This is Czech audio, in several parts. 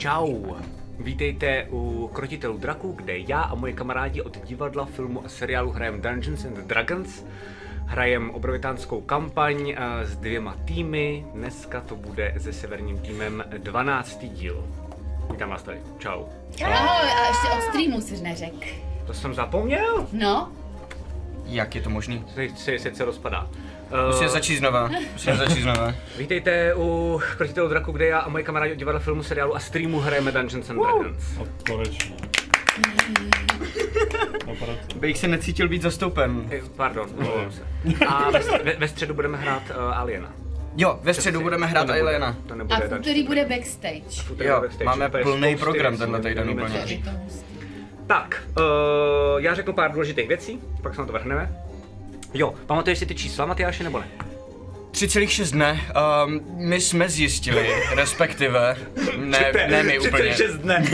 Čau. Vítejte u Krotitelů draků, kde já a moje kamarádi od divadla, filmu a seriálu hrajeme Dungeons and Dragons. Hrajem obrovitánskou kampaň eh, s dvěma týmy. Dneska to bude se severním týmem 12. díl. Vítám vás tady. Čau. Ahoj, a ještě od streamu si neřek. To jsem zapomněl? No, Jak je to možný? Teď se sice rozpadá. Musíme Eh, začít znova. Musíme začít znova. Vítejte u Krotitelů draků, kde já a moje kamarádi od divadla, filmu, seriálu a streamu hrajeme Dungeons and Dragons. A konečně. No. Bych se necítil být zastoupen. Eh, Pardon, omlouvám se. A ve, ve, ve středu budeme hrát uh, Aliena. Jo, ve středu budeme hrát To nebude- Aliena. To a nebude v Dungeons úterý and bude Dragons. backstage. Úterý Jo, backstage, máme plný spousty program věcí, tenhle týden nevíme, úplně. co. Je to hustý. Tak, uh, já řeknu pár důležitých věcí, pak se na to vrhneme. Jo, pamatuješ si ty čísla, Matyáši, nebo ne? 3,6 dne. Um, my jsme zjistili, respektive, ne, ne my úplně. dne.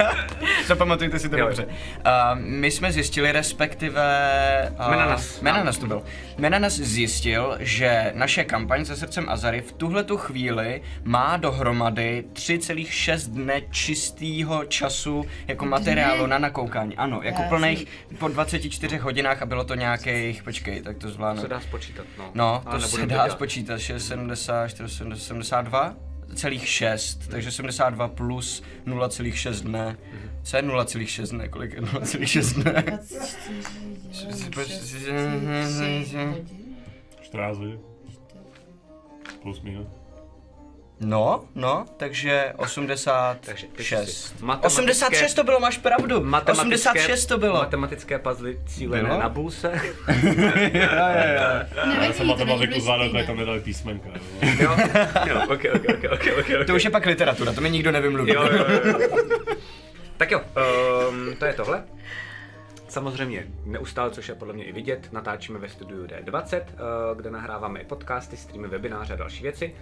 Zapamatujte si to Jo. dobře. Uh, my jsme zjistili, respektive... Uh, Menanas. Menanas to byl. Menanas zjistil, že naše kampaň se srdcem Azary v tuhle tu chvíli má dohromady 3,6 dne čistého času jako materiálu na nakoukání. Ano, jako plných po 24 hodinách a bylo to nějakých, počkej, tak to zvládnu. Se dá spočítat, no. No, to se nebudem dá dělat. spočítat, 670, 470, 72, celých 6, takže 72 plus 0,6 dne. Co je 0,6 dne? Kolik je 0,6 dne? 24 hodin. 14 hodin. Plus minus. No, no, takže Takže 86. ty jsi- matematické- 86 to bylo, máš pravdu. Matematické- 86 to bylo. Matematické puzzle cílené Bylo? na bulse. Já jsem to matematiku důležitý, jak tam ne? nedali písmenka. jo. jo, jo, ok, ok, ok, ok. To už je pak literatura, to mi nikdo nevymluví. Jo, jo, jo. tak jo, um, to je tohle. Samozřejmě neustále, což je podle mě i vidět, natáčíme ve studiu D20, uh, kde nahráváme i podcasty, streamy, webináře a další věci.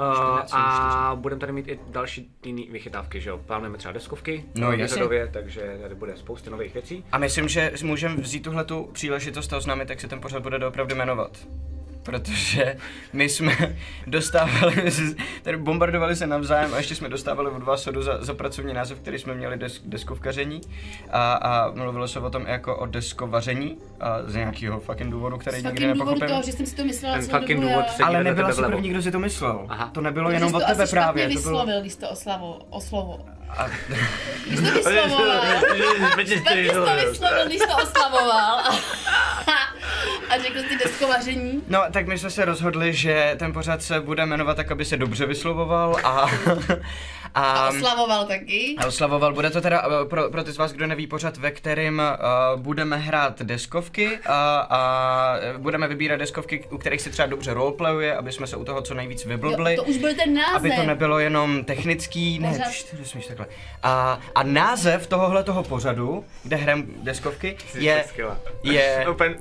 Uh, a budeme tady mít i další jiný vychytávky, že jo? Plánujeme třeba deskovky No, jasně. výřadově, takže tady bude spousty nových věcí. A myslím, že můžeme vzít tuhle tu příležitost a oznámit, jak se ten pořad bude doopravdy jmenovat. Protože my jsme dostávali, tady bombardovali se navzájem a ještě jsme dostávali od vás sodu za, za pracovní název, který jsme měli desk, deskovkaření a, a mluvilo se o tom jako o deskovaření a z nějakého fucking důvodu, který nikdy fucking důvodu nepochopím. toho, že jsem si to myslela Ten celou fucking dobu, důvod já. Ale nebyla tebe si vlevo. první, kdo si to myslel. Aha. To nebylo Protože jenom jsi od tebe asi špatně právě. To bylo... vyslovil, když to oslavo, oslovo. A, Když to vyslovoval. Jsi to vyslovil, když to oslavoval. A řekl jsi deskovaření. No, tak my jsme se rozhodli, že ten pořad se bude jmenovat tak, aby se dobře vyslovoval a... A a oslavoval taky. a oslavoval. Bude to teda eh, pro, pro ty z vás, kdo neví, pořad, ve kterém uh, budeme hrát deskovky a, a eh, budeme vybírat deskovky, u kterých se třeba dobře roleplayuje, aby jsme se u toho co nejvíc vyblbli. Jo, to už byl ten název. Aby to nebylo jenom technický, ne, Pořad. pš, to nesmíš takhle. A, a název tohohle toho pořadu, kde hrajeme deskovky, je, je, Open,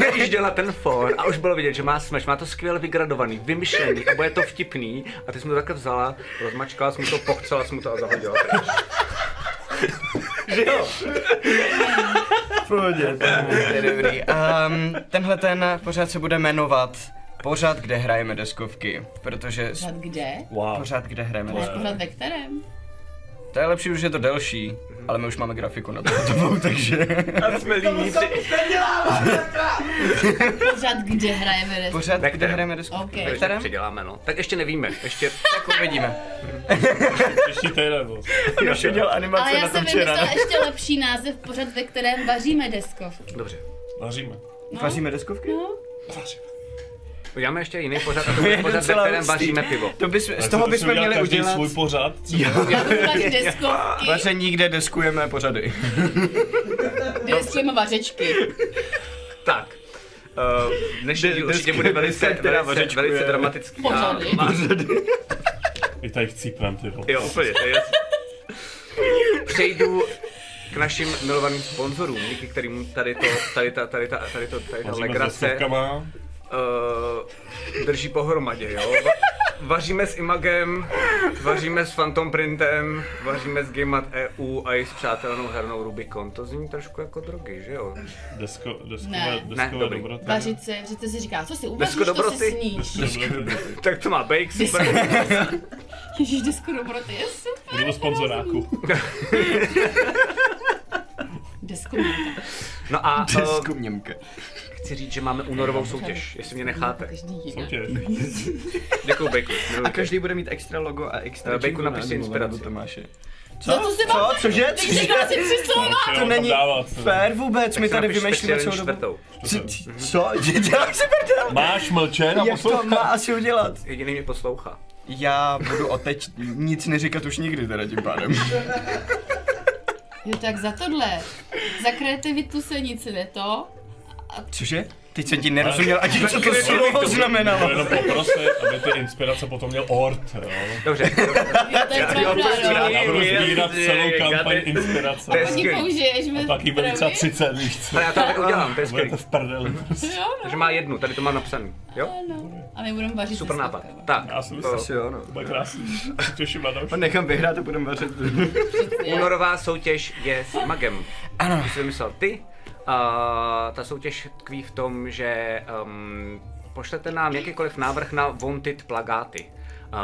najížděla ten for a už bylo vidět, že má smash, má to skvěle vygradovaný, vymyšlený a bude to vtipný a ty jsi mu to takhle vzala, rozmačkala jsi mu to, pochcela jsi mu to a zahodila. že jo? pohodě, to je dobrý. Um, tenhle ten pořad se bude jmenovat Pořad, kde hrajeme deskovky, protože Pořád kde? Wow. pořad, kde hrajeme deskovky. pořád ve kterém? To je lepší, už je to delší, ale my už máme grafiku na to hotovou, takže... A jsme líníci. Pořád kde hrajeme des... Pořad, Ve kde kterém? hrajeme deskovky. Ok. Ve kterém? Předěláme, no. Tak ještě nevíme, ještě Tak uvidíme. Týden. boss. Už viděl animace Ale já jsem včera. vymyslela ještě lepší název, pořád ve kterém vaříme deskovky. Dobře. Vaříme. Vaříme deskovky? No, Vaříme. Uděláme ještě jiný pořad a to bude Je pořad, ve kterém vaříme pivo. To bys, z toho to bychom měli každý udělat... svůj pořad. třeba. já budu vařit deskovky, Vaření, kde deskujeme pořady. deskujeme vařečky. Tak. Uh, dnešní díl určitě bude velice, velice, velice dramatický. a Pořady. I tady chcípnem, ty. Jo, úplně, to je jasný. Přejdu k našim milovaným sponzorům, díky kterým tady to, tady ta, tady ta, tady to, tady ta legrace. Uh, drží pohromadě, jo. Va- vaříme s Imagem, vaříme s Phantom Printem, vaříme s Gamemat EU a i s přátelnou hernou Rubicon. To zní trošku jako drogy, že jo? Desko, deskové, Ne. Ne, deskové dobrý. dobroty. Vařit se, že to si říká, co si uvaříš, Desko to si dobroty? sníš. Dobroty. Tak to má bake, super. Ježíš, desko dobroty je super. Budu do sponzoráku. Desko mýka. No a uh, Desku Němka. Chci říct, že máme únorovou soutěž, jestli mě necháte. Soutěž. Děkuju, Bejku. A každý bude mít extra logo a extra Eh, Bejku, napiš si inspiraci. nebo Tomáše. Co, co si Co? Cože? Si tři slova. Jo, To není fér vůbec, my tady vymýšlíme celou dobu. Co? Co? Dělám si prdel. Máš mlčet a Jak to má asi udělat? Jediný mě poslouchá. Já budu od teď nic neříkat už nikdy teda tím pádem. Jo, tak za tohle. Za kreativitu se nic ne to. Cože? Teď jsem ti nerozuměl, a tím, co to slovo znamenalo. Jenom poprosit, aby ty inspirace potom měl ort, jo. Dobře. Jo, to je pravda, no. Já budu sbírat celou kampaň inspirace. To je Oni skvělý. použiješ ve Pak jí bude třeba 30, víš co. Ale já to tak udělám, to je skvělý. Budete v prdeli. prostě. No. Takže má jednu, tady to mám napsaný. Jo? A my budeme vařit Super nápad. Tak, Já si eh, myslím, Asi jo, no. to bude krásný. Já těším na další. Nechám vyhrát a budeme vařit. Únorová soutěž je s Magem. Ano. Ty jsi vymyslel ty. A ta soutěž tkví v tom, že um, pošlete nám jakýkoliv návrh na wanted plagáty.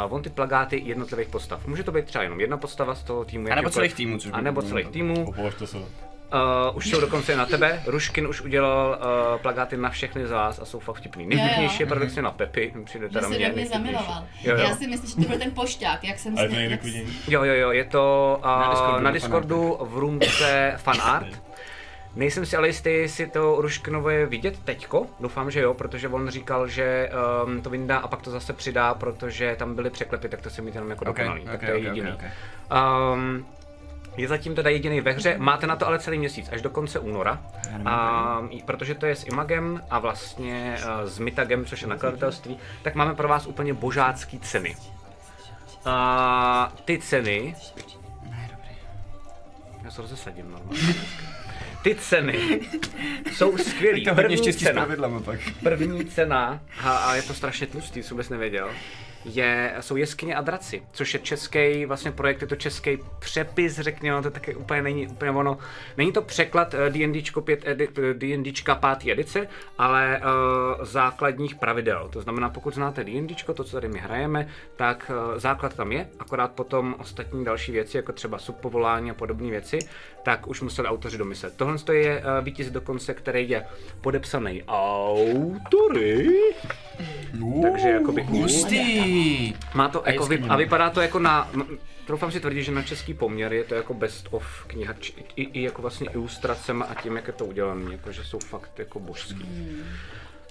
Uh, wanted plagáty jednotlivých postav. Může to být třeba jenom jedna postava z toho týmu. A nebo celých týmů, A nebo celých to. týmů. Se. Uh, už jsou dokonce na tebe. Ruškin už udělal uh, plagáty na všechny z vás a jsou fakt vtipný. Nejvtipnější je paradoxně na Pepi, přijde teda mě mě zamiloval. Jo, jo. Já si myslím, že to byl ten pošťák, jak jsem si... jak. Jo, jo, jo, je to uh, Na na Discordu Discordu, v roomce fanart. Nejsem si ale jistý, jestli to Ruškinovo vidět teďko. Doufám, že jo, protože on říkal, že um, to vyndá a pak to zase přidá, protože tam byly překlepy, tak to si mít jenom jako Ok, dokonalý. tak ok, to je ok, jediný. ok, ok. Um, je zatím teda jediný ve hře, máte na to ale celý měsíc, až do konce února. A, protože to je s Imagem a vlastně uh, s Mitagem, což je nakladatelství, tak máme pro vás úplně božácký ceny. A ty ceny... Já se rozesadím normálně. Ty ceny jsou skvělý. To hodně První s cena, pravidlama pak. první cena, a, a je to strašně tlustý, jsem vůbec nevěděl, je, jsou jeskyně a draci, což je český vlastně projekt, je to český přepis, řekněme, no to taky úplně není úplně ono. Není to překlad D&Dčko 5 edi, eh, D&Dčka 5. edice, ale uh, základních pravidel. To znamená, pokud znáte D&Dčko, to, co tady my hrajeme, tak uh, základ tam je, akorát potom ostatní další věci, jako třeba subpovolání a podobné věci, tak už museli autoři domyslet. Tohle je uh, vítěz dokonce, který je podepsaný autory, takže jakoby Hustý. má to jako, vy, a vypadá to jako na, troufám si tvrdit, že na český poměr je to jako best of kniha, či- i, i jako vlastně ilustracemi a tím, jak je to udělané, jako že jsou fakt jako božský.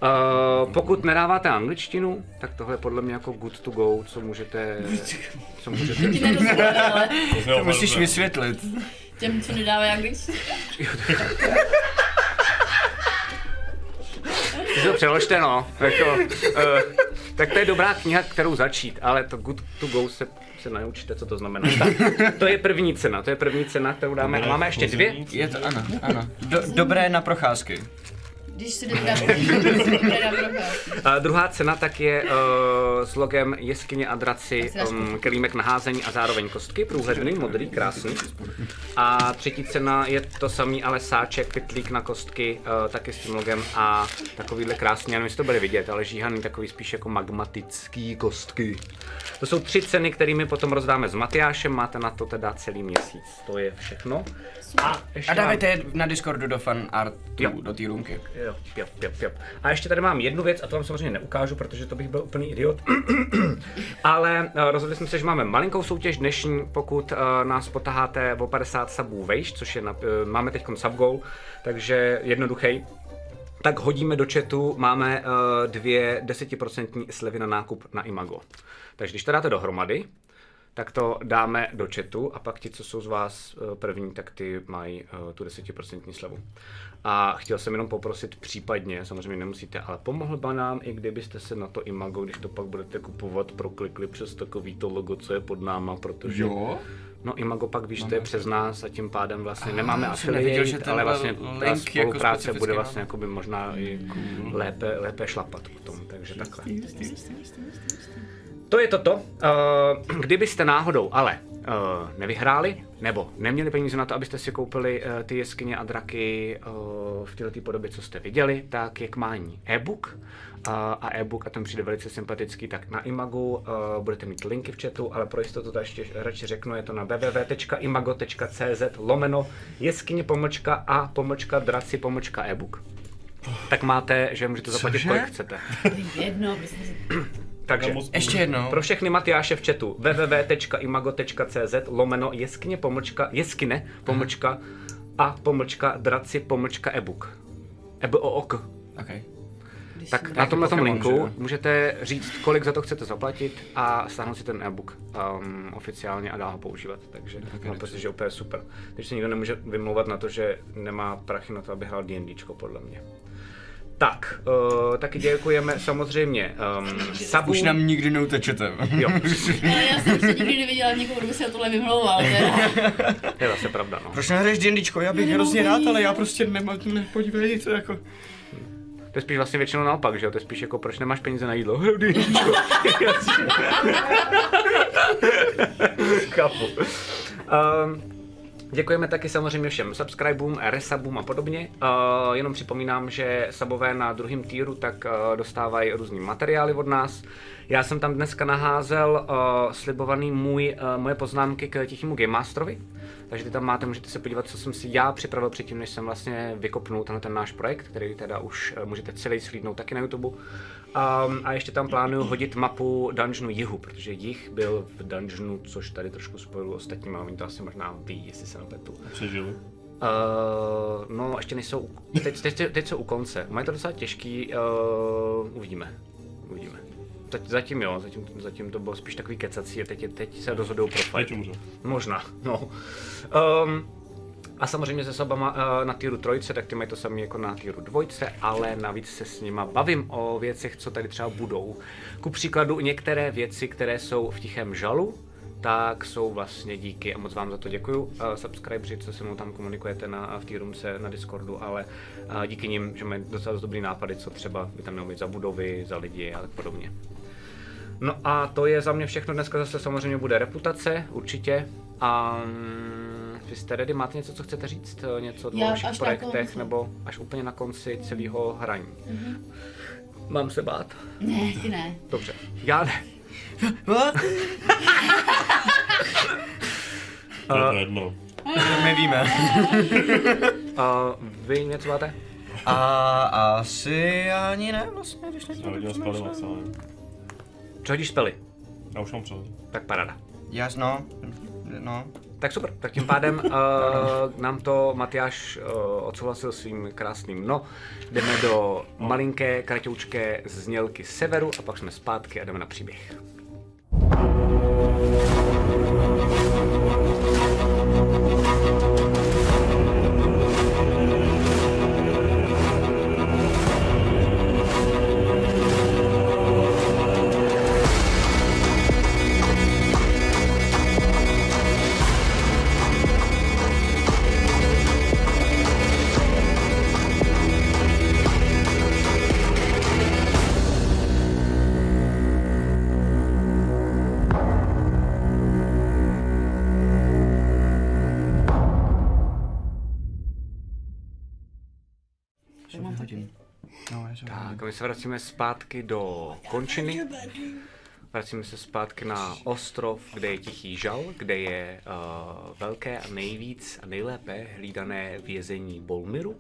Uh, pokud nedáváte angličtinu, tak tohle je podle mě jako good to go, co můžete, co můžete To musíš vysvětlit. Těm, co nedávají angličtinu. To přeložte, no. Jako, uh, tak to je dobrá kniha, kterou začít, ale to good to go se, se naučíte, co to znamená. Tak, to je první cena, to je první cena, kterou dáme. A máme ještě dvě. Je to, ano, ano. Do, dobré na procházky. Když se jdeme na. A druhá cena tak je uh, s logem jeskyně a draci, um, kelímek na házení a zároveň kostky, průhledný, modrý, krásný. A třetí cena je to samý, ale sáček, pytlík na kostky, uh, taky s tím logem a takovýhle krásný, já nevím, jestli to bude vidět, ale žíhaný takový spíš jako magmatický kostky. To jsou tři ceny, kterými potom rozdáme s Matyášem, máte na to teda celý měsíc, to je všechno. A, ještě A dávejte je na Discordu do fan artu, Jo. do té roomky. Jo, jo, jo, jo. A ještě tady mám jednu věc, a to vám samozřejmě neukážu, protože to bych byl úplný idiot. Ale eh, rozhodli jsme se, že máme malinkou soutěž dnešní, pokud uh, nás potaháte o 50 subů vejš, což je, na, uh, máme teď sub goal, takže jednoduchý. Tak hodíme do chatu, máme uh, dvě desetiprocentní slevy na nákup na Imago. Takže když to dáte dohromady, tak to dáme do chatu a pak ti, co jsou z vás eh, první, tak ty mají eh, tu desetiprocentní slevu. A chtěl jsem jenom poprosit případně, samozřejmě nemusíte, ale pomohl by nám, i kdybyste se na to Imago, když to pak budete kupovat, proklikli přes takový to logo, co je pod náma, protože... Jo? No Imago pak víš, to je přes nás a tím pádem vlastně Aha, nemáme affiliate, ale vlastně ta jako spolupráce specificky bude vlastně jakoby možná i lépe, lépe šlapat potom, takže takhle. To je toto. Uh, kdybyste náhodou ale uh, nevyhráli, nebo neměli peníze na to, abyste si koupili uh, ty jeskyně a draky uh, v této podobě, co jste viděli, tak je k mání e-book. Uh, a e-book, a ten přijde velice sympatický, tak na Imagu uh, budete mít linky v chatu, ale pro jistotu to ještě radši řeknu, je to na www.imago.cz lomeno jeskyně pomlčka a pomlčka draci pomlčka e-book. Tak máte, že můžete zaplatit, Cože? kolik chcete. Jedno, si... Takže Ještě jednou. pro všechny Matyáše v chatu www.imago.cz lomeno jeskyně pomlčka jeskyne pomlčka a pomlčka draci pomlčka ebook. Ebook. Okay. když Tak na tomhle Pokémon, linku že můžete říct, kolik za to chcete zaplatit a stáhnout si ten e-book um, oficiálně a dál ho používat. Takže mám pocit, že úplně super. Takže se nikdo nemůže vymlouvat na to, že nemá prachy na to, aby hrál D&Dčko, podle mě. Tak, uh, taky děkujeme samozřejmě um, Sabu. Už nám nikdy neutečete. Jo, Ale já jsem ještě nikdy neviděla někoho, kdo by se na tohle vymlouval. to je zase pravda, no. Proč nehraješ D&Dčko? Já bych hrozně rád, ale já prostě nemám, nepodívej, to jako... To je spíš vlastně většinou naopak, že jo? To je spíš jako, proč nemáš peníze na jídlo? Hraju D&Dčko. Chápu. Um, Děkujeme taky samozřejmě všem subscribeům, resubům a podobně. Uh, jenom připomínám, že subové na druhém týru tak uh, dostávají různý materiály od nás. Já jsem tam dneska naházel uh, slibovaný můj, uh, moje poznámky k Tichému Game Masterovi. Takže ty tam máte, můžete se podívat, co jsem si já připravil předtím, než jsem vlastně vykopnul tenhle ten náš projekt, který teda už můžete celý slídnout taky na YouTube. Um, a ještě tam plánuju hodit mapu dungeonu jihu, protože jich byl v dungeonu, což tady trošku spojuju ostatním, ale oni to asi možná ví, jestli se napletu. Přežili. Uh, no, ještě nejsou, teď, teď, teď jsou u konce. Mají to docela těžký, uh, uvidíme, uvidíme. Zat- Zatím jo, zatím, zatím to bylo spíš takový kecací a teď, teď se rozhodují pro Teď fight. Možná, no. Um, a samozřejmě se sobama uh, na týru trojce, tak ty mají to samé jako na týru dvojce, ale navíc se s nima bavím o věcech, co tady třeba budou. Ku příkladu některé věci, které jsou v tichém žalu, tak jsou vlastně díky a moc vám za to děkuju. Uh, subscriberi, co se mnou tam komunikujete na, v té roomce na Discordu, ale uh, díky nim, že mají docela dost dobrý nápady, co třeba by tam mělo být za budovy, za lidi a tak podobně. No a to je za mě všechno. Dneska zase samozřejmě bude reputace, určitě. A mm, vy jste ready? Máte něco, co chcete říct? Eh, Něco o vašich projektech? Nebo až úplně na konci celého hraní? Mám se bát? Ne, ty ne. Dobře. Já ne. To je to jedno. My víme. Uh, vy něco máte? A asi ani ne vlastně, když Já viděl spalovat celé. Co hodíš spely? Já už mám přehled. Tak paráda. Já no, no. Tak super, tak tím pádem uh, nám to Matyáš uh, odsouhlasil svým krásným no. Jdeme do malinké, kratoučké znělky severu a pak jsme zpátky a jdeme na příběh. mám vracíme zpátky do končiny. Vracíme se zpátky na ostrov, kde je tichý žal, kde je uh, velké a nejvíc a nejlépe hlídané vězení Bolmiru.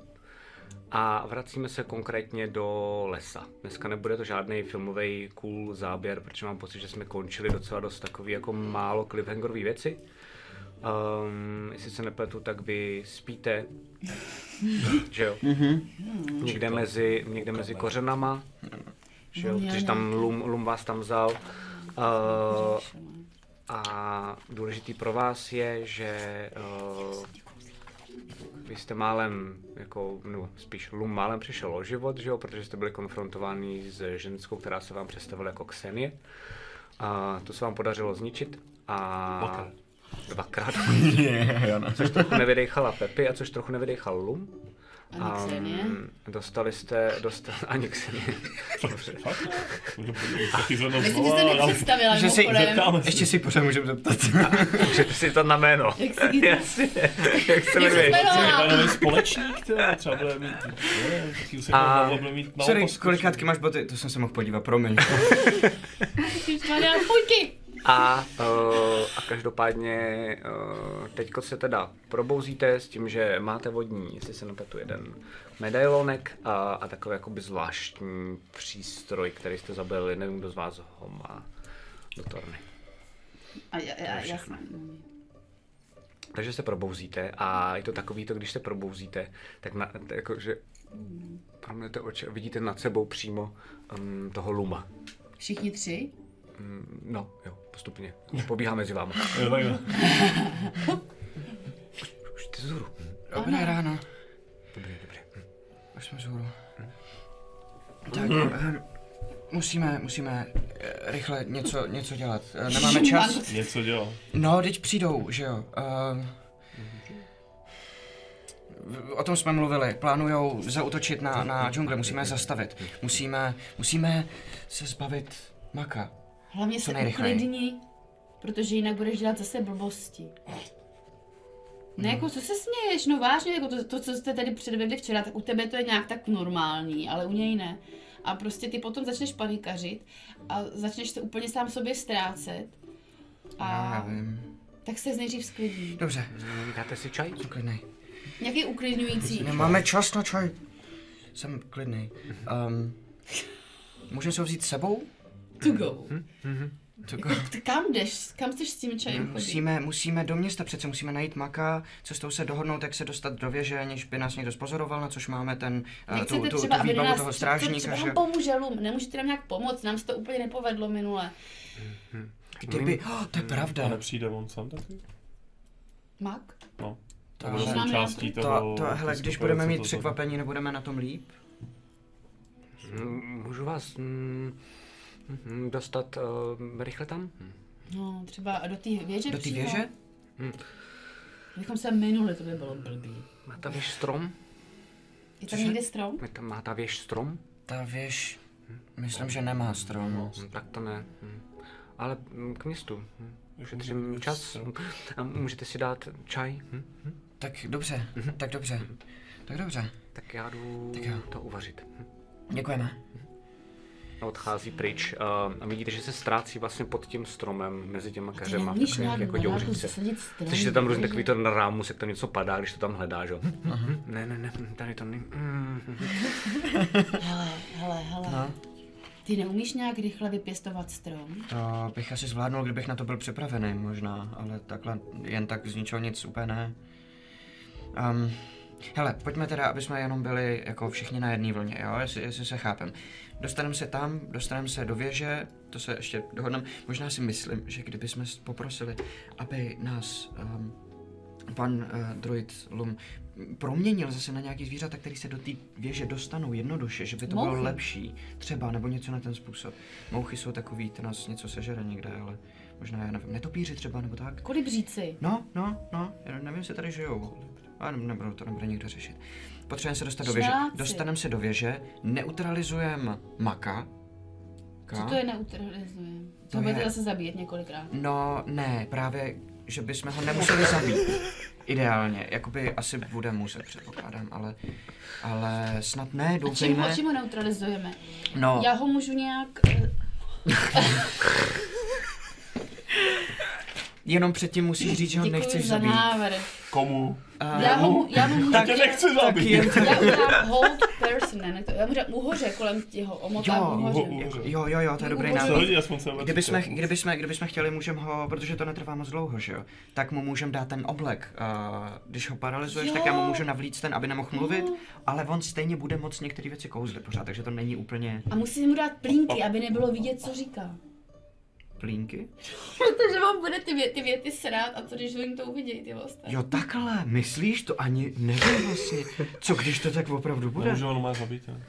A vracíme se konkrétně do lesa. Dneska nebude to žádný filmový cool záběr, protože mám pocit, že jsme končili docela dost takový jako málo cliffhangerový věci. Um, jestli se nepletu, tak vy spíte, že jo? Někde mezi, někde mezi kořenama, že jo? Když tam Lum, Lum vás tam vzal. Uh, a důležitý pro vás je, že uh, vy jste málem, jako, no, spíš Lum málem přišel o život, že jo, protože jste byli konfrontováni s ženskou, která se vám představila jako Ksenie. A to se vám podařilo zničit. A Dvakrát. Dvakrát. Což trochu nevydechala Pepi a což trochu nevydechal Lum. A? Um, dostali jste, dostali, podívat, taky zvednout Myslím, že jste nepředstavila Že si. Ještě si pořád můžeme zeptat. Můžete si to na jméno. Jak se jak se Jak se jmenuje. Jmenuje společník, třeba bude mít, A- Sorry, kolikátky máš boty? To jsem se mohl podívat, promiň. Ježišmarja, pojďky! A, uh, a každopádně uh, teďko se teda probouzíte s tím, že máte vodní, jestli se nepletu, jeden medailonek a, a takový jakoby zvláštní přístroj, který jste zabili, nevím, kdo z vás ho má do torny. A já, já, jasně. Takže se probouzíte a je to takový to, když se probouzíte, tak na, jako, že promnete oči a vidíte nad sebou přímo um, toho luma. Všichni tři? Mm, no, jo, postupně. Pobíhá mezi váma. Jo, takhle. Už ty zůru. Dobré ráno. Dobrý, dobrý. Hm. Už jsme vzhůru. Tak, ehm, musíme, musíme eh, rychle něco, něco dělat. Eh, Nemáme čas? Něco dělá. No, teď přijdou, že jo. Ehm, v- o tom jsme mluvili. Plánujou zautočit na, na džungle, musíme je zastavit. Musíme, musíme se zbavit maka. Hlavně se uklidni, protože jinak budeš dělat zase blbosti. Ne, jako co se směješ, no vážně, jako to, to, co jste tady předvedli včera, tak u tebe to je nějak tak normální, ale u něj ne. A prostě ty potom začneš panikařit a začneš se úplně sám sobě ztrácet. A Já vím. tak se nejdřív sklidní. Dobře, Dáte si čaj? jsem klidnej. Nějaký uklidňující. Nemáme čas na čaj. Jsem klidnej. Um, můžeme si ho vzít s sebou? To go. Co Jako, t- kam jdeš? Kam chceš s tím čajem chodit? Musíme, musíme do města, přece musíme najít maka, cestou se dohodnout, jak se dostat do věže, aniž by nás někdo spozoroval, na což máme ten, uh, tu, tu, třeba, tu výbavu nás toho třeba, strážníka, třeba že nám pomůže Lum, nemůžete nám nějak pomoct, nám se to úplně nepovedlo minule. kdyby, oh, to je A pravda, nepřijde on sám taky? Mak? No. To To součástí to, toho... to, hele, té když budeme mít to- překvapení, nebudeme na tom líp? Můžu vás mm, mm, dostat uh, rychle tam? Hm. No, třeba do té věže Do té věže? Bychom se minuli, to by bylo blbý. Má ta věž strom? Je tam někde strom? Je tam, má ta věž strom? Ta věž, myslím, že nemá strom. Hm, tak to ne. Hm. Ale k městu. Hm. Ušetřím čas. A můžete si dát čaj? Hm? Hm? Tak dobře, tak dobře, tak dobře, Tak já jdu Tak jo. to uvařit. Hm. děkujeme. Odchází pryč a vidíte, že se ztrácí vlastně pod tím stromem mezi těma Ty keřema. v takových nějak jako strom. Slyšíte tam různě takový to na rámus, jak tam něco padá, když to tam hledá, že jo? Mhm. Ne, ne, ne, tady to ne. mm, mhm. Hele, hele, hele. No. Ty neumíš nějak rychle vypěstovat strom? To bych asi zvládnul, kdybych na to byl připravený možná, ale takhle jen tak z ničeho nic úplně ne. Um, hele, pojďme teda, aby jsme jenom byli jako všichni na jedné vlně, jo, jestli, jestli se chápem. Dostaneme se tam, dostaneme se do věže, to se ještě dohodneme. Možná si myslím, že kdybychom poprosili, aby nás um, pan uh, druid Lum proměnil zase na nějaký zvířata, který se do té věže dostanou jednoduše, že by to bylo Mouchy. lepší, třeba, nebo něco na ten způsob. Mouchy jsou takový, ty nás něco sežere někde, ale možná, já nevím, netopíři třeba, nebo tak. Kolibříci. No, no, no, já nevím, jestli tady žijou. A ne- nebudu to nebude nikdo řešit. Potřebujeme se dostat do věže. Dostaneme se do věže, neutralizujeme maka. Co to je neutralizuje? To To budete je- zase zabíjet několikrát. No, ne, právě, že bychom ho nemuseli zabít. Ideálně, jakoby asi bude muset, předpokládám, ale, ale snad ne, A doufej čím čím ho neutralizujeme? No, Já ho můžu nějak... jenom předtím musíš říct, že ho Děkuji nechceš za zabít. návrh. Komu? A- Já ho, mu- já mu můžu... Já tě nechci tak zabít. jen Já udělám hold person, ne, ne to, já můžu dát uhoře kolem těho, omotám Jo, uhoře. uho- Jo, jo, jo, to je dobrý Uhoře. nápad. Co lidi, aspoň se Kdybychom, kdybychom, kdybychom chtěli, můžeme ho, protože to netrvá moc dlouho, že jo, tak mu můžeme dát ten oblek. Uh, když ho paralyzuješ, tak já mu Jo. můžu navlíct ten, aby nemohl mluvit, ale on stejně bude moc některé věci kouzlit pořád, takže to není úplně A musím mu dát plínky, aby nebylo vidět, co říká. Plínky. Protože vám bude ty, vě, ty věty srát a co když oni to uvidějí, ty ostatní. Jo, takhle, myslíš to ani nevím vlastně. Co když to tak opravdu bude? Můžu ho má zabít, ne?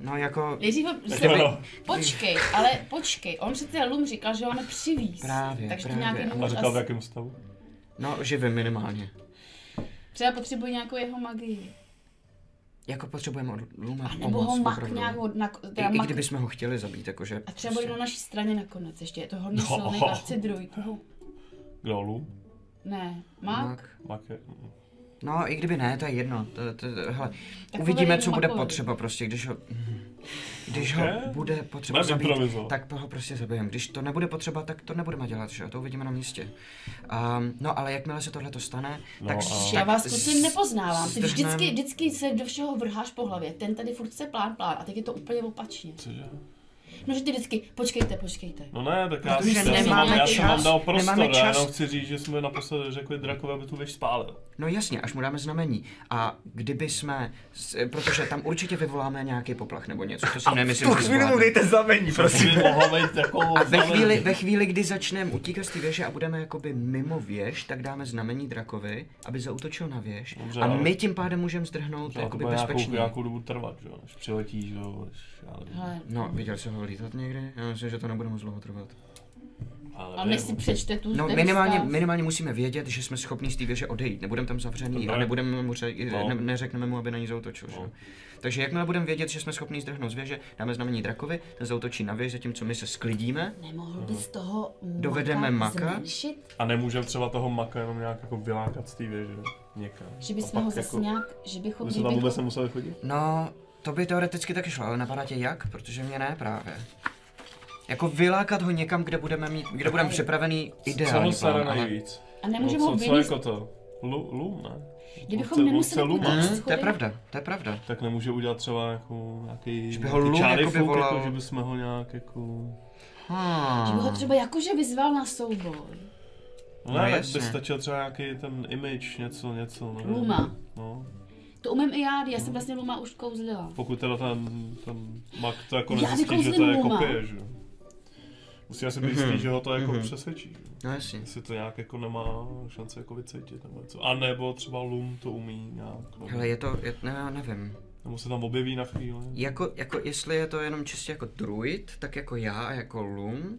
No jako, Nejdřív ho... Jo. Počkej, ale počkej, on přece Lum říkal, že ho máme přivíz. Právě, Takže právě. to nějaký A říkal v jakém stavu? no živím minimálně. Třeba potřebuji nějakou jeho magii. Jako potřebujeme od Luma A nebo ho pomoc, mak nějak od, na, teda I, I mak, kdybychom ho chtěli zabít, jakože... A třeba bude na naší straně nakonec, ještě je to hodně No. silný arcidruid. Kdo, Lu? Ne, mak? Mak. Make... No, i kdyby ne, to je jedno. To, to, to, hele, Tak uvidíme, co bude potřeba prostě, když ho... Když Ok. ho bude potřeba Budeme zabít, tak ho prostě zabijeme. Když to nebude potřeba, tak to nebudeme dělat, že jo? To uvidíme na místě. Um, no, ale jakmile se tohle to stane, No tak... a- tak Já vás kluci nepoznávám. Ty vždycky, vždycky se do všeho vrháš po hlavě. Ten tady furt chce plán, plán. A teď je to úplně opačně. Cože? No, že ty vždycky, počkejte, počkejte. No ne, tak já, Protože já, jsem nemáme vám, já jsem čas, vám dal prostor, nemáme já jenom chci říct, že jsme naposledy řekli Drakovi, aby tu věž spálil. No jasně, až mu dáme znamení. A kdyby jsme, s- protože tam určitě vyvoláme nějaký poplach nebo něco, to si nemyslím, že zvládne. dejte znamení, Prosím. by mohla být jako A ve chvíli, ve chvíli, kdy začneme utíkat z té věže a budeme jakoby mimo věž, tak dáme znamení drakovi, aby zautočil na věž. Dobře, a my tím pádem můžeme zdrhnout jakoby bude nějakou, bezpečně. nějakou dobu trvat, že jo, než přiletí, že jo, No, viděl jsi ho lítat někdy? Já myslím, že to nebude moc dlouho trvat. Ale a nevím. si přečte tu No ten minimálně, vzkaz. minimálně musíme vědět, že jsme schopni z té věže odejít. Nebudeme tam zavřený a nebudeme mu ře- No. ne, neřekneme mu, aby na ní zautočil. Že? No. Takže jakmile budeme vědět, že jsme schopni zdrhnout z věže, dáme znamení drakovi, ten zautočí na věž, zatímco my se sklidíme. Nemohl bys toho maka Dovedeme maka? zmenšit? A nemůžeme třeba toho maka jenom nějak jako vylákat z té věže, někam. Že A bychom pak ho zase jako, nějak, že bychom, By se tam vůbec kdybychom, nemuseli chodit? No, to by teoreticky taky šlo, ale napadá tě jak? Protože mě ne právě. Jako vylákat ho někam, kde budeme mít, kde budeme připravený ideální plán, ale... nejvíc? a nemůžeme no, ho co, vynést, jako to? Lu, lum, ne? kdybychom chce- nemuseli luma. Mhm, to je pravda, to je pravda. Tak nemůže udělat třeba jako nějaký, Že by ho nějaký lum jakoby fuk, volal. jako, že bychom ho nějak jako... Že by ho Hmm. třeba jakože vyzval na souboj. No, No ne, tak by stačil třeba nějaký ten image, něco, něco, nevím. Luma. No, To umím i já, já jsem vlastně Luma už kouzlila. pokud teda ten, ten mak to jako nezjistí, že to je Luma. kopie, že jo. Musíme si být Mhm. jistý, že ho to jako Mhm. přesvědčí. No jasně. Jestli to nějak jako nemá šance jako vycítit nebo něco. A nebo třeba Lum to umí nějak. Nebo, Hele, je to, je, ne, já nevím. nebo se tam objeví na chvíli. Jako, jako, jestli je to jenom čistě jako druid, tak jako já a jako lum,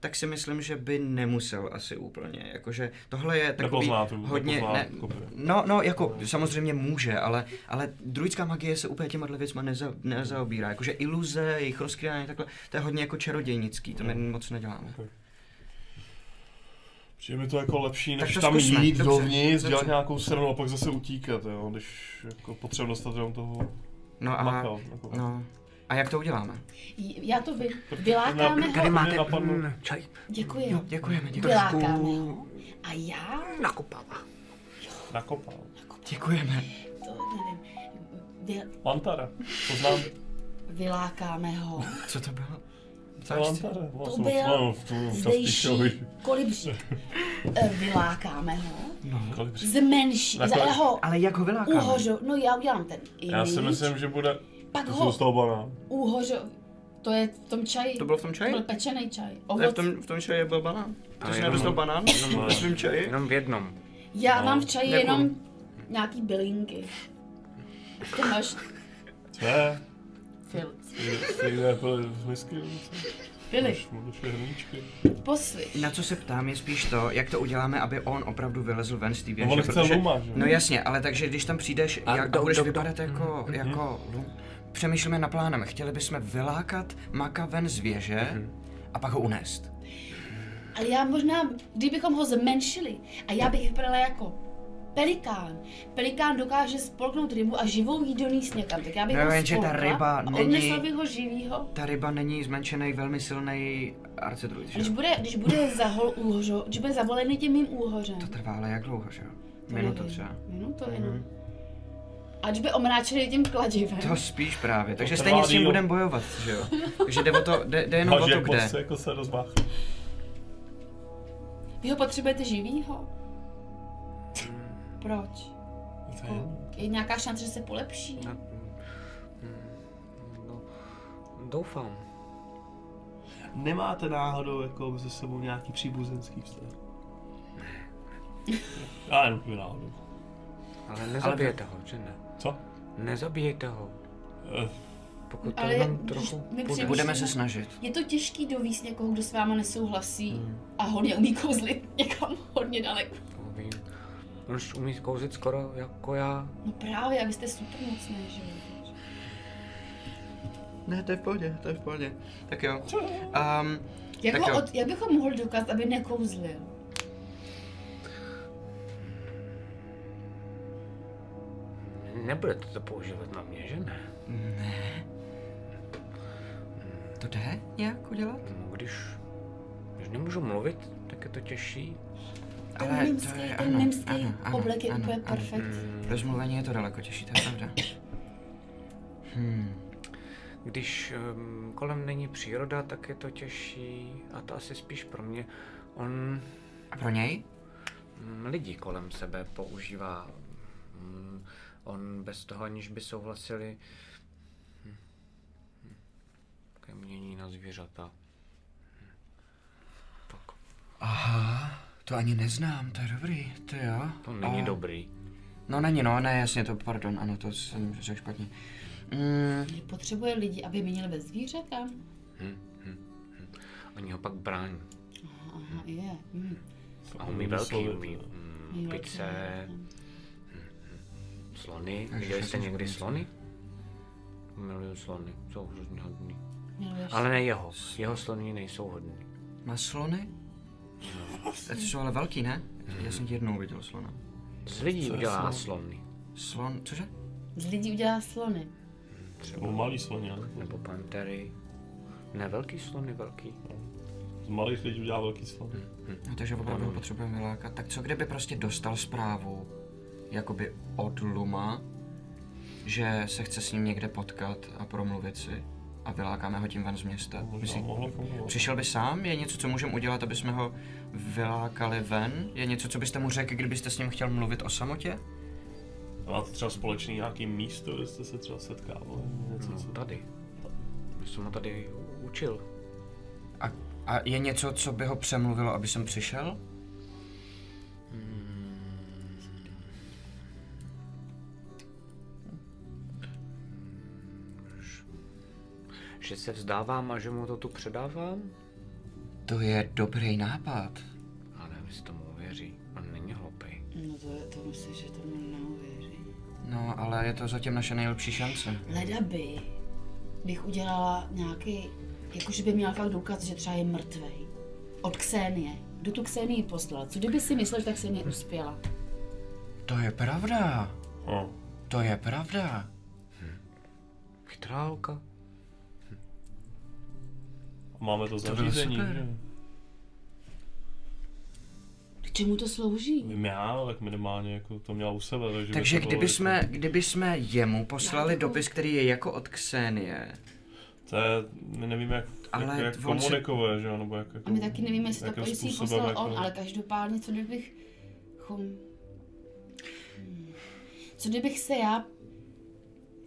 tak si myslím, že by nemusel asi úplně. Jakože tohle je takový Nepozná tu, hodně... nepozná Ne, no, no, jako samozřejmě může, ale, ale druidská magie se úplně těma věcma neza, nezaobírá. Jakože iluze, jejich rozkrývání, takhle, to je hodně jako čarodějnický, to my moc neděláme. Přijde mi to jako lepší, než tam zkusme, jít dobře, dovnitř, dělat dobře. nějakou stranu a pak zase utíkat, jo, když jako potřebujeme dostat jenom toho No a, maka. Jako. no, a jak to uděláme? Já to vy, vylákáme ho. Tady máte mm, čaj. Děkuji. Jo, děkujeme, děkujeme. Vylákáme ho. A já, Nakopává. Nakopal. Děkujeme. to nevím, vy, Mantara, to znám. vylákáme ho. Co to bylo? Mantara. No, To byl no, to- to zdejší kolibřík. Vylákáme ho. Kolik při- Zmenší, za kolik? jeho Ale jak ho vylákáme? úhořo, no já udělám ten image. Já si myslím, že bude... Pak To ho z toho banán. úhořo, to je v tom čaji. To bylo v tom čaji? To byl pečený čaj. Ne, Ovoc. v tom, v tom čaji byl banán. Ale jsi nedostal banán? jenom- Ve svém čaji? Jenom v jednom. Já No, mám v čaji jako- jenom nějaký bylinky. Ty máš Co je? Fil. Stejné byly v misky poslyš. Na co se ptám je spíš to, jak to uděláme, aby on opravdu vylezl ven z té věže. No on chce luma, že? No jasně, ale takže když tam přijdeš A jak, do- a budeš do- vypadat jako, jako lum, přemýšlíme na plánem. Chtěli bychom vylákat maka ven z věže a pak ho unést. Ale já možná, kdybychom ho zmenšili a já bych vypadala jako pelikán. Pelikán dokáže spolknout rybu a živou jí donést někam, tak já bych No, ho jenže ta ryba a není- odnesla bych ho živýho. Ta ryba není zmenšený, velmi silný arcidruid, A že když bude, když bude zahol úhořo, když bude zavolený tím mým úhořem. To trvá ale jak dlouho, že jo? Minutu třeba. Minutu jenom. A když by omráčeli tím kladivem. To spíš právě, takže stejně s tím budeme bojovat, že jo? Takže jde, o to, jde, jde jenom o Máš to, jak moc kde. se jako se rozmáchá. Vy ho potřebujete živýho? Proč? To je- nějaká šance, že se polepší? No, mm, no, doufám. Nemáte náhodou jako mezi sebou nějaký příbuzenský vztah? Já jenom náhodou. Ale nezabijete ho, že ne? Co? Nezabijejte ho. Eh, Pokud to Ale trochu my půjde. Budeme se snažit. Je to těžký dovíst někoho, kdo s váma nesouhlasí a hodně umí kouzlit někam hodně daleko. To vím. On už umí kouzit skoro jako já. No právě, a vy jste super mocný, že jo. Ne, to je v pohodě, to je v pohodě. Tak jo. Um, Jak, Tak ho jo. od, jak bychom mohli dokázat, aby nekouzlil? Nebudete to používat na mě, že ne? ne. To jde nějak udělat? No, když, když nemůžu mluvit, tak je to těžší. Ten Ale to je- ten ano, mimský ano, ano, oblek je ano, úplně ano. perfektní. Pro zmluvení je to daleko těžší, to je pravda. Hmm. Když um, kolem není příroda, tak je to těžší a to asi spíš pro mě. On A pro něj? mm, lidi kolem sebe používá. Mm, on bez toho, aniž by souhlasili, také mění na zvířata. Tak, Aha, to ani neznám, to je dobrý, to jo. to není A- dobrý. No není, no, ne, jasně, to, pardon, ano, to jsem řekl špatně. Mm, Potřebuje lidi, aby měnili ve zvířata? Hm, hm, hm. Oni ho pak brání. Aha, aha, je. Hm. A umí velký, umí mm, pice, slony. Viděli jste někdy slony? Miluju slony, jsou hrozně hodný. Miluješ Ale ne jeho, jeho slony nejsou hodný. má slony? Ty jsou ale velký, ne? Já jsem ti jednou viděl slona. Z lidí Co je udělá slon? slony. Slon, cože? Z lidí udělá slony. Nebo malý sloně, ne? Nebo pantery. Ne, velký slony, velký. Z malých lidí udělá velký slon. No, takže opravdu ho potřebujeme vylákat. Tak co kdyby prostě dostal zprávu, jakoby od Luma, že se chce s ním někde potkat a promluvit si a vylákáme ho tím ven z města. Myslí, fungovat. přišel by sám? Je něco, co můžeme udělat, aby jsme ho vylákali ven? Je něco, co byste mu řekl, kdybyste s ním chtěl mluvit o samotě? A máte třeba společný nějaký místo, kde jste se třeba setkávali? Něco, No, co... tady. Já jsem ho tady učil. A, a je něco, co by ho přemluvilo, aby jsem přišel? Že se vzdávám a že mu to tu předávám? To je dobrý nápad. Ale nevím, jestli tomu uvěří. On není hloupý. No to, je, to myslíš, že to mu neuvěří. No, ale je to zatím naše nejlepší šance. Leda by, bych udělala nějaký, jakože by měla fakt důkaz, že třeba je mrtvej. Od Ksenie. Kdo tu Ksenii poslal? Co kdyby si myslel, že ta Ksenie uspěla? To je pravda. No. To je pravda. Chytrá holka. A máme to zařízení, super. K čemu to slouží? Vím já, ale tak minimálně jako to měla u sebe, takže... by Takže to bylo kdyby jako- jsme, kdyby jsme jemu poslali dopis, který je jako od Ksenie, To je, my nevíme, jak, Ale jak, jak on se- komunikuje, že jo, nebo jak jako... A my taky nevíme, jestli to jakým pojistí způsobem poslal jako- on, ale každopádně, co kdybych... Chom... Hmm. Co kdybych se já...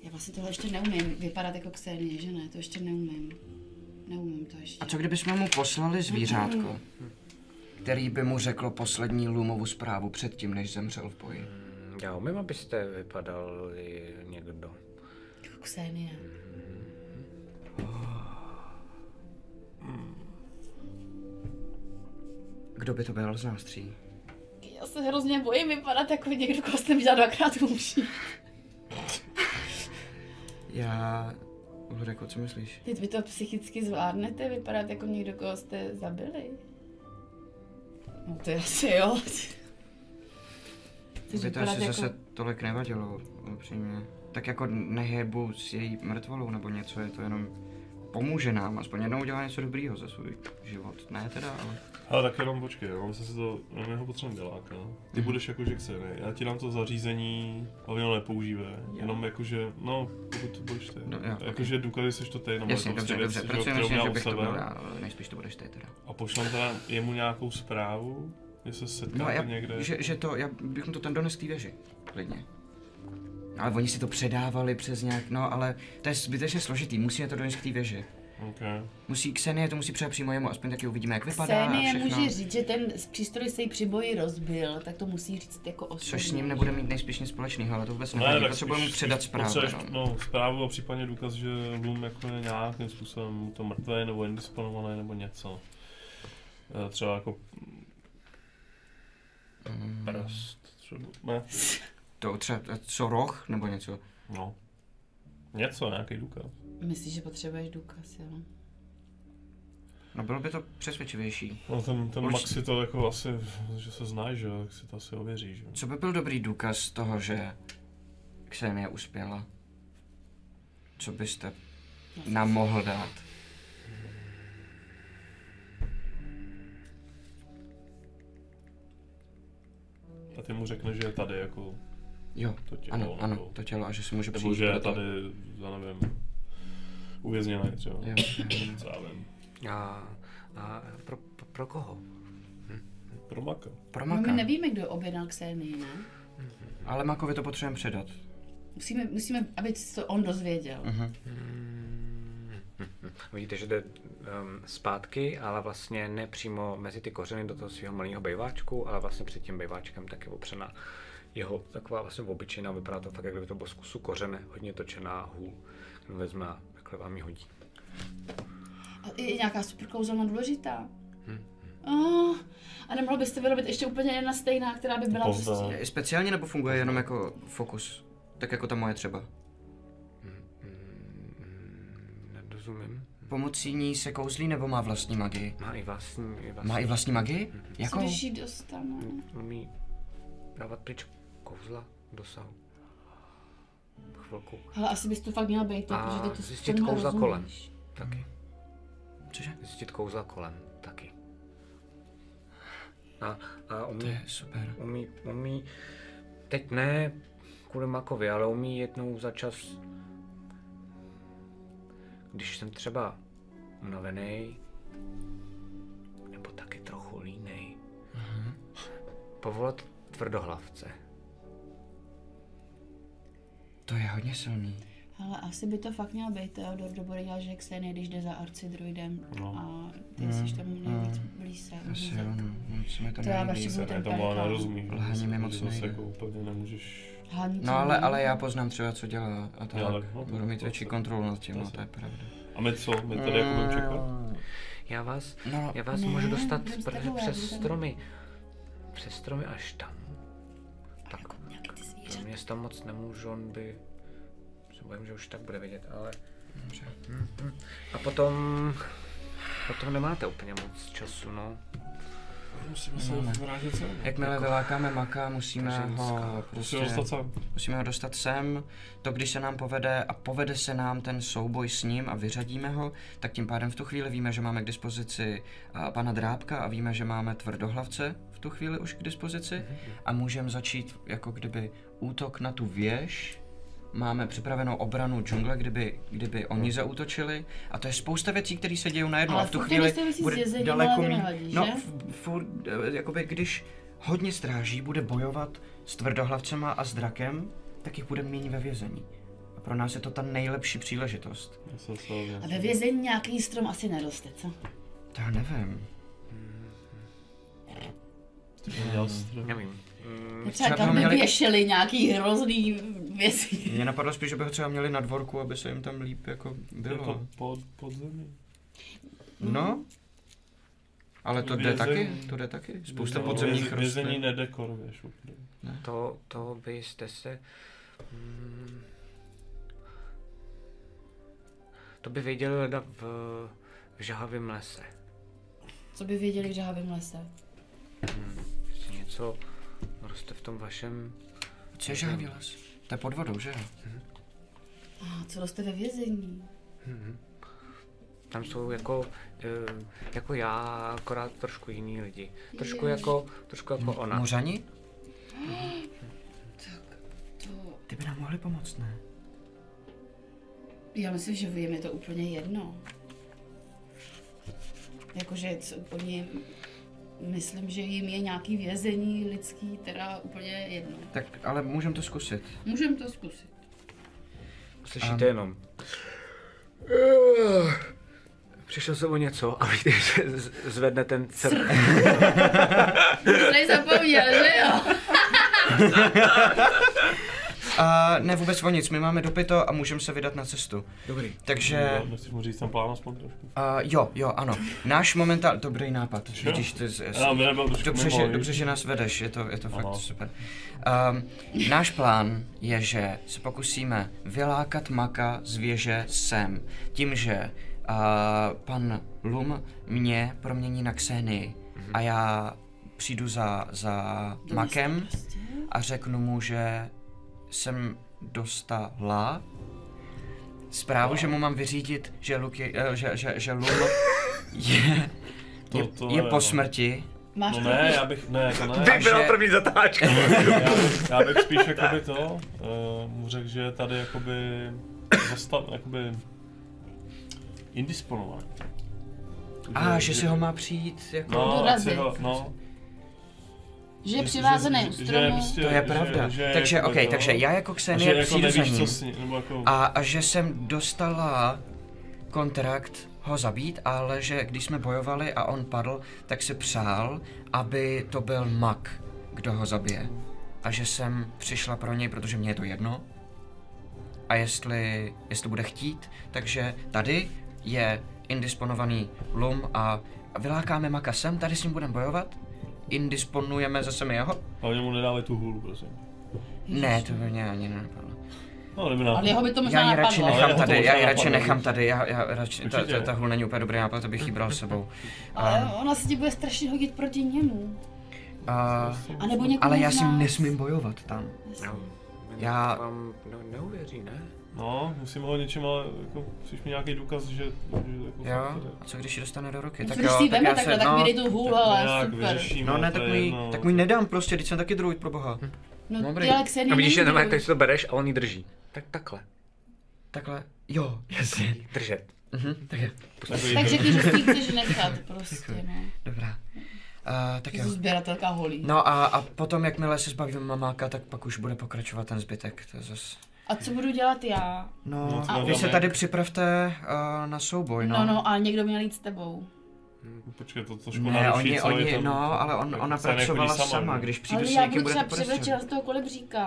Já vlastně tohle ještě neumím vypadat jako Ksenie, že ne? To ještě neumím. Neumím to ještě. a co kdyby jsme mu poslali zvířátko, který by mu řeklo poslední Lumovu zprávu předtím, než zemřel v boji. Mm, Já umím, abyste vypadali někdo. Ksenie. Kdo by to byl z nás tří? Já se hrozně bojím vypadat jako někdo, koho jsem viděla dvakrát v muži. Já... Ulriko, co myslíš? Teď vy to psychicky zvládnete vypadat jako někdo, koho jste zabili? No to je asi jo. By to asi jako... zase tolik nevadilo, upřímně. Tak jako nehybu s její mrtvolou nebo něco, je to jenom pomůže nám, aspoň jednou udělá něco dobrýho za svůj život. Ne teda, ale... Ale tak jenom počkej, mám se si to, my ho potřebujeme děláka. no. Ty budeš jakože Xeny, já ti dám to zařízení, ale ho nepoužívej. Jenom jakože, no, pokud to budeš ty. No, jo, jakože důkazy seš to ty, nebo Jasně, dobře, dobře, že jo, pracujeme že u bych to byl já, nejspíš to budeš ty teda. A pošlem teda jemu nějakou zprávu, že se setkáte No, já, někde. že, že to, já bych mu to ten dones k té věži, klidně. Ale oni si to předávali přes nějak, no ale to je zbytečně složitý, musíme to donést k té věži. Okay. Musí Ksenie to musí předat přímo jemu, aspoň taky uvidíme, jak vypadá všechno. může říct, že ten přístroj se jí při boji rozbil, tak to musí říct jako osobně. Což s ním nebude mít nejspíš nic společného, ale to vůbec Ne, nevadí, potřebujeme mu předat zprávu. jenom. No, zprávu a případně důkaz, že Loom jako je nějakým způsobem to mrtvé nebo indisponované nebo něco. Eh, Třeba jako Mm. prst, Třeba, ne, To třeba, co roh, nebo něco? no. Něco, nějaký důkaz. Myslíš, že potřebuješ důkaz, jo? No bylo by to přesvědčivější. No ten, ten Už- Max si to jako asi, že se znáš, že jo, tak si to asi ověří, že. Co by byl dobrý důkaz toho, že Xenie uspěla? Co byste nám mohl dát? A ty mu řekneš, že je tady jako Jo, to tělo. ano, ano, nebo, to tělo a že si může nebo přijít. že je tady, já nevím, uvězněný třeba. Jo, jo. Co já vím. A, a pro, pro, pro koho? Pro Maka. Pro No my Maka. nevíme, kdo objednal Xenii, ne? Ale Makovi to potřebujeme předat. Musíme, musíme, aby to on dozvěděl. Mhm. Vidíte, že jde um, zpátky, ale vlastně ne přímo mezi ty kořeny do toho svého malého bejváčku, ale vlastně před tím bejváčkem tak je opřena jeho taková vlastně obyčejná, vypadá to fakt, jak kdyby to bylo z kusu kořene, hodně točená hůl. Vezme takhle vám ji hodí. A je nějaká super kouzelna důležitá? Oh, a nemohla byste vyrobit ještě úplně jedna stejná, která by byla Pozda. prostě... Speciálně nebo funguje jenom jako fokus? Tak jako ta moje třeba. Nerozumím. Pomocí ní se kouzlí nebo má vlastní magii? Má i vlastní, i vlastní. Má i vlastní magii? Co Jakou? když ji dostanu? Umí dávat pryč kouzla dosahu. Chvilku. Hele, asi bys to fakt měla být, A protože ty to zjistit kouzla rozumíš. kolem. Taky. Cože? Zjistit kouzla kolem. Taky. A, a To umí, je super. umí, umí, teď ne kvůli Makovi, ale umí jednou za čas, když jsem třeba unavený, nebo taky trochu línej, povolat tvrdohlavce. To je hodně silný. Ale asi by to fakt měl být Theodor Doboriga, že Xenie, když jde za arcidroidem No. a ty jsi tam nejvíc blízce. Asi jo, no. no se mi to To já vaši- Se ten ne, tomu ale že? Lhaní mi moc nejde. jako úplně nemůžeš... Hání No ale, ale já poznám třeba, co dělá a tak. Jo, tak, no, Budu mít to větší kontrolu nad tím, to no to je pravda. A my co? My tady jako budeme čekat? Já vás, No, já vás Ne, můžu dostat budem s pr- tebou, já přes budu stromy. Přes stromy až tam. Do města moc nemůžu, on by... Se bojím, že už tak bude vidět, ale... dobře. A potom... Potom nemáte úplně moc času, no. Musíme se No, vrátit sem. Jakmile vylákáme maka, musíme Takže ho prostě... Musíme dostat sem. Musíme ho dostat sem, to když se nám povede a povede se nám ten souboj s ním a vyřadíme ho, tak tím pádem v tu chvíli víme, že máme k dispozici a, pana Drábka a víme, že máme tvrdohlavce v tu chvíli už k dispozici a můžeme začít jako kdyby útok na tu věž, máme připravenou obranu džungle, kdyby, kdyby oni zaútočili a to je spousta věcí, které se dějí najednou Ale a v tu chvíli bude jezením, daleko nevadí, no, furt, eh, jakoby, když hodně stráží bude bojovat s tvrdohlavcema a s drakem, tak jich bude méně ve vězení. A pro nás je to ta nejlepší příležitost. A ve vězení nějaký strom asi neroste, co? To já nevím. Měl strom. Nevím. Mm, Třeba třeba tam měli- věšeli nějaký hrozný věci. Mně napadlo spíš, že by ho třeba měli na dvorku, aby se jim tam líp jako bylo. Jako pod, pod zemí. No. Ale to jde taky, to jde taky. Spousta No, podzemních věz- Vězení rostlin. nedekoruješ úplně. to, to byste se... Mm, to by věděli leda v, v žahavém lese. Co by věděli v žahavém lese? Jestli něco roste v tom vašem... Co je žávý les? To je pod vodou, že jo? A co roste ve vězení? Tam jsou jako, eh, jako já, akorát trošku jiný lidi. Trošku Jež. jako, trošku jako ona. Mořani? To... Ty by nám mohli pomoct, ne? Já myslím, že vy jim je to úplně jedno. Jakože co, oni, myslím, že jim je nějaký vězení lidský, teda úplně jedno. Tak, ale můžeme to zkusit. Můžeme to zkusit. Slyšíte jenom. Přišel jsem o něco a víte, že zvedne ten cr... To zapomněl, že jo? A ne vůbec o nic, my máme dopito a můžeme se vydat na cestu. Dobrý. Takže, Nechceš mu říct ten plán aspoň trošku? uh, jo, jo, ano. Náš momentál, dobrý nápad, Jo. vidíš, to je, Já dobře, že, dobře, že nás vedeš, je to, je to fakt Aha. super. Um, náš plán je, že se pokusíme vylákat maka z věže sem, tím, že uh, pan Lum mě promění na Xenii a já přijdu za, za makem Prostě. a řeknu mu, že jsem dostala zprávu, že mu mám vyřídit, že, Luk je, eh, že, že, že Lum je, je, to je ne, po no. smrti Máš No ne, já bych, ne, to ne. By byla že- první zatáčka. Já, bych- já bych spíš jakoby to, uh, mu řekl, že je tady jakoby zastav, jakoby indisponovaný. A, že si ho má přijít jako... No, Dorazit. ho, no, Že je přivázaný u že, že, stromu. prostě, To je pravda. Že, že takže, jakoby ok, to, takže já jako Xenie jako přijdu za nevíš, co ním. s ním, nebo jako, A, a že jsem dostala kontrakt ho zabít, ale že když jsme bojovali a on padl, tak si přál, aby to byl mak, kdo ho zabije. A že jsem přišla pro něj, protože mě je to jedno. A jestli, jestli bude chtít, takže tady je indisponovaný lum a a vylákáme maka sem, tady s ním budeme bojovat. Indisponujeme zase my jeho? hlavně mu nedávej tu hůlu, prosím. Ne, to by mě ani nenapadlo. No. Ale jeho by to možná Já ji radši napadlo. nechám tady, já ji radši nechám tady, já, já radši, ta, ta, ta hůl není úplně dobrý nápad, to bych ji bral s sebou. Ale ona se ti bude strašně hodit proti němu. A, A nebo ale já z s ním nás. nesmím bojovat tam. Já- vám no, neuvěří, ne? No, musíme ho něčím, ale jako, musíš mi nějaký důkaz, že... že jako Jo, a co když ji dostane do ruky? Tak Tak když jo, si tak veme já takhle, se, tak mi no, dej tu hůl, to ale super. vyřešíme, no ne, tak je mu ji, jedno. tak mu ji nedám prostě, teď jsem taky druid pro boha. No Dobrý. ty ale Xenia A vidíš, že nemá, když si to bereš a on ji drží. Tak takhle. Takhle, jo, jasně. Držet. Mhm, tak je, Takový- Tak řekni, že si ji chceš nechat prostě, no. dobrá. Uh, tak jo. sběratelka holí. No a, a potom, jakmile se zbavím mamáka, tak pak už bude pokračovat ten zbytek. To je zas... A co budu dělat já? No, No, co vy se tady připravte uh, na souboj, no. No, no, ale někdo měl jít s tebou. Počkej, to trošku Ne, naruší oni, oni, ten- no, ale on, ona Xenia chodí pracovala sama, že? když přijdu Ale s já někým, budete převlečela prostě. z toho kolibříka.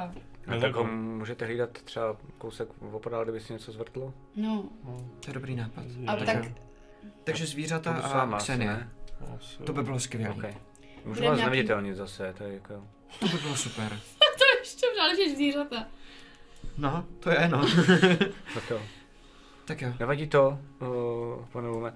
A No, tak ho můžete hlídat třeba kousek opodál, kdyby si něco zvrtlo? No, To je dobrý nápad. a tak. Takže zvířata a asi. To by bylo skvělé. OK. Můžu vás nějaký- neviditelnit zase, to je jako... To by bylo super. ještě další zvířata. No, to je no. Tak jo. tak jo. Nevadí to, uh, pane Lume.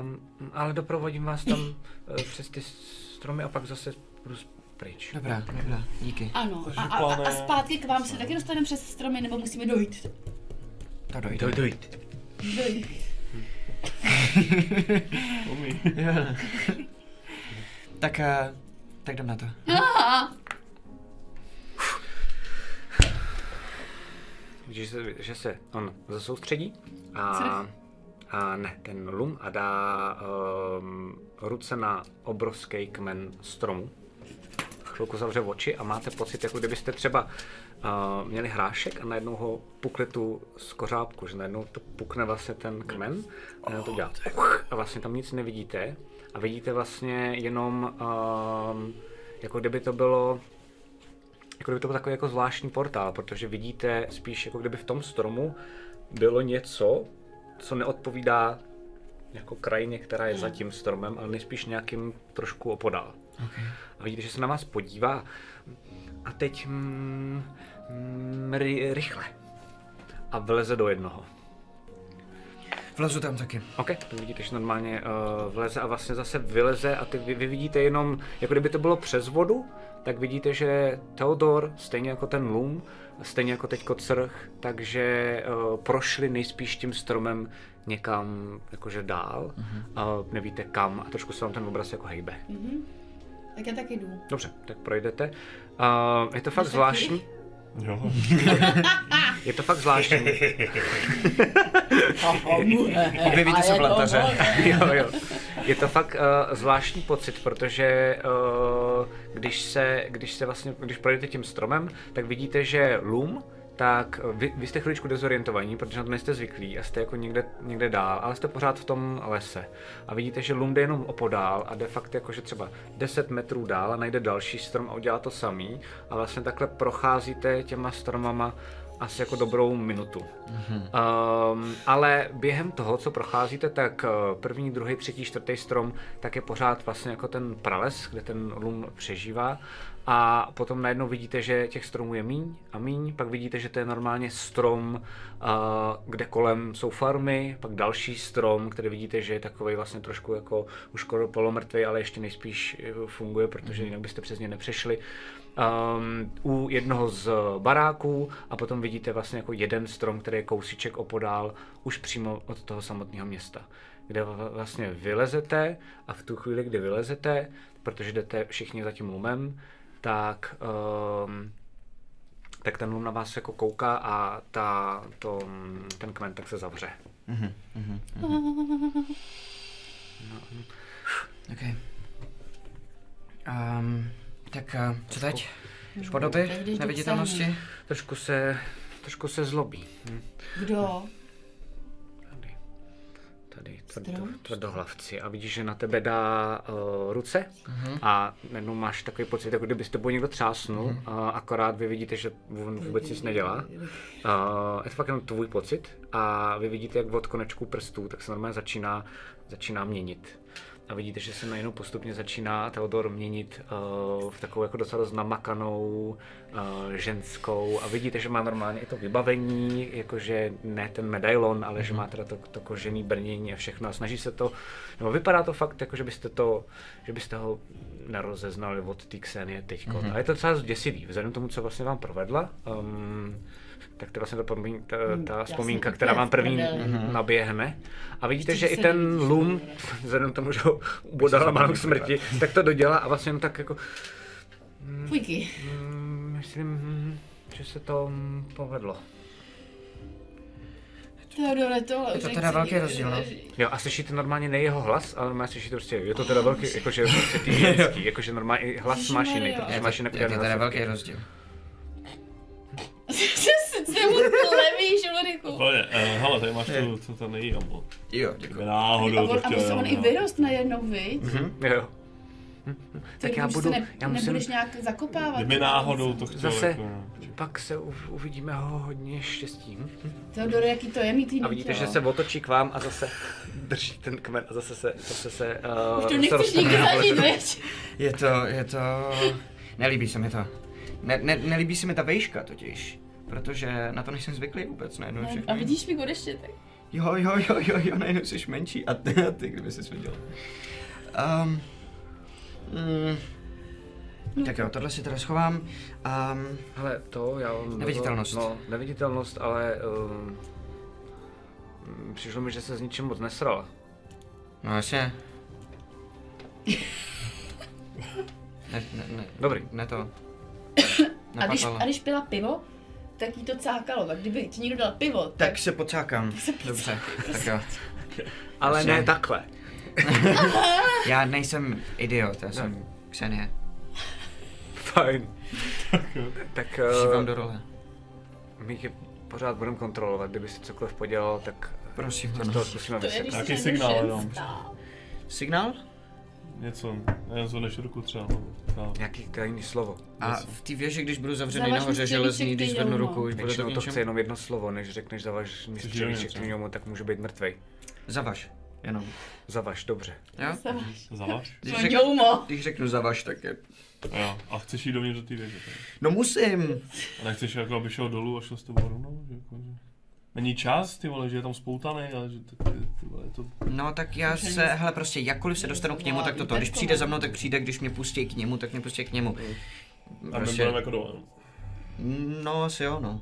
Um, ale doprovodím vás tam uh, přes ty stromy a pak zase budu pryč. Dobrá, dobrá, díky. Ano, a, a, a, zpátky k vám se taky dostaneme přes stromy, nebo musíme dojít? To dojde. Doj, dojď. Dojít. Umí. Jo. tak, uh, tak jdem na to. Aha. Že, že se on zasoustředí a, a ne, ten lum a dá um, ruce na obrovský kmen stromu. Chvilku zavře oči a máte pocit, jako kdybyste třeba uh, měli hrášek a najednou ho pukli tu z kořápku, že najednou to pukne vlastně ten kmen a najednou to dělá a vlastně tam nic nevidíte a vidíte vlastně jenom um, jako kdyby to bylo jako kdyby to byl takový jako zvláštní portál, protože vidíte spíš jako kdyby v tom stromu bylo něco, co neodpovídá jako krajině, která je za tím stromem, ale nejspíš nějakým trošku opodál. Okay. A vidíte, že se na vás podívá a teď mm, mm, ry, rychle. A vleze do jednoho. Vlezu tam taky. OK, to vidíte, že normálně uh, vleze a vlastně zase vyleze a ty, vy, vy vidíte jenom, jako kdyby to bylo přes vodu, tak vidíte, že Theodor, stejně jako ten Lum, stejně jako teďko Crch, takže uh, prošli nejspíš tím stromem někam jakože dál Mhm. a nevíte kam a trošku se vám ten obraz jako hejbe. Mhm. Tak já taky jdu. Dobře, tak projdete. Uh, je to fakt taky? zvláštní. Jo. Je to fakt zvláštní. Objevíte se v lantaře. jo, jo. Je to fakt uh, zvláštní pocit, protože uh, když se, když se vlastně, když projdete tím stromem, tak vidíte, že Lum, tak vy, vy jste chviličku dezorientovaní, protože na to nejste zvyklí a jste jako někde, někde dál, ale jste pořád v tom lese. A vidíte, že Lum jde jenom opodál a de facto jako, že třeba 10 metrů dál a najde další strom a udělá to samý. A vlastně takhle procházíte těma stromama asi jako dobrou minutu. Mm-hmm. Um, ale během toho, co procházíte, tak eh, první, druhý, třetí, čtvrtý strom, tak je pořád vlastně jako ten prales, kde ten lum přežívá. A potom najednou vidíte, že těch stromů je míň a míň, pak vidíte, že to je normálně strom, uh, kde kolem jsou farmy, pak další strom, který vidíte, že je takový vlastně trošku jako už skoro polomrtvý, ale ještě nejspíš eh, funguje, protože jinak byste přes ně nepřešli. Um, u jednoho z baráků a potom vidíte vlastně jako jeden strom, který je kousíček opodál, už přímo od toho samotného města, kde vla- vlastně vylezete a v tu chvíli, kdy vylezete, protože jdete všichni za tím lumem, tak, um, tak ten lum na vás jako kouká a ta, to, ten kmen tak se zavře. Okay. Um, tak uh, co teď? Podoby? Neviditelnosti? Trošku se, trošku se zlobí. Hm. Kdo? Tady, tvrdo, tvrdohlavci a vidíš, že na tebe dá uh, ruce Mhm. a najednou máš takový pocit, jako kdyby s tebou někdo třásnul, Mhm. a akorát vy vidíte, že on vůbec nic nedělá. Uh, je to fakt jenom tvůj pocit a vy vidíte, jak od konečků prstů, tak se normálně začíná, začíná měnit. A vidíte, že se najednou postupně začíná Theodor měnit uh, v takovou jako docela dost namakanou uh, ženskou a vidíte, že má normálně i to vybavení, jakože ne ten medailon, ale že má teda to, to kožený brnění a všechno a snaží se to, nebo vypadá to fakt jako, že byste to, že byste ho nerozeznali od té Ksenie teďko. A je to docela děsivý, vzhledem tomu, co vlastně vám provedla. Um, tak to vlastně ta, pomín, ta, ta já vzpomínka, která vám první prdeli. naběhne. A vidíte, že i ten lum, vzhledem k tomu, že ho bodala mám k smrti, tak to dodělá a vlastně jen tak jako, Fujky. mm, myslím, že se to povedlo. Teodore, tohle Je to teda velký rozdíl, no. Jo, a slyšíte normálně ne jeho hlas, ale normálně slyšíte prostě, je to teda velký, jakože prostě ty ženský, jakože normálně hlas máš jiný, protože Je máš to, jinak je teda hlasovky. velký rozdíl. Jsi mu levíš, Ulriku. Úplně, uh, hele, tady máš tu, co tam nejí, amo. Jo, děkuji. A náhodou to on, a chtěl musí on i vyrost najednou, viď? Jo, jo. Ty Tak já budu, ne, já musím, nebudeš nějak zakopávat. Kdyby náhodou to chtěl, Zase- jako, no. pak se u, uvidíme ho hodně štěstí. hm? Teodore, jaký to je mít jiný A vidíte, tělo? že se otočí k vám a zase drží ten kmen a zase se, zase se, uh, Už to nechceš nikdy zažít, viď? Je to, je to... Nelíbí se mi to. Ne, ne, nelíbí se mi ta vejška totiž. Protože na to nejsem zvyklý vůbec, najednou všechno. A vidíš mi konečně tak. Jo, jo, jo, jo, jo, najednou jsi menší. A ty, a ty kdyby jsi viděl. Um, mm, tak jo, tohle si teda schovám. Um, Hele, to já... Neviditelnost. No, neviditelnost, ale... Um, přišlo mi, že se s ničím moc nesrala. no jasně. Ne, ne, ne, Dobrý. ne to. A když, a když pila pivo, tak jí to cákalo. Tak kdyby ti někdo dal pivo, Tak se pocákám. Dobře, tak jo. Ale ne takhle. Já nejsem idiot, já jsem Ksenie. Fajn. tak Žívám uh, do role. my tě pořád budeme kontrolovat, kdyby si cokoliv podělal, tak Prosím, to zkusíme to je, když vysvětlit. Nějaký signál, jenom. Signál? Něco, něco než ruku třeba. no, tak. Nějaký tajný slovo. A v té věži, když budu zavřený Zavaž nahoře železný, když zvednu ruku, no. už bude to k to chce jenom jedno slovo, než řekneš zavaž mi Což je střevíček něco. k němu, tak může být mrtvej. Zavaž, jenom. Zavaž, dobře. Jo? Zavaž. Zavaž? Když, No, řek, Joumo. když řeknu zavaž, tak je... Jo, a chceš jít dovnitř do té věže. tak. No musím! A nechceš jako, aby šel dolů a šel s tebou rovnou? Že jako, že... Není čas, ty vole, že je tam spoutaný, ale že ty, ty, ty vole, je to... No tak já se, hele prostě, jakkoliv se dostanu k němu, tak toto. Když přijde za mnou, tak přijde, když mě pustí k němu, tak mě pustí k němu. A my Prostě, budeme jako dole. no. no asi jo, no.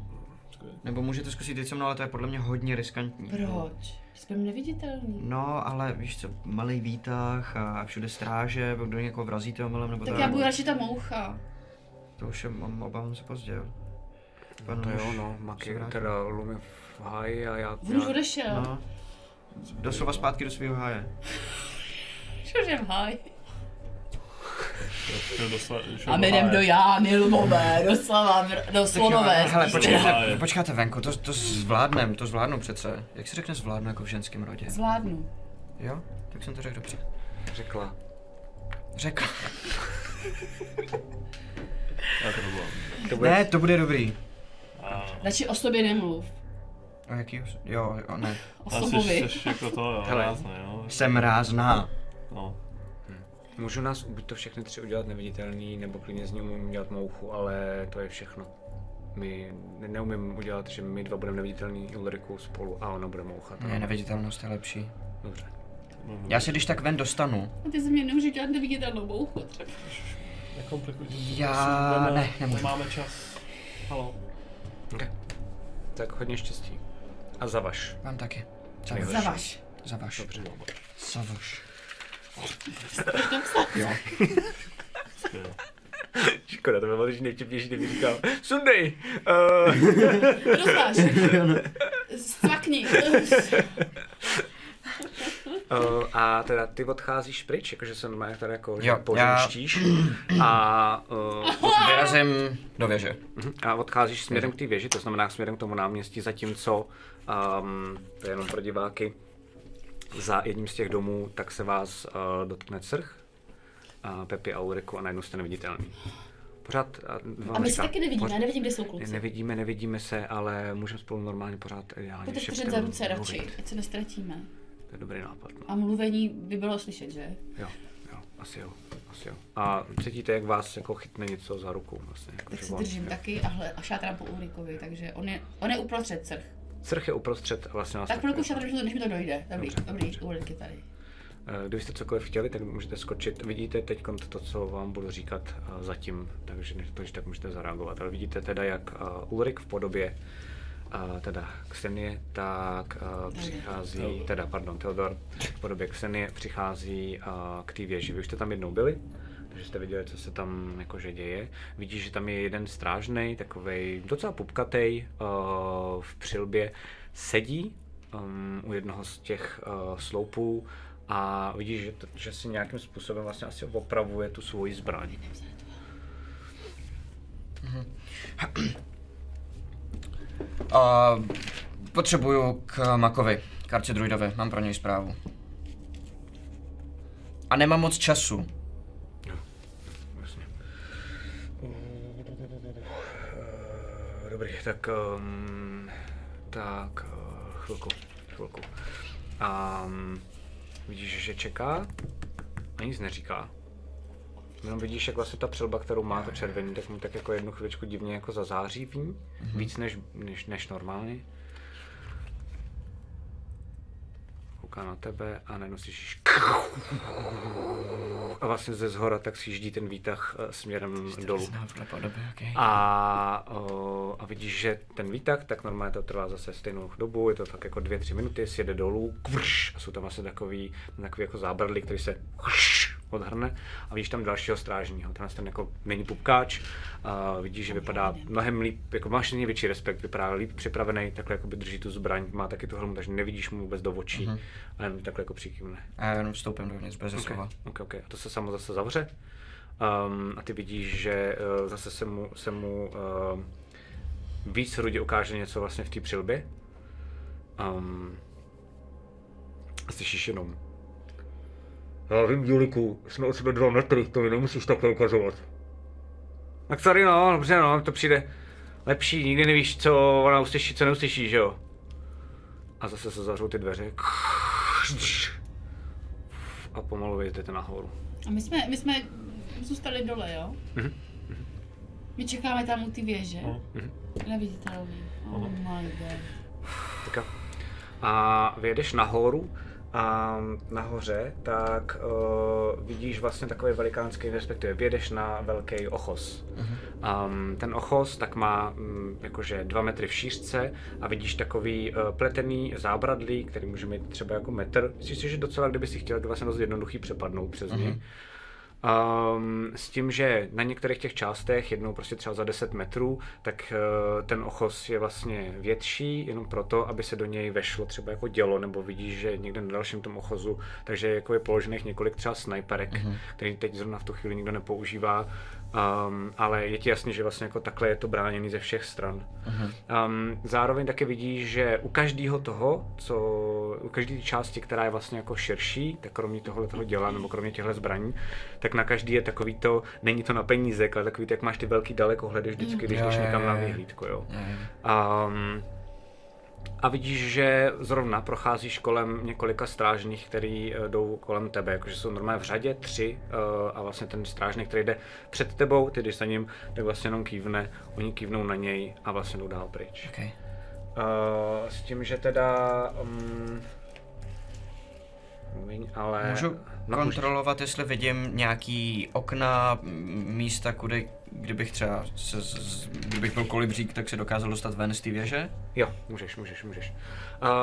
Nebo můžete zkusit jít se mnou, ale to je podle mě hodně riskantní. Proč? Jsme neviditelný. No, ale víš co, malý výtah a všude stráže, kdo někoho vrazíte omylem nebo Tak tak. já budu radši ta moucha. To už je, mám- obávám se pozdě, jo. Pan To už jo, no, Maky, teda Lumi v háji a já... On už odešel. No, doslova zpátky do svého háje. Cože v háji? Šel do sla- šel A my jdem do lvové, do, slava, do slonové. Hele, spíš. počkejte, počkáte venku, to, to zvládnem, to zvládnu přece. Jak se řekne zvládnu jako v ženském rodě? Zvládnu. Jo? Tak jsem to řekl dobře. Řekla. Řekl. Já to. Ne, to bude dobrý. Radši o sobě nemluv. O jaký? os- Jo, jo, ne. O a jsi, jsi jako to, jo, Hele. rázné, jo. Jsem rázná. No. Můžu nás buď to všechny tři udělat neviditelný, nebo klidně z ní umím udělat mouchu, ale to je všechno. My ne- neumím udělat, že my dva budeme neviditelný Ulriku spolu a ona bude mouchat. Ne, neviditelnost je lepší. Dobře. Já si když tak ven dostanu. A ty ze mě nemůžeš dělat neviditelnou bouchu třeba. Nekomplikuj to. Já- prosím, ne, nemůžu. Nemáme čas. Halo. Okay. Tak hodně štěstí. A zavaš. Vám taky. Nejhorší. Zavaš. Zavaš. Dobře. Zavaš. Skvěle. Škoda, to by bylo, že nejvtipnější, kdyby říkal, sundej! Uh, Rozváš. Uh, a teda ty odcházíš pryč, jakože se normálně tady jako, Jo, požuštíš a, uh, Vyrazím do věže. Mhm. A odcházíš směrem k té věži, to znamená směrem k tomu náměstí, zatímco, um, to je jenom pro diváky, za jedním z těch domů, tak se vás uh, dotkne crch, uh, Pepi a Ulriku a najednou jste neviditelný. Pořád, uh, vám A my se říká, taky nevidíme, pořád- já nevidím, kde jsou kluci. Nevidíme, nevidíme se, ale můžeme spolu normálně pořád ideálně Pojďte šeptem za ruce radši, ať se nestratíme. To je dobrý nápad. No. A mluvení by bylo slyšet, že? Jo, jo, asi jo, asi jo. A cítíte, jak vás jako chytne něco za ruku vlastně. Jako, Tak se držím taky a, hle, a šátrám po Ulrikovi, takže on je, on je uprostřed crch. Crch je uprostřed a vlastně vás Tak chvilku takhle- šátrám, než mi to- dojde. Dobrý, Dobře, dobrý, dobře. Tady. Eh, Kdybyste cokoliv chtěli, tak můžete skočit. Vidíte teď to, co vám budu říkat eh, zatím, takže než tak můžete zareagovat. Ale vidíte teda, jak eh, Ulrik v podobě teda Ksenie, tak přichází, teda pardon, Theodor v podobě Ksenie přichází k té věži. Vy už jste tam jednou byli, takže jste viděli, co se tam jakože děje. Vidíš, že tam je jeden strážnej, takovej docela pupkatej uh, v přilbě, sedí um, u jednoho z těch uh, sloupů a vidíš, že, to, že si nějakým způsobem vlastně asi opravuje tu svoji zbraň. A potřebuju k Makovi, k arcidruidovi, mám pro něj zprávu. A nemám moc času. Dobrý, tak, um, tak uh, chvilku, chvilku. Um, vidíš, že čeká a nic neříká. Jenom vidíš, jak vlastně ta přelba, kterou má, to červený, tak mu tak jako jednu chvíličku divně jako zazáří v ní, víc než, než, než normálně. Kouká na tebe a najednou slyšíš a vlastně ze zhora tak sjíždí ten výtah eh, směrem dolů. Podobě, okay. A, o, a vidíš, že ten výtah, tak normálně to trvá zase stejnou dobu, je to tak jako dvě, tři minuty, sjede dolů, kvrš, a jsou tam vlastně takový, takový jako zábradlí, který se kvrš, odhrne a vidíš tam dalšího strážního, ten ten jako není pupkáč, a vidíš, že vypadá mnohem líp, jako máš něj větší respekt, vypadá líp připravený, takhle jako by drží tu zbraň, má taky tu helmu, takže nevidíš mu vůbec do očí, Mhm. a jenom takhle jako přikývne. A já jenom vstoupím dovnitř bez okay. slova. Ok, ok. A to se samo zase zavře. Um, a ty vidíš, že uh, zase se mu, se mu uh, víc hrudi ukáže něco vlastně v té přilbě. Um, a slyšíš jenom. Já vím, Juliku, jsme od sebe dva metry, to mi nemusíš takhle ukazovat. Tak sorry no, dobře no, to přijde lepší, nikdy nevíš, co ona uslyší, co neuslyší, že jo? A zase se zavřou ty dveře. A pomalu vyjdete nahoru. A my jsme, my jsme zůstali dole, jo? Mhm. My čekáme tam u ty věže. No. Neviditelný. Oh my god. Tak. A vyjedeš nahoru a nahoře, tak uh, vidíš vlastně takový velikánský, respektive vyjedeš na velký ochos. Um, ten ochos tak má um, jakože dva metry v šířce a vidíš takový uh, pletený zábradlí, který může mít třeba jako metr. Myslíš si, že docela, kdyby si chtěl, vlastně dost jednoduchý přepadnout přes něj. Um, s tím, že na některých těch částech, jednou prostě třeba za 10 metrů, tak uh, ten ochos je vlastně větší, jenom proto, aby se do něj vešlo třeba jako dělo, nebo vidíš, že někde na dalším tom ochozu, takže jako je položených několik třeba snajperek, mm-hmm. který teď zrovna v tu chvíli nikdo nepoužívá, Um, ale je ti jasný, že vlastně jako takhle je to bráněný ze všech stran. Uh-huh. Um, zároveň taky vidíš, že u každého toho, co, u každé části, která je vlastně jako širší, tak kromě tohle toho děla, nebo kromě těchto zbraní, tak na každý je takový to, není to na peníze, ale takový to, jak máš ty velký dalekohledy vždycky, když Jo, jdeš někam na vyhlídku, jo. Jo. Um, a vidíš, že zrovna procházíš kolem několika strážných, který eh, jdou kolem tebe, jakože jsou normálně v řadě tři eh, a vlastně ten strážný, který jde před tebou, ty jdeš za ním, tak vlastně jenom kývne, oni kývnou na něj a vlastně jdou dál pryč. Okay. Uh, s tím, že teda... Um, promiň, ale... Můžu no, kontrolovat, jestli vidím nějaký okna, místa, kudy, kdybych třeba, se, z, kdybych byl kolibřík, tak se dokázal dostat ven z té věže? Jo, můžeš, můžeš, můžeš.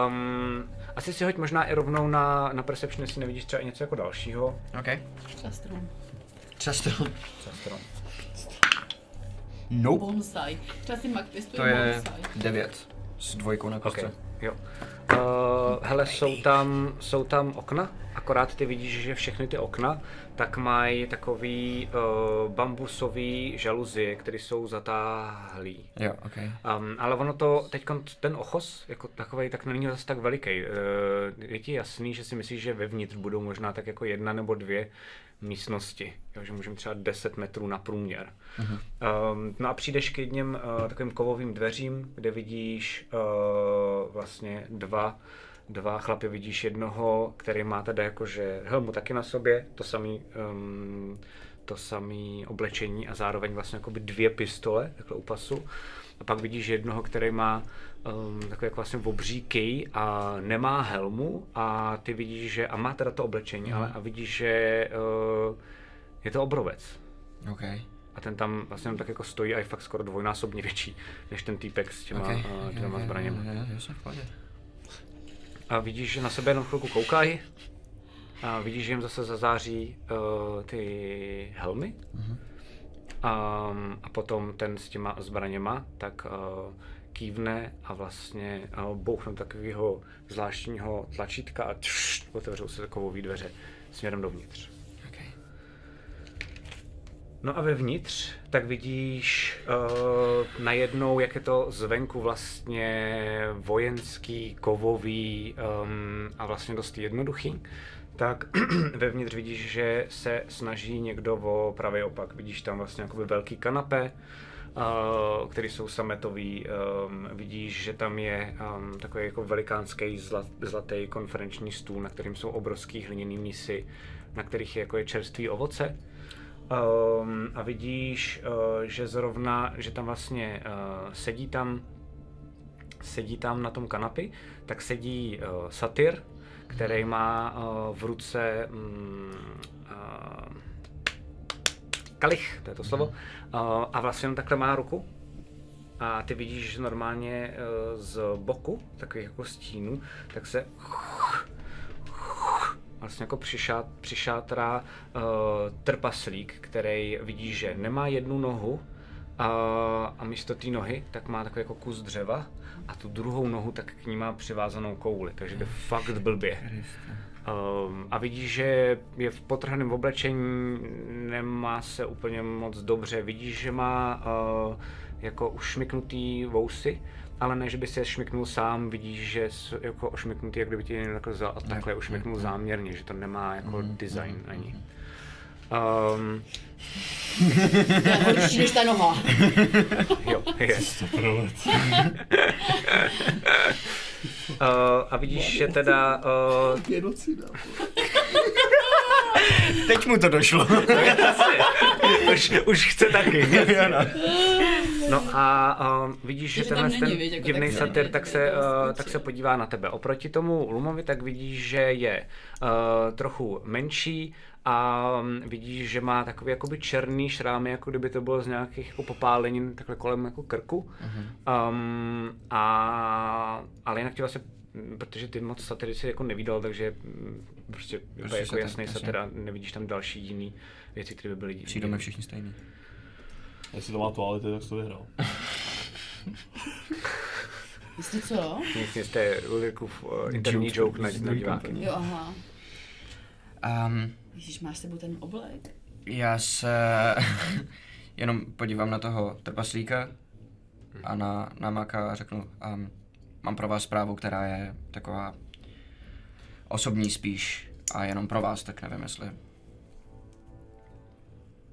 Um, asi si hoď možná i rovnou na, na Perception, jestli nevidíš třeba i něco jako dalšího. OK. Častrom. Často. Cestrom. Nope. Bonsai. Třeba si Mac pěstuje To je bonsai. 9 s dvojkou na kostce. Okay. Jo. Uh, hele, jsou tam, jsou tam okna, akorát ty vidíš, že všechny ty okna tak mají takový uh, bambusový žaluzie, které jsou zatáhlý. Jo, OK. Um, ale ono to, teď ten ochos, jako takový, tak není zase tak veliký. Uh, je ti jasný, že si myslíš, že vevnitř budou možná tak jako jedna nebo dvě místnosti, jo, že můžeme třeba 10 metrů na průměr. Uh-huh. Um, no a přijdeš k jedním uh, takovým kovovým dveřím, kde vidíš uh, vlastně dva dva chlapy, vidíš jednoho, který má teda jakože helmu taky na sobě, to samý, um, to samý oblečení a zároveň vlastně jakoby dvě pistole, takhle u pasu. A pak vidíš jednoho, který má um, takový jako vlastně obří kej a nemá helmu a ty vidíš, že, a má teda to oblečení, ale a vidíš, že uh, je to obrovec. OK. A ten tam vlastně tak jako stojí a je fakt skoro dvojnásobně větší, než ten týpek s těma, okay. uh, těma zbraněmi. Jo. A vidíš, že na sebe jenom chvilku koukají. A vidíš, že jim zase zazáří uh, ty helmy. Mm-hmm. Um, a potom ten s těma zbraněma, tak uh, kývne a vlastně uh, bouchne takového zvláštního tlačítka a tš, otevřou se takovou dveře směrem dovnitř. No a vevnitř, tak vidíš uh, najednou, jak je to zvenku vlastně vojenský, kovový um, a vlastně dost jednoduchý, tak vevnitř vidíš, že se snaží někdo o pravý opak. Vidíš tam vlastně jakoby velký kanapé, uh, který jsou sametový. Um, vidíš, že tam je um, takový jako velikánský zlat, zlatý konferenční stůl, na kterým jsou obrovský hliněný mísy, na kterých je jako je čerstvý ovoce. Um, a vidíš, uh, že zrovna, že tam vlastně uh, sedí tam sedí tam na tom kanapy, tak sedí uh, satyr, který má uh, v ruce um, uh, kalich, to je to slovo, uh, a vlastně takhle má ruku. A ty vidíš, že normálně uh, z boku, takových jako stínů, tak se vlastně jako přišát, přišátrá uh, trpaslík, který vidí, že nemá jednu nohu uh, a místo té nohy tak má takový jako kus dřeva a tu druhou nohu tak k ní má přivázanou kouli, takže jde fakt blbě. Um, a vidíš, že je v potrhaném oblečení, nemá se úplně moc dobře, vidíš, že má uh, jako ušmyknutý vousy, ale ne, že by si je šmyknul sám, vidíš, že jsou jako ošmyknutý, jak kdyby ti někdo takhle vzal a takhle ušmyknul záměrně, že to nemá jako design ani. Um, To je horší než ta noha. jo, je. Uh, a vidíš, že teda uh. Teď mu to došlo. už, už chce taky. No a uh, vidíš, že tenhle není, ten viď, jako divný tak se satyr, tak se, uh, tak se podívá na tebe. Oproti tomu Lumovi tak vidíš, že je uh, trochu menší a um, vidíš, že má takový jakoby černý šrámy, jako kdyby to bylo z nějakých jako popálenin takhle kolem jako krku. Um, a, ale jinak ti vlastně mm, protože ty moc satiry si jako nevídal, takže mm, prostě, Prostě jako jasný jasně. satira, nevidíš tam další jiný věci, které by byly divný. Přijdeme všichni stejný. Jestli to má toalety, tak jsi to vyhrál. Jestli co? Nic, nic, to je Ulrikův uh, interní Joke joke na, na diváky. Jo, aha. Um, Ježíš, máš s sebou ten oblek? já se jenom podívám na toho trpaslíka a na, na Maka a řeknu, um, mám pro vás zprávu, která je taková osobní spíš a jenom pro vás, tak nevím, jestli...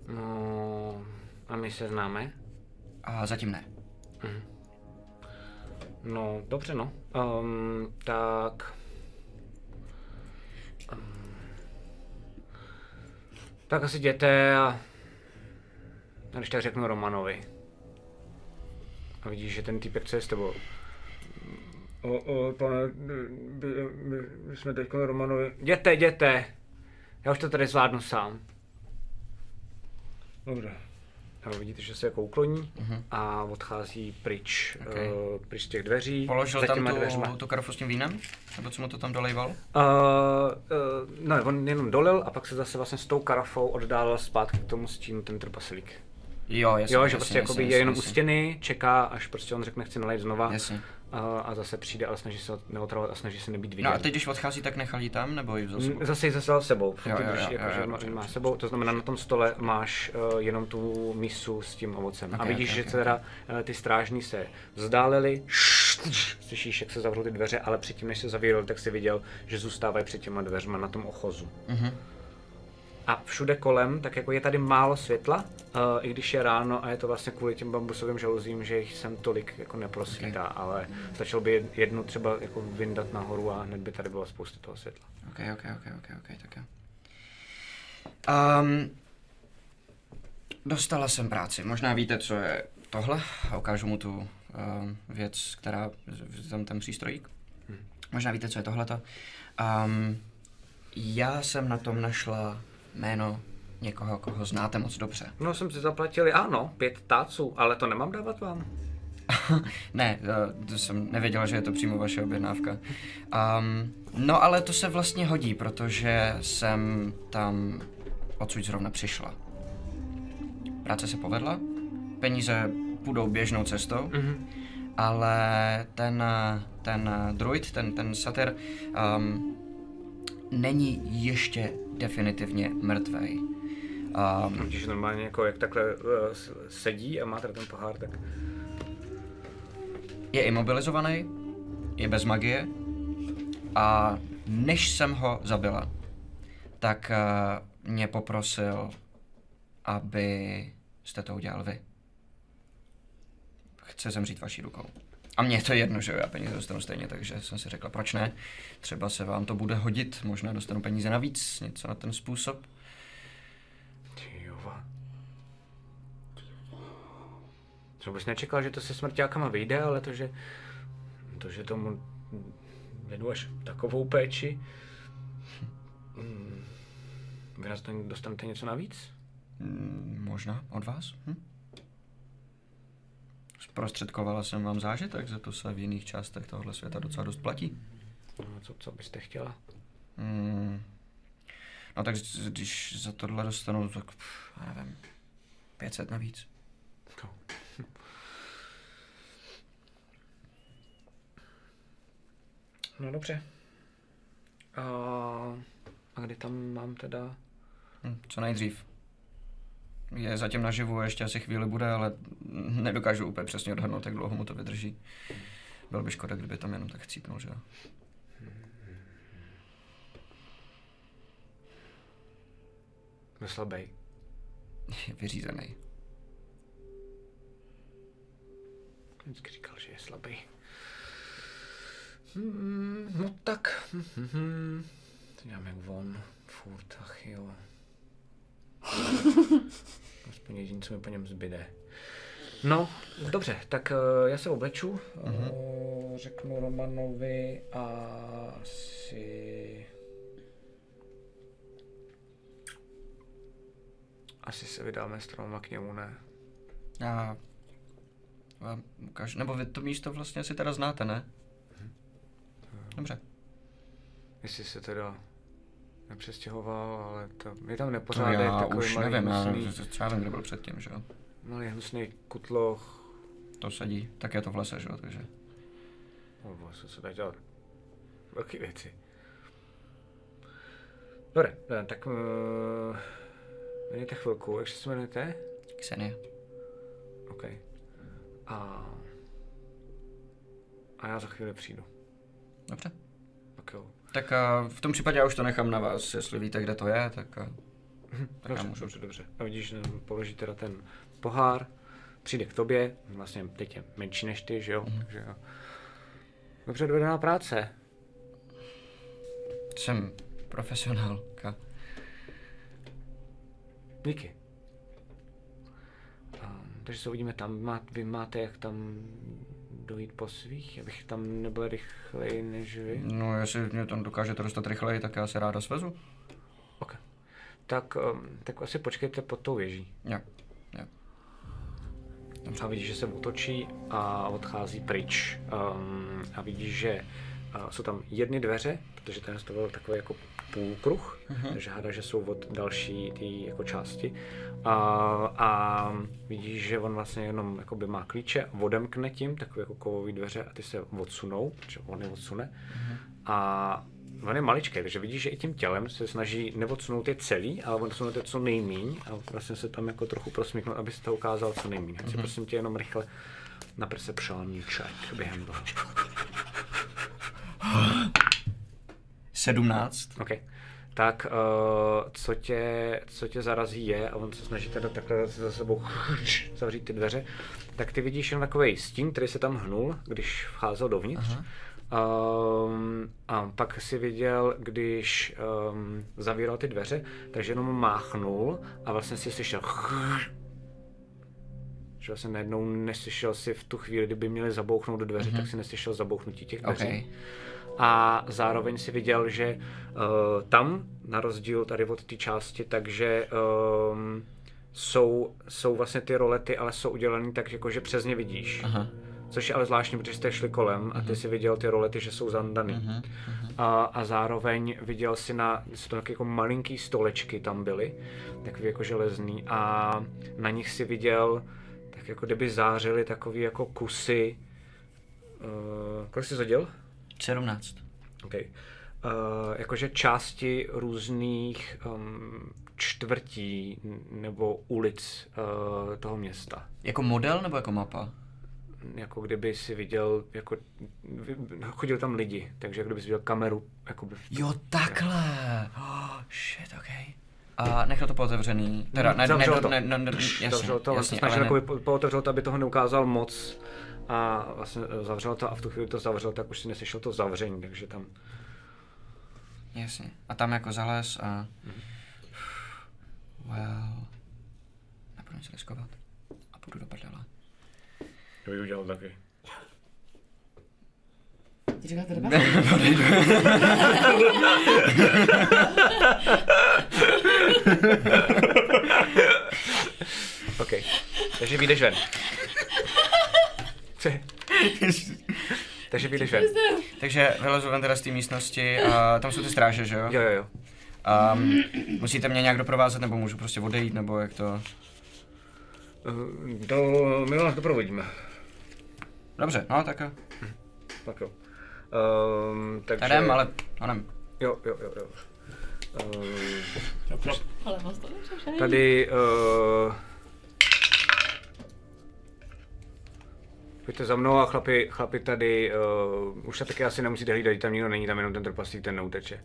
No, a my se známe? A zatím ne. No, dobře no. Um, tak... Um, tak asi jděte a... a když tak řeknu Romanovi. A vidíš, že ten týpek, co je s tebou. O, o, pane, my, my, my jsme teď Romanovi. Jděte, jděte! Já už to tady zvládnu sám. Dobře. A vidíte, že se jako ukloní a odchází pryč, Ok. uh, pryč z těch dveří. Položil za tam tu, dveřma. tu karfu s tím vínem? Nebo co mu to tam dolejval? Uh, uh, no, on jenom dolil a pak se zase vlastně s tou karafou oddálil zpátky k tomu stínu ten trpaslík. Jo, jasně. Jo, že jasně, prostě jakoby jasně, je jenom u jasně. stěny, čeká, až prostě on řekne, chci nalejt znova Jasně. A, a zase přijde, ale snaží se neotravovat a snaží se nebýt vidět. No a teď, když odchází, tak nechal jí tam, nebo ji vzal s sebou? Mm, Zase ji zase sebou, Jo, ty jo, drží, jo, jako, jo, že jo, má, dobře, má dobře, sebou, to znamená na tom stole máš uh, jenom tu misu s tím ovocem. a Ok, vidíš, ok, že ok. teda uh, ty strážní se vzdáleli, slyšíš, jak se zavřou ty dveře, ale předtím, než se zavírali, tak si viděl, že zůstávají před těma dveřma na tom ochozu. Mhm. A všude kolem, tak jako je tady málo světla, uh, i když je ráno a je to vlastně kvůli těm bambusovým žaluzím, že jich sem tolik jako neprosvítá, okay. ale stačilo by jed- jednu třeba jako vyndat nahoru a hned by tady bylo spoustu toho světla. Ok, ok, ok, ok, ok, tak jo. Um, dostala jsem práci. Možná víte, co je tohle. A ukážu mu tu um, věc, která, tam ten přístrojík. Možná víte, co je tohleto. Um, já jsem na tom našla jméno někoho, koho znáte moc dobře. No jsem si zaplatili, ano, pět táců, ale to nemám dávat vám. ne, eh, to jsem nevěděla, že je to přímo vaše objednávka. Um, no ale to se vlastně hodí, protože jsem tam odsud zrovna přišla. Práce se povedla, peníze půjdou běžnou cestou, Mm-hmm. ale ten, ten druid, ten, ten satyr, um, není ještě definitivně mrtvej. Um, Když normálně jako jak takhle uh, sedí a má tady ten pohár, tak je imobilizovaný, je bez magie a než jsem ho zabila, tak uh, mě poprosil, aby jste to udělal vy. Chce zemřít vaší rukou. A mně je to jedno, že jo, já peníze dostanu stejně, takže jsem si řekla, proč ne? Třeba se vám to bude hodit, možná dostanu peníze navíc, něco na ten způsob. Ty jo. Třeba bys nečekal, že to se smrťákama vyjde, ale to, že, to, že tomu věnuješ takovou péči, mm, vy nás dostanete něco navíc? Mm, možná od vás? Hm? Zprostředkovala jsem vám zážitek, za to se v jiných částech tohohle světa docela dost platí. No, co, co byste chtěla? Mm. No tak když za tohle dostanu, tak pff, já nevím, 500 navíc. To. No dobře. A, a kdy tam mám teda... Hm, co nejdřív. Je zatím naživu, ještě asi chvíli bude, ale nedokážu úplně přesně odhadnout, jak dlouho mu to vydrží. Bylo by škoda, kdyby tam jenom tak chcípnul, že jo. Je slabý. Je vyřízený. Vždycky říkal, že je slabý. Hmm, no tak. Hmm, to děláme jak on. Furt, ach jo. Aspoň jediný, co mi po něm zbyde. No, dobře, tak uh, já se obleču, uh, řeknu Romanovi a asi... Asi se vydáme s Troma k němu, ne? Já vám ukážu, nebo vy to místo vlastně si teda znáte, ne? Dobře. Jestli se teda nepřestěhoval, ale to, je tam nepořádek, já takový už malý nevím, já hnusný, třeba vím, kde byl předtím, že jo. malý hnusný kutloch. To sedí, tak je to v lese, že jo, takže. Bože, co se dá dělat? Velké věci. Dobré, tak uh, mějte chvilku, jak se jmenujete? Ksenie. OK. A, a já za chvíli přijdu. Dobře. Tak uh, v tom případě já už to nechám na vás, jestli víte, kde to je, tak, uh, tak já Dobře, můžu. dobře, dobře. A vidíš, že položí teda ten pohár, přijde k tobě, vlastně teď je menší než ty, že jo? Mhm. Takže jo. Dobře odvedená práce. Jsem profesionálka. Díky. Takže se uvidíme tam. Má, vy máte jak tam dojít po svých, abych tam nebyl rychleji než vy? No, jestli mě to dokážete dostat rychleji, tak já se ráda svezu. OK. Tak, um, tak asi počkejte pod tou věží. Jo. Jo. A vidíš, že se otočí a odchází pryč. Um, a vidíš, že uh, jsou tam jedny dveře, protože ten to byl takový jako půlkruh, uh-huh. takže hádá, že jsou od další ty jako části. A, a vidíš, že on vlastně jenom jakoby má klíče, odemkne tím takové jako kovové dveře a ty se odsunou, protože on je odsune. Uh-huh. A on je maličký, takže vidíš, že i tím tělem se snaží neodsunout je celý, ale odsunout je co nejmíň a vlastně se tam jako trochu prosmíknout, aby se to ukázal co nejmíň. Chci prosím tě jenom rychle na perception check během toho. 17. OK. Tak uh, co, tě, co tě zarazí je, a on se snaží teda takhle za sebou zavřít ty dveře, tak ty vidíš jen takový stín, který se tam hnul, když vcházel dovnitř. Um, a pak si viděl, když um, zavíral ty dveře, takže jenom máchnul a vlastně si slyšel že vlastně najednou neslyšel si v tu chvíli, kdyby měli zabouchnout do dveře, mm-hmm. tak si neslyšel zabouchnutí těch dveří. OK. A zároveň si viděl, že uh, tam, na rozdíl tady od té části, takže um, jsou, jsou vlastně ty rolety, ale jsou udělané tak, jako, že přes ně vidíš. Aha. Což je ale zvláštní, protože jste šli kolem a ty si viděl ty rolety, že jsou zandaný. A, a zároveň viděl si na, jsou to taky jako malinký stolečky tam byly, takový jako železný a na nich si viděl tak jako kdyby zářily takový jako kusy. Uh, kolik jsi zaděl? 17. OK. Uh, jakože části různých um, čtvrtí nebo ulic uh, toho města. Jako model nebo jako mapa? Jako kdyby si viděl, jako chodil tam lidi, takže jako kdyby si viděl kameru, jako by Jo, takhle. Oh, shit, ok. A nechal to pootevřený. Teda, ne, ne, Zavřel ne, to. ne, ne, ne, jasně, zavřel to, jasně, snažil jako ne, po- pootevřel to, aby toho neukázal moc. A vlastně eh, zavřel to a v tu chvíli to zavřel, tak už si neslyšel to zavření, takže tam... jasně. A tam jako zales a... Mhm. Well... Nebudu nic riskovat. A půjdu do prdele. To bych udělal taky. Ty říkal to OK. Takže vyjdeš ven. Takže vyjdeš ven. Takže vylezu ven teda z té místnosti a tam jsou ty stráže, že jo? Jo, jo, jo. Um, musíte mě nějak doprovázet, nebo můžu prostě odejít, nebo jak to... Eh, To my vás doprovodíme. Dobře, no tak jo. Tak jo. Um, takže... Já jdem, ale... No jdem. Jo, jo, jo, jo. Um, to tady... Uh, Pojďte za mnou a chlapi, chlapi tady, uh, už se taky asi nemusíte hlídat, tam nikdo není, tam jenom ten trpaslík, ten neuteče.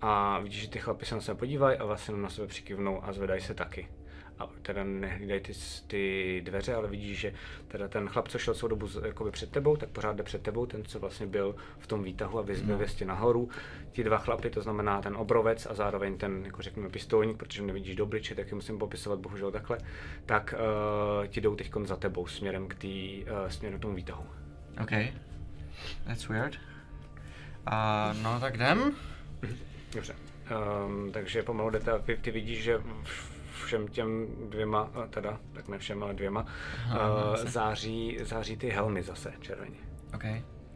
A vidíš, že ty chlapi se na sebe podívají a vlastně na sebe přikivnou a zvedají se taky. A teda nehlídají ty, ty dveře, ale vidíš, že teda ten chlap, co šel celou dobu z- jakoby před tebou, tak pořád jde před tebou, ten, co vlastně byl v tom výtahu a vyzbyl věstě nahoru. Ti dva chlapy, to znamená ten obrovec a zároveň ten, jako řekněme, pistolník, protože nevidíš do obliče, tak je musím popisovat bohužel takhle, tak uh, ti jdou teď za tebou směrem k tý, uh, směrem k tomu výtahu. OK. That's weird. A no tak jdem. Dobře. Um, takže pomalu jdete a ty, ty vidíš, že v- všem těm dvěma, teda, tak ne všem, ale dvěma, uh, září, září ty helmy zase červeně. OK.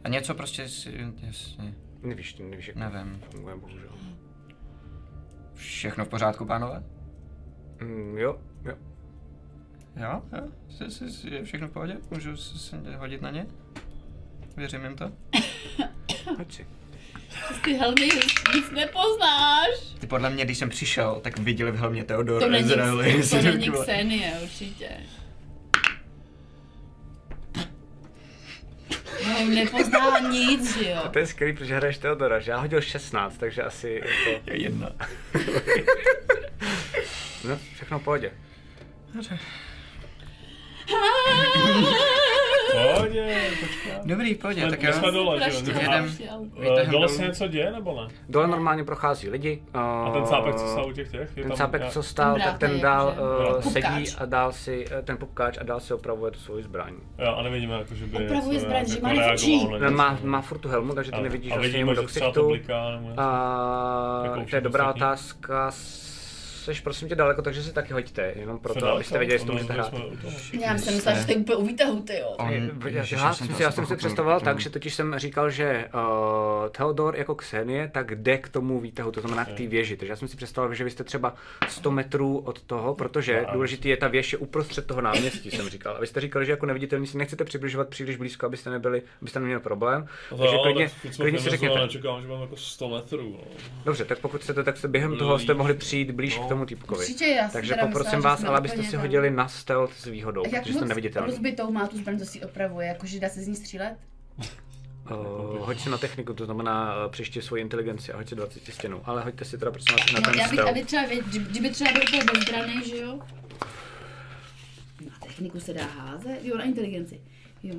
A něco prostě si, jasně, Nevíš, nevíš, jak nevím. funguje, bohužel. Všechno v pořádku, pánové? Mm, jo, jo. Jo, jo, je všechno v pohodě? Můžu se, se hodit na ně? Věřím jim to? Hoď si. Ty helmy nic nepoznáš. Ty podle mě, když jsem přišel, tak viděli v helmě Teodor To není, Ezraeli. to není Xenie, určitě. No, nepozná nic, že jo. A to je skvělý, protože hraješ Teodora, že já hodil 16, takže asi jako... Je jedna. No, všechno v pohodě. Pohodě. Dobrý, v pohodě, tak jsme dole, že jo? Jedem. Eh, Dole se něco děje, nebo ne? Dole normálně prochází lidi. A ten cápek, co stál u těch těch? Je Ten tam- cápek, já- co stál, Ten tak ten dál že? uh, sedí a dál si, eh, ten popkáč a dál si opravuje tu svoji zbraň. Jo, a nevidíme, jako, že by Opravuje zbraň, že má něco. má, má furt tu helmu, takže ty nevidíš vlastně vidíme, jemu do že třeba to ksichtu. bliká, nebo něco. A to je dobrá otázka. Seš prosím tě daleko, takže si taky hoďte, jenom proto, daleko, abyste věděli, jestli to no, můžete hrát. Já jsem myslela, že je úplně u výtahu, ty jo. On, Já, jsem si, já asi jsem si pochopil. představoval tak, že totiž jsem říkal, že uh, Theodor jako Xenie tak jde k tomu výtahu, to znamená k té věži. Takže já jsem si představoval, že vy jste třeba 100 metrů od toho, protože No, důležitý je ta věž je uprostřed toho náměstí, jsem říkal. A vy jste říkali, že jako neviditelní si nechcete přibližovat příliš blízko, abyste nebyli, abyste neměli problém. No Takže klidně, klidně si řekněte. Nečekám, že mám jako 100 metrů. No. Dobře, tak pokud chcete, tak se během toho jste mohli přijít blíž k tomu týpkovi. Určitě, já jsem Takže teda poprosím myslela, vás, ale abyste si tam. hodili na stealth s výhodou, A jak protože jste neviditelný. rozbitou má tu zbraň, co si opravuje, jakože dá se z ní střílet? Uh, hoď si na techniku, to znamená uh, příště svoji inteligenci a hoď si 20 stěnou. Ale hoďte si teda prosím na No, ten já bych, stealth. aby třeba, věd, kdyby třeba byl úplně bezbraný, že jo? Na techniku se dá házet? Jo, na inteligenci. Jo.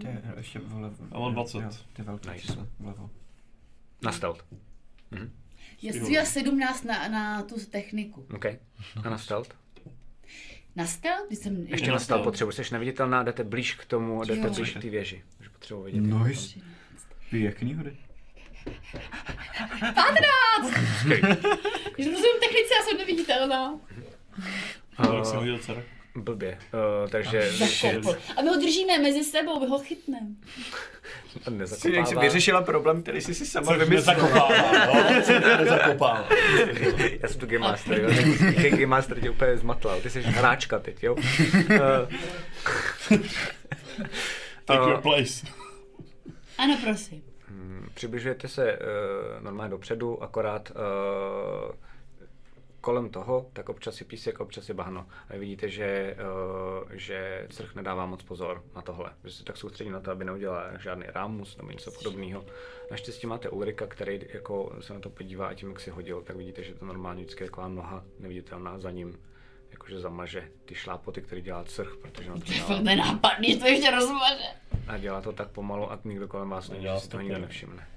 To je ještě vlevo. Já mám 20. Jo, ty velké Nice. číslo, vlevo. Na stealth. Já jsem měla 17 na, na tu techniku. OK. A na stealth? Na stealth? Když jsem... Ještě na stealth stealth. potřebu. Jsi neviditelná, jdete blíž k tomu, jdete Jo. blíž k té věži. Takže potřebuji vidět. Nice. Vy jak knihy? Když rozumím technice, já jsem neviditelná. Tak jsem viděl dcer. Blbě. Uh, takže Zakopl. A my ho držíme mezi sebou, my ho chytneme. Jsi jak jsi nezakopává. vyřešila problém, který jsi si sama Což vymyslela. nezakopává, no, nezakopává. Já jsem tu Game Master, jo. Ten Game Master tě úplně zmatlal. Ty jsi hráčka teď, jo. Uh, Take Uh, your place. Ano, prosím. Mm, Přibližujete se uh, normálně dopředu, akorát uh, kolem toho, tak občas je písek, občas je bahno. A vy vidíte, že, uh, že crch nedává moc pozor na tohle. Že se tak soustředí na to, aby neudělal žádný rámus nebo něco podobného. Naštěstí máte Ulrika, který jako se na to podívá a tím, jak si hodil, tak vidíte, že to normálně vždycky je taková noha neviditelná za ním. Jakože zamaže ty šlápoty, který dělá crch, protože na to dělá. nenápadný, to ještě rozmaže. A dělá to tak pomalu a nikdo kolem vás není, že si to toho nikdo úplně.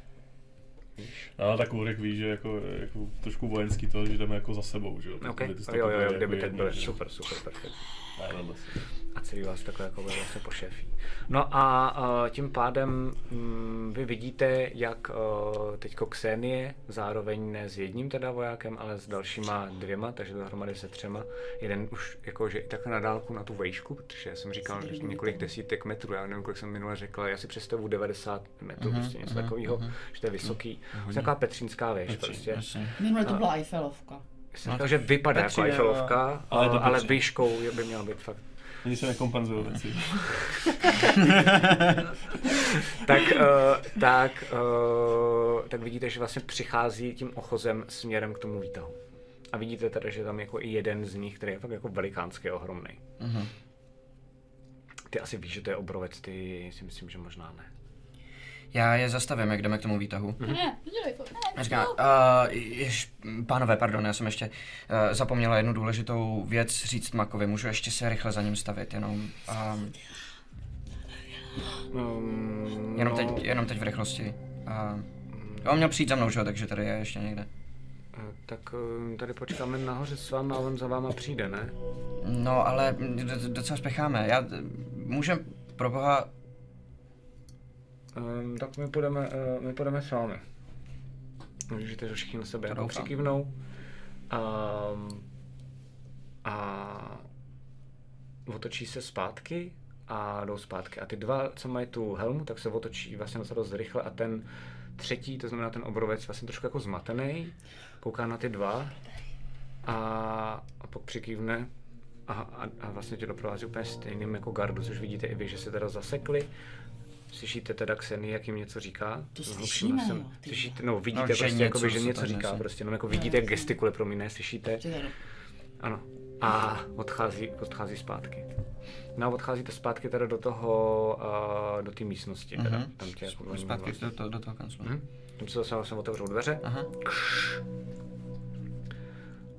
Nevšimne. No, tak Ulrich ví, že jako, jako trošku vojenský to, že jdeme jako za sebou, že jo. OK, Takový ty jo, jo, jo, kdyby jako že jo. super, super, perfekt. A celý vás takhle jako vlastně pošefí. No a uh, tím pádem um, vy vidíte, jak uh, teďko Xenie, zároveň ne s jedním teda vojákem, ale s dalšíma dvěma, takže dohromady se třema. Jeden už jako, že i takhle na dálku na tu vejšku, protože já jsem říkal že několik desítek metrů, já nevím, kolik jsem minule řekl, já si představu 90 metrů, prostě něco takového, že to je vysoký. To je taková petřínská věž prostě. Jasně. Minule to byla Eiffelovka. Jsem říkal, že vypadá jako Petřín, jo. Eiffelovka, Ale ale, ale Petřín. výškou by měla být fakt Oni se nekompenzují věci. tak, uh, tak, uh, tak vidíte, že vlastně přichází tím ochozem směrem k tomu výtahu. A vidíte teda, že tam jako i jeden z nich, který je fakt jako velikánský, ohromný. Mhm. Ty asi víš, že to je obrovec, ty si myslím, že možná ne. Já je zastavím, jak jdeme k tomu výtahu. Ne, dělej to. Ne, A Říká, uh, jež, pánové, pardon, já jsem ještě uh, zapomněla jednu důležitou věc říct Makovi. Můžu ještě se rychle za ním stavit, jenom, um, Um, jenom, teď, jenom teď v rychlosti. Uh, on měl přijít za mnou, že jo, takže tady je ještě někde. eh, Tak eh, tady počkáme nahoře s váma a on za váma přijde, ne? No, ale d- d- docela spěcháme. Já, můžem, pro boha, Um, tak my půjdeme, uh, my půjdeme s vámi. Můžete to všichni na sebe jako přikývnou. Um, a otočí se zpátky a jdou zpátky. A ty dva, co mají tu helmu, tak se otočí vlastně docela dost rychle a ten třetí, to znamená ten obrovec, vlastně trošku jako zmatený, kouká na ty dva a, a pak přikývne a, a, a vlastně tě doprovází úplně stejným jako gardu, což vidíte i vy, že se teda zasekli. Slyšíte teda Kseny, jak jim něco říká? To Hlubším slyšíme, hlasem. jo, ty Slyšíte, no vidíte No, no, že prostě, jakoby, něco že se něco říká, nese. prostě, no jako vidíte, jak gestikuluje, pro mě neslyšíte. Čekaj, no. Ano. A odchází, odchází zpátky. No a odcházíte zpátky teda do toho, uh, do té místnosti. Teda. Mhm. Tam tě jako Zpátky do, to, do toho kanclu. Mhm. Tam se zase vlastně otevřou dveře Aha.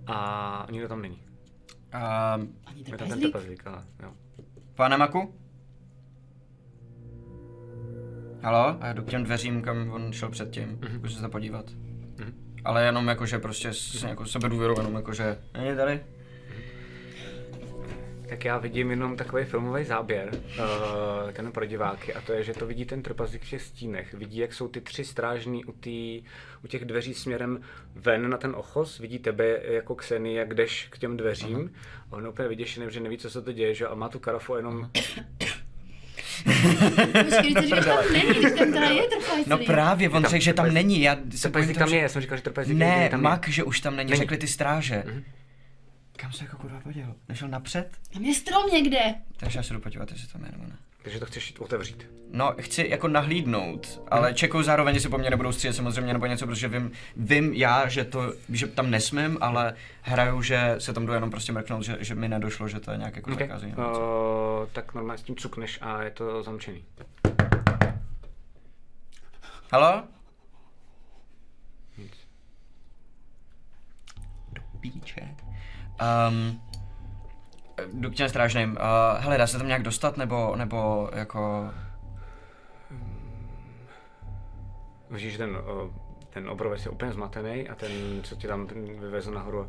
a nikdo tam není. A, Ani Je tam ten trpezlík? trpezlík, ale jo. pane Maku? Halo? A jdu k těm dveřím, kam on šel předtím, mm-hmm. jako se podívat. Mhm. Ale jenom jakože prostě s nějakou sebedůvěrou, jenom jakože, není tady? Tak já vidím jenom takový filmový záběr, uh, ten pro diváky, a to je, že to vidí ten trpazlík v těch stínech. Vidí, jak jsou ty tři strážní u, tý, u těch dveří směrem ven na ten ochos. Vidí tebe jako Kseny, jak jdeš k těm dveřím. A on úplně vyděšený, že neví, co se to děje, že? a má tu karafu jenom Počkej, ty říkáš, tam není, když tam teda je trpezlík. No právě, on řekl, že tam není, já se toho, tam je, já jsem říkal, že trpezlík Ne, tam Mak, že už tam není, Není. řekli ty stráže. Mhm. Kam se jako kurva poděl? Nešel napřed? Tam je strom někde. Takže já se jdu podívat, jestli tam je nebo ne. Takže to chceš jít otevřít. No, chci jako nahlídnout, ale čekou zároveň, jestli po mně nebudou střílet samozřejmě nebo něco, protože vím, vím já, že to, že tam nesmím, ale hraju, že se tam jdu jenom prostě mrknout, že, že mi nedošlo, že to je nějak jako Okay. zakází. Uh, tak normálně s tím cukneš a je to zamčený. Halo? Do píče. Um, jdu k těm strážným. Uh, hele, dá se tam nějak dostat, nebo, nebo jako... Vidíš, že ten, ten obrovec je úplně zmatený a ten, co ti tam vyvezl nahoru,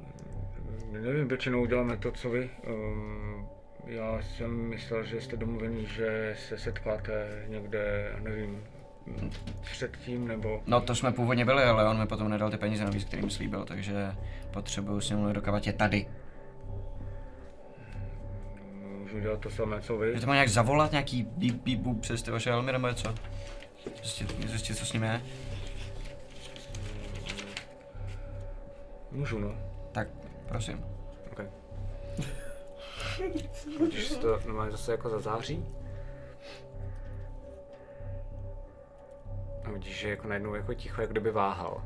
mm, nevím, většinou uděláme to, co vy. Um, já jsem myslel, že jste domluvení, že se setkáte někde, nevím, mm, předtím, nebo... No to jsme původně byli, ale on mi potom nedal ty peníze navíc, který mi slíbil, takže potřebuju s ním mluvit dokovat je tady. Můžu dělat to samé, co vy. Že to má nějak zavolat, nějaký bíp, bíp, bůp přes ty vaše helmy nebo něco? Zjistit, zjistit, co s ním je? Můžu, no. Tak, prosím. Okay. Když se to normálně zase jako zazáří. A vidíš, že jako najednou jako ticho, jak kdyby váhal.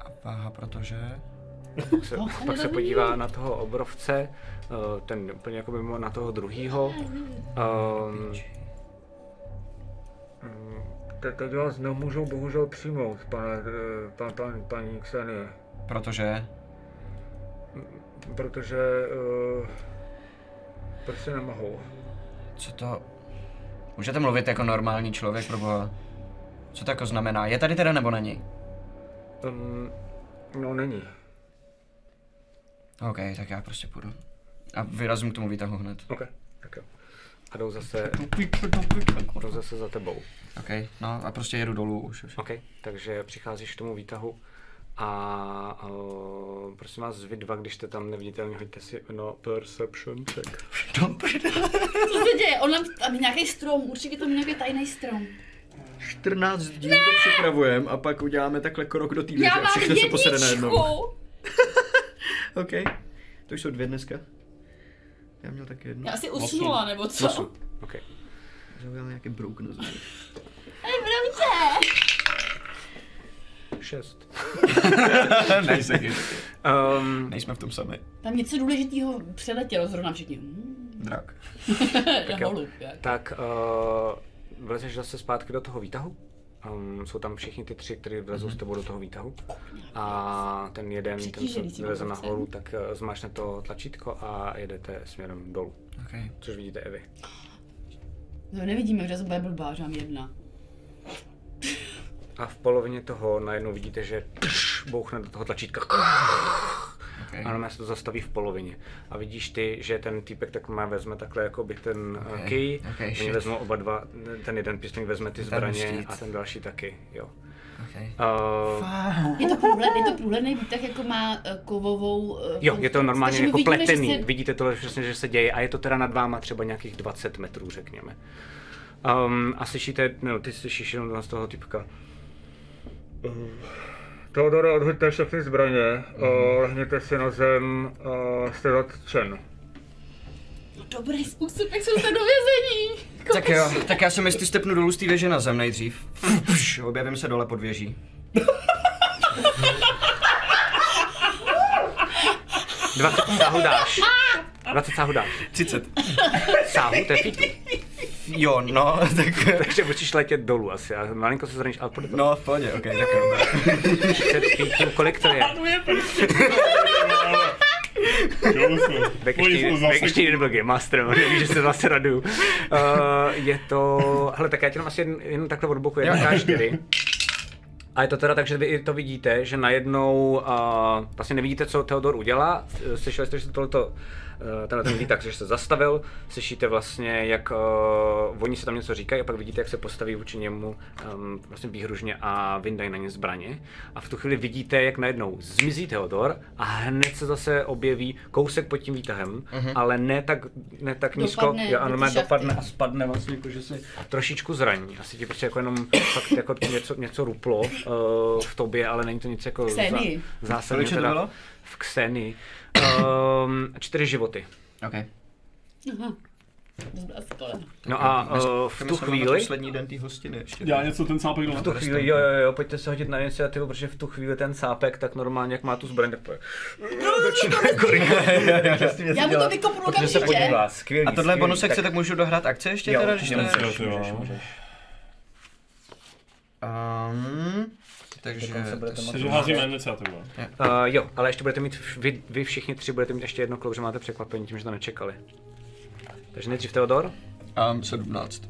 A váha, protože... Pak se, No, pak se podívá na toho obrovce, eh, ten úplně jako mimo na toho druhýho. Um, te, teď vás nemůžou bohužel přijmout, pane, eh, pan, pan, paní Ksenie, Protože... protože uh, prostě nemohou. Co to... Můžete mluvit jako normální člověk, proboha? Co to jako znamená? Je tady teda nebo není? Um, no není. OK, tak já prostě půjdu. A vyrazím k tomu výtahu hned. OK, tak jo. A jdou zase, jdou zase za tebou. OK, no a prostě jedu dolů už. už. OK, takže přicházíš k tomu výtahu a uh, prosím vás, vy dva, když jste tam neviditelní, hoďte si no perception check. Co se děje? On tam, nějaký strom, určitě tam je nějaký tajný strom. 14 dní to připravujeme a pak uděláme takhle krok do té Já mám jedničku! OK, to už jsou dvě dneska. Já měl taky jednu. Já asi usnula, nebo co? Osm. OK. Udělám nějaký brouk na zemi. Dobře. Šest. Nejsem Um, Nejsme v tom sami. Tam něco důležitého přeletělo zrovna všichni. Hmm, Drak. holub, jak. tak uh, vlezeš zase zpátky do toho výtahu. Um, jsou tam všichni ty tři, kteří vlezou s tebou do toho výtahu. A ten jeden, ten, Přetížený vleze nahoru, tak uh, zmáčne to tlačítko a jedete směrem dolů. OK. Což vidíte i vy. No nevidíme, kde to bude blbá, že mám jedna. A v polovině toho najednou vidíte, že tš, bouchne do toho tlačítka. Okay. A normálně se to zastaví v polovině. A vidíš ty, že ten týpek tak má vezme takhle jako by ten Ok, okay. key, ok, oni vezmou oba dva, ten jeden pistolník vezme ty zbraně a ten další taky, jo. Okay. Uh, Je to průhled, je to průhledný výtah, jako má eh, kovovou... eh, jo, je to normálně jako vidíme, pletený. se- Vidíte to přesně, že se děje a je to teda nad váma třeba nějakých 20 metrů, řekněme. Um, a slyšíte, no ty slyšíš jenom z toho typka. Teodore, odhoďte všechny zbraně, uh, lehněte si na zem, uh, jste zatčen. Dobrý způsob, jak se dostat do vězení. Tak jo, tak já se jestli stepnu dolů z té věže na zem nejdřív. Pš, Objevím se dole pod věží. 20 sáhu dáš. 20 sáhu dáš. 30. Sáhu, to je fitu. Jo, no, tak... Takže musíš letět dolů asi a malinko se zraníš, ale půjde to. No, v pohodě, ok, tak jo. 30 feetů, kolik to je? Ještě, ještě jeden byl Game Master, že se zase raduju. Uh, je to, hele, tak já ti jenom asi jen, jen takhle od boku, 1K4. A je to teda tak, že vy i to vidíte, že najednou uh, vlastně nevidíte, co Theodor udělá. Slyšeli jste, že se tohleto, tenhle ten výtah, že se zastavil, slyšíte vlastně, jak uh, oni se tam něco říkají a pak vidíte, jak se postaví vůči němu um, vlastně výhružně a vyndají na ně zbraně. A v tu chvíli vidíte, jak najednou zmizí Theodor a hned se zase objeví kousek pod tím výtahem, uh-huh. ale ne tak, ne tak nízko, Dopadne jo, do ano, má dopadne a spadne vlastně, jako, že se trošičku zraní. Asi ti prostě jako jenom fakt jako něco, něco ruplo uh, v tobě, ale není to nic jako zá. Kolik to bylo? V Ksenii. Um, čtyři životy. Ok. Aha. No a uh, v tu chvíli, Poslední den té hostiny ještě. Já něco ten sápek v tu chvíli, jo, jo, jo, pojďte se hodit na iniciativu, protože v tu chvíli ten sápek tak normálně, jak má tu zbraň, tak začíná jako rychle. Já mu to vykopnu okamžitě. skvělý, A tohle bonus akce, tak můžu dohrát akce ještě Jo, teda? můžeš, můžeš, můžeš. Um, takže... Takže házíme iniciativu. Uh, jo, ale ještě budete mít, vy, vy všichni tři budete mít ještě jedno klo, že máte překvapení tím, že to nečekali. Takže nejdřív Theodor. Um, 17.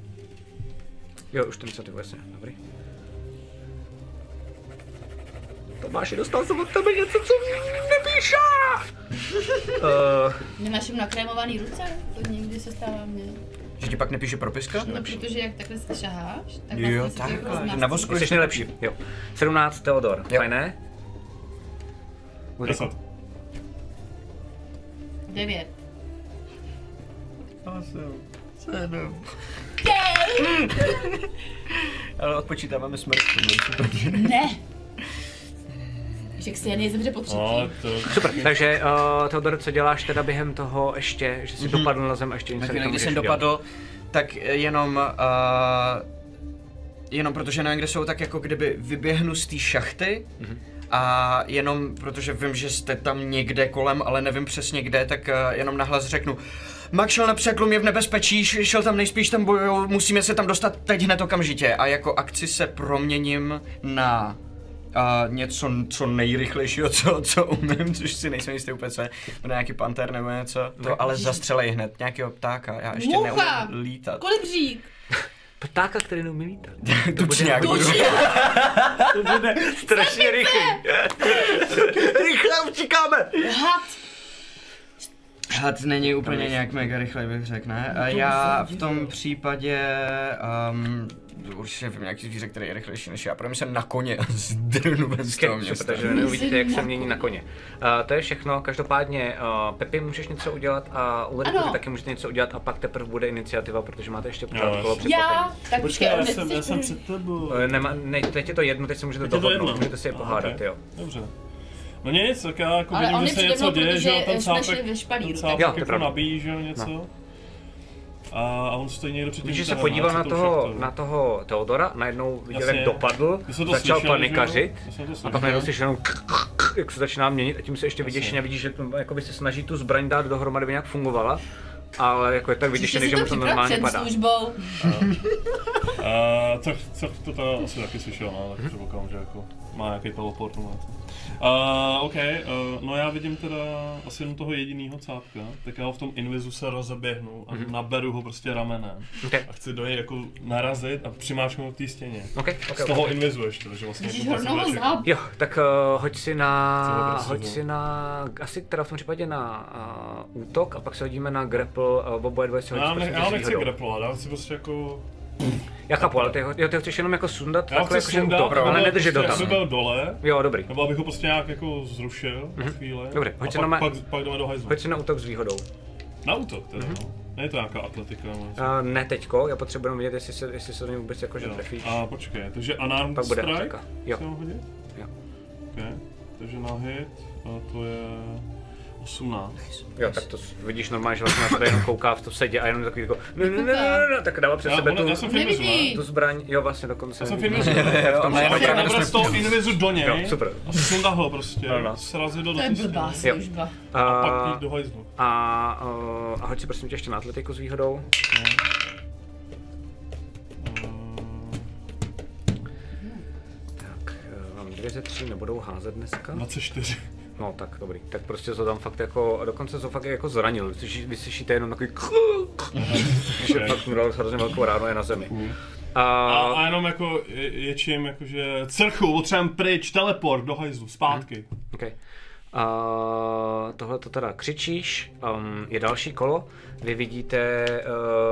Jo, už to iniciativu, jasně, dobrý. Tomáši, dostal jsem od tebe něco, co nepíše! uh, Nemáš jim nakrémovaný ruce? To někdy se stává mně. Že ti pak nepíše propiska? No, protože jak takhle se šaháš, tak Jo, vlastně to takhle. jako Na znásilní. vosku jsi nejlepší, jo. 17 Theodor, Jo. fajn ne? Deset. Devět. Ale odpočítáváme smrt. Ne! Že Ksenie zemře po třetí. No, to... Super, takže uh, Theodor, co děláš teda během toho ještě, že jsi dopadl na zem a ještě něco chvíli, tam kdy můžeš jsem udělat? dopadl, tak jenom, uh, jenom protože nevím, kde jsou, tak jako kdyby vyběhnu z té šachty a jenom protože vím, že jste tam někde kolem, ale nevím přesně kde, tak uh, jenom nahlas řeknu Max šel na překlum, je v nebezpečí, šel tam nejspíš tam bojujou, musíme se tam dostat teď hned okamžitě. A jako akci se proměním na uh, něco co nejrychlejšího, co, co umím, což si nejsem jistý úplně co je, to nějaký panter nebo něco, to ale zastřelej hned, nějakého ptáka, já ještě Mucha! neumím lítat. Kolibřík! Ptáka, který neumí lítat. Tučňák budu. To bude strašně rychlý. Rychle utíkáme. Had! Had není úplně nějak mega rychle, bych řekl, ne? A já v tom případě um, určitě vím nějaký zvíře, který je rychlejší než já, protože jsem na koně a zdrnu bez toho města. takže neuvidíte, jak se mění na koně. Uh, to je všechno. Každopádně, uh, Pepi, můžeš něco udělat a Ulriku, ty taky můžete něco udělat a pak teprve bude iniciativa, protože máte ještě pořád kolo jasně. Já! Tak Počkej, já jsem, já jsem před tebou. Eh, Nema, ne, teď je to jedno, teď se můžete Teď je to dohodnout, můžete si je pohádat, ok. jo. Dobře. No nic, tak já jako Ale vidím, on že je se přede něco mnou, děje, že jo, protože ten jsme šli sápek, ve špalíru, ten tak- sápek Jo, to je jako pravda. nabíjí, že jo, něco. A, a on stojí někde před tím Když se podíval na co toho, šachtou. na toho Teodora, najednou viděl, Jasně. jak dopadl, to začal slyšel, panikařit že jo? To a pak najednou slyšel jenom jak se začíná měnit a tím se ještě vyděšeně vidíš, že to, jakoby se snaží tu zbraň dát dohromady, aby nějak fungovala, ale jako je tak vyděšený, Ještě že si mu to to připrav normálně před padá. službou. Uh, tak, tak to teda asi taky slyšel, no, tak předpokládám, že jako má nějaký teleport nebo něco. Uh, OK, uh, no já vidím teda asi jenom toho jedinýho cápka, tak já ho v tom invizu se rozeběhnu a naberu ho prostě ramenem. Okay. A chci do něj jako narazit a přimáčknu ho k té stěně. Okay, Z okay, toho okay. invizu ještě, takže vlastně... Ježíš, jako vlastně. Jo, tak uh, hoď si na, prostě hoď si na, asi teda v tom případě na uh, útok a pak se hodíme na grapple, uh, oboje dvoje si všechno. hodí Já, ne, prosím tě já nechci grapplovat, já chci prostě jako Já chápu, ale ty ho, jo, ty ho chceš jenom jako sundat, Já takhle jako, sundat, útok, ale nedržet do prostě, tam. aby byl dole, Jo, dobrý. nebo abych ho prostě nějak jako zrušil chvíli. Dobrý, a hoď si pak, na pak, pak jdeme do hajzlu. Hoď si na útok s výhodou. Na útok teda, no. Není to nějaká atletika. něco. Uh, ne teďko, já potřebuji jenom vidět, jestli se, jestli se do něj vůbec jako, že Jo. trefíš. A počkej, takže unarmed Pak bude strike? ataka. Jo. Si mám hodit? Jo. Okay. Takže na hit, a to je 18. Jo, tak to vidíš normálně, že vlastně na tebe jenom kouká v tom sedě a jenom takový jako ne, ne, ne, ne, ne, tak dává před Já, sebe tu, já jsem tu zbraň, jo vlastně dokonce. Já jsem filmizu. Já nabrat z toho dostane- invizu do něj. Jo, super. A sundat ho prostě. No, no. Srazit ho do To je blbá služba. A pak do hajzlu. a, uh, a hoď si prosím tě ještě na atletiku s výhodou. Tak, eh, mám dvě ze tří, nebudou házet dneska. 24. No tak dobrý, tak prostě to tam fakt jako, a dokonce to fakt jako zranil, Vyslyší- vyslyšíte jenom takový že fakt mu dal hrozně velkou ránu je na zemi. A, A, a jenom jako je, ječím jakože crchu, potřebujeme pryč, teleport do hajzlu, zpátky. okay. a tohle to teda křičíš, um, je další kolo, vy vidíte...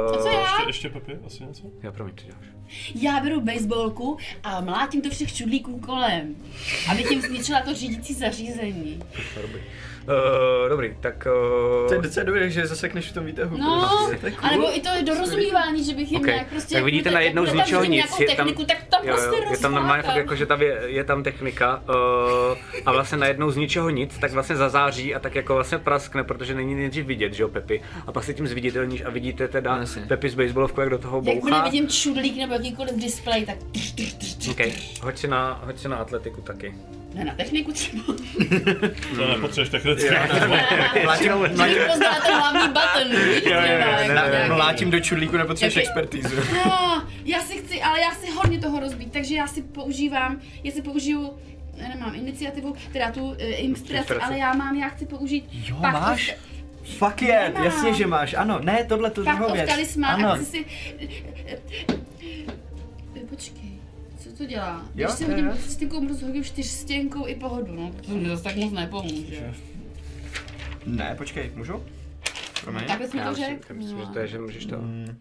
Uh, A co já? Ještě, ještě Pepi, asi něco? Jo, promiň, co děláš? Já beru baseballku a mlátím to všech čudlíků kolem, aby tím zničila to řídící zařízení. Dobrý. Uh, dobrý, tak... Uh, To je docela dobré, že zasekneš v tom výtahu. No, prostě. To cool. anebo i to je dorozumívání, že bych jim Okay. nějak prostě... tak vidíte jak najednou z ničeho nic, nějakou je tam, techniku, tak tam jo, prostě jo, je tam normálně fakt jako, že tam je, je tam technika uh, a vlastně najednou z ničeho nic, tak vlastně zazáří a tak jako vlastně praskne, protože není nejdřív vidět, že jo, Pepi. A pak se tím zviditelníš a vidíte teda No, jasně. Pepi s baseballovkou, jak do toho Jakmile bouchá. vidím čudlík nebo jakýkoliv displej, tak... Okay. Hoď, si na, hoď si na atletiku taky. Ne, na techniku třeba. To nepotřebuješ technicky. Mlátím, mlátím, Pozná ten hlavní button, mlátím do čudlíku, nepotřebuješ expertízu. No, já si chci, ale já si hodně toho rozbít, takže já si používám, já si použiju, ne, nemám iniciativu, teda tu uh, inspiraci, Inspiraci. ale já mám, já chci použít Jo, pak máš? Fuck yeah, Nemám. jasně, že máš, ano, ne, tohle tu pak druhou věc. talisman a Ano, si... Eh, Počkej, co to dělá? Jo, Když si to hodím je. stěnkou, můžu hodím čtyřstěnkou i pohodu, no, to mi zase tak moc nepomůže. ne, počkej, můžu? Promiň. Takhle jsme Já to řekl. myslím, že to je, že můžeš to... Mm,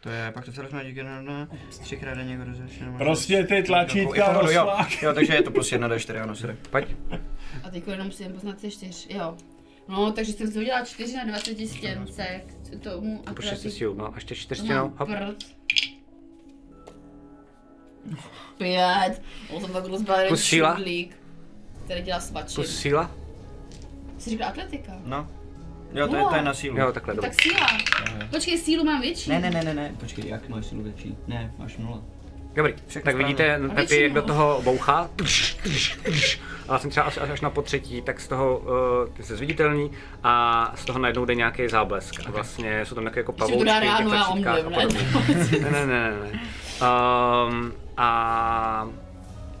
To je, pak to včera jsme díky na, na třikrát denně jako rozlišené. Prostě ty tlačítka jo, rozflák. jo, takže je to plus 1 D4, ano, sorry. Pojď. A teď jenom musím poznat se čtyř, jo. No, takže jsem si udělala 4 na 20 stěnce k tomu a Počkej si sílu, no, a ještě To čtyřstěnou, mám hop. prd. Pět. On jsem tak rozbalil Plus síla? čudlík, který dělá svačin. Plus síla? Jsi říkal atletika? No. Jo, to je, to je na sílu. Jo, takhle, dobrý. Tak síla. Počkej, sílu mám větší. Ne, ne, ne, ne, ne, počkej, jak máš sílu větší? Ne, máš nula. Dobrý, Všechno tak vidíte Pepi, jak do toho bouchá. A vlastně třeba až, až na potřetí, tak z toho uh, se zviditelní a z toho najednou jde nějaký záblesk. A vlastně jsou tam nějaké jako pavoučky, ráno, já tlačítkách a ne? Ne, ne, ne. Um, a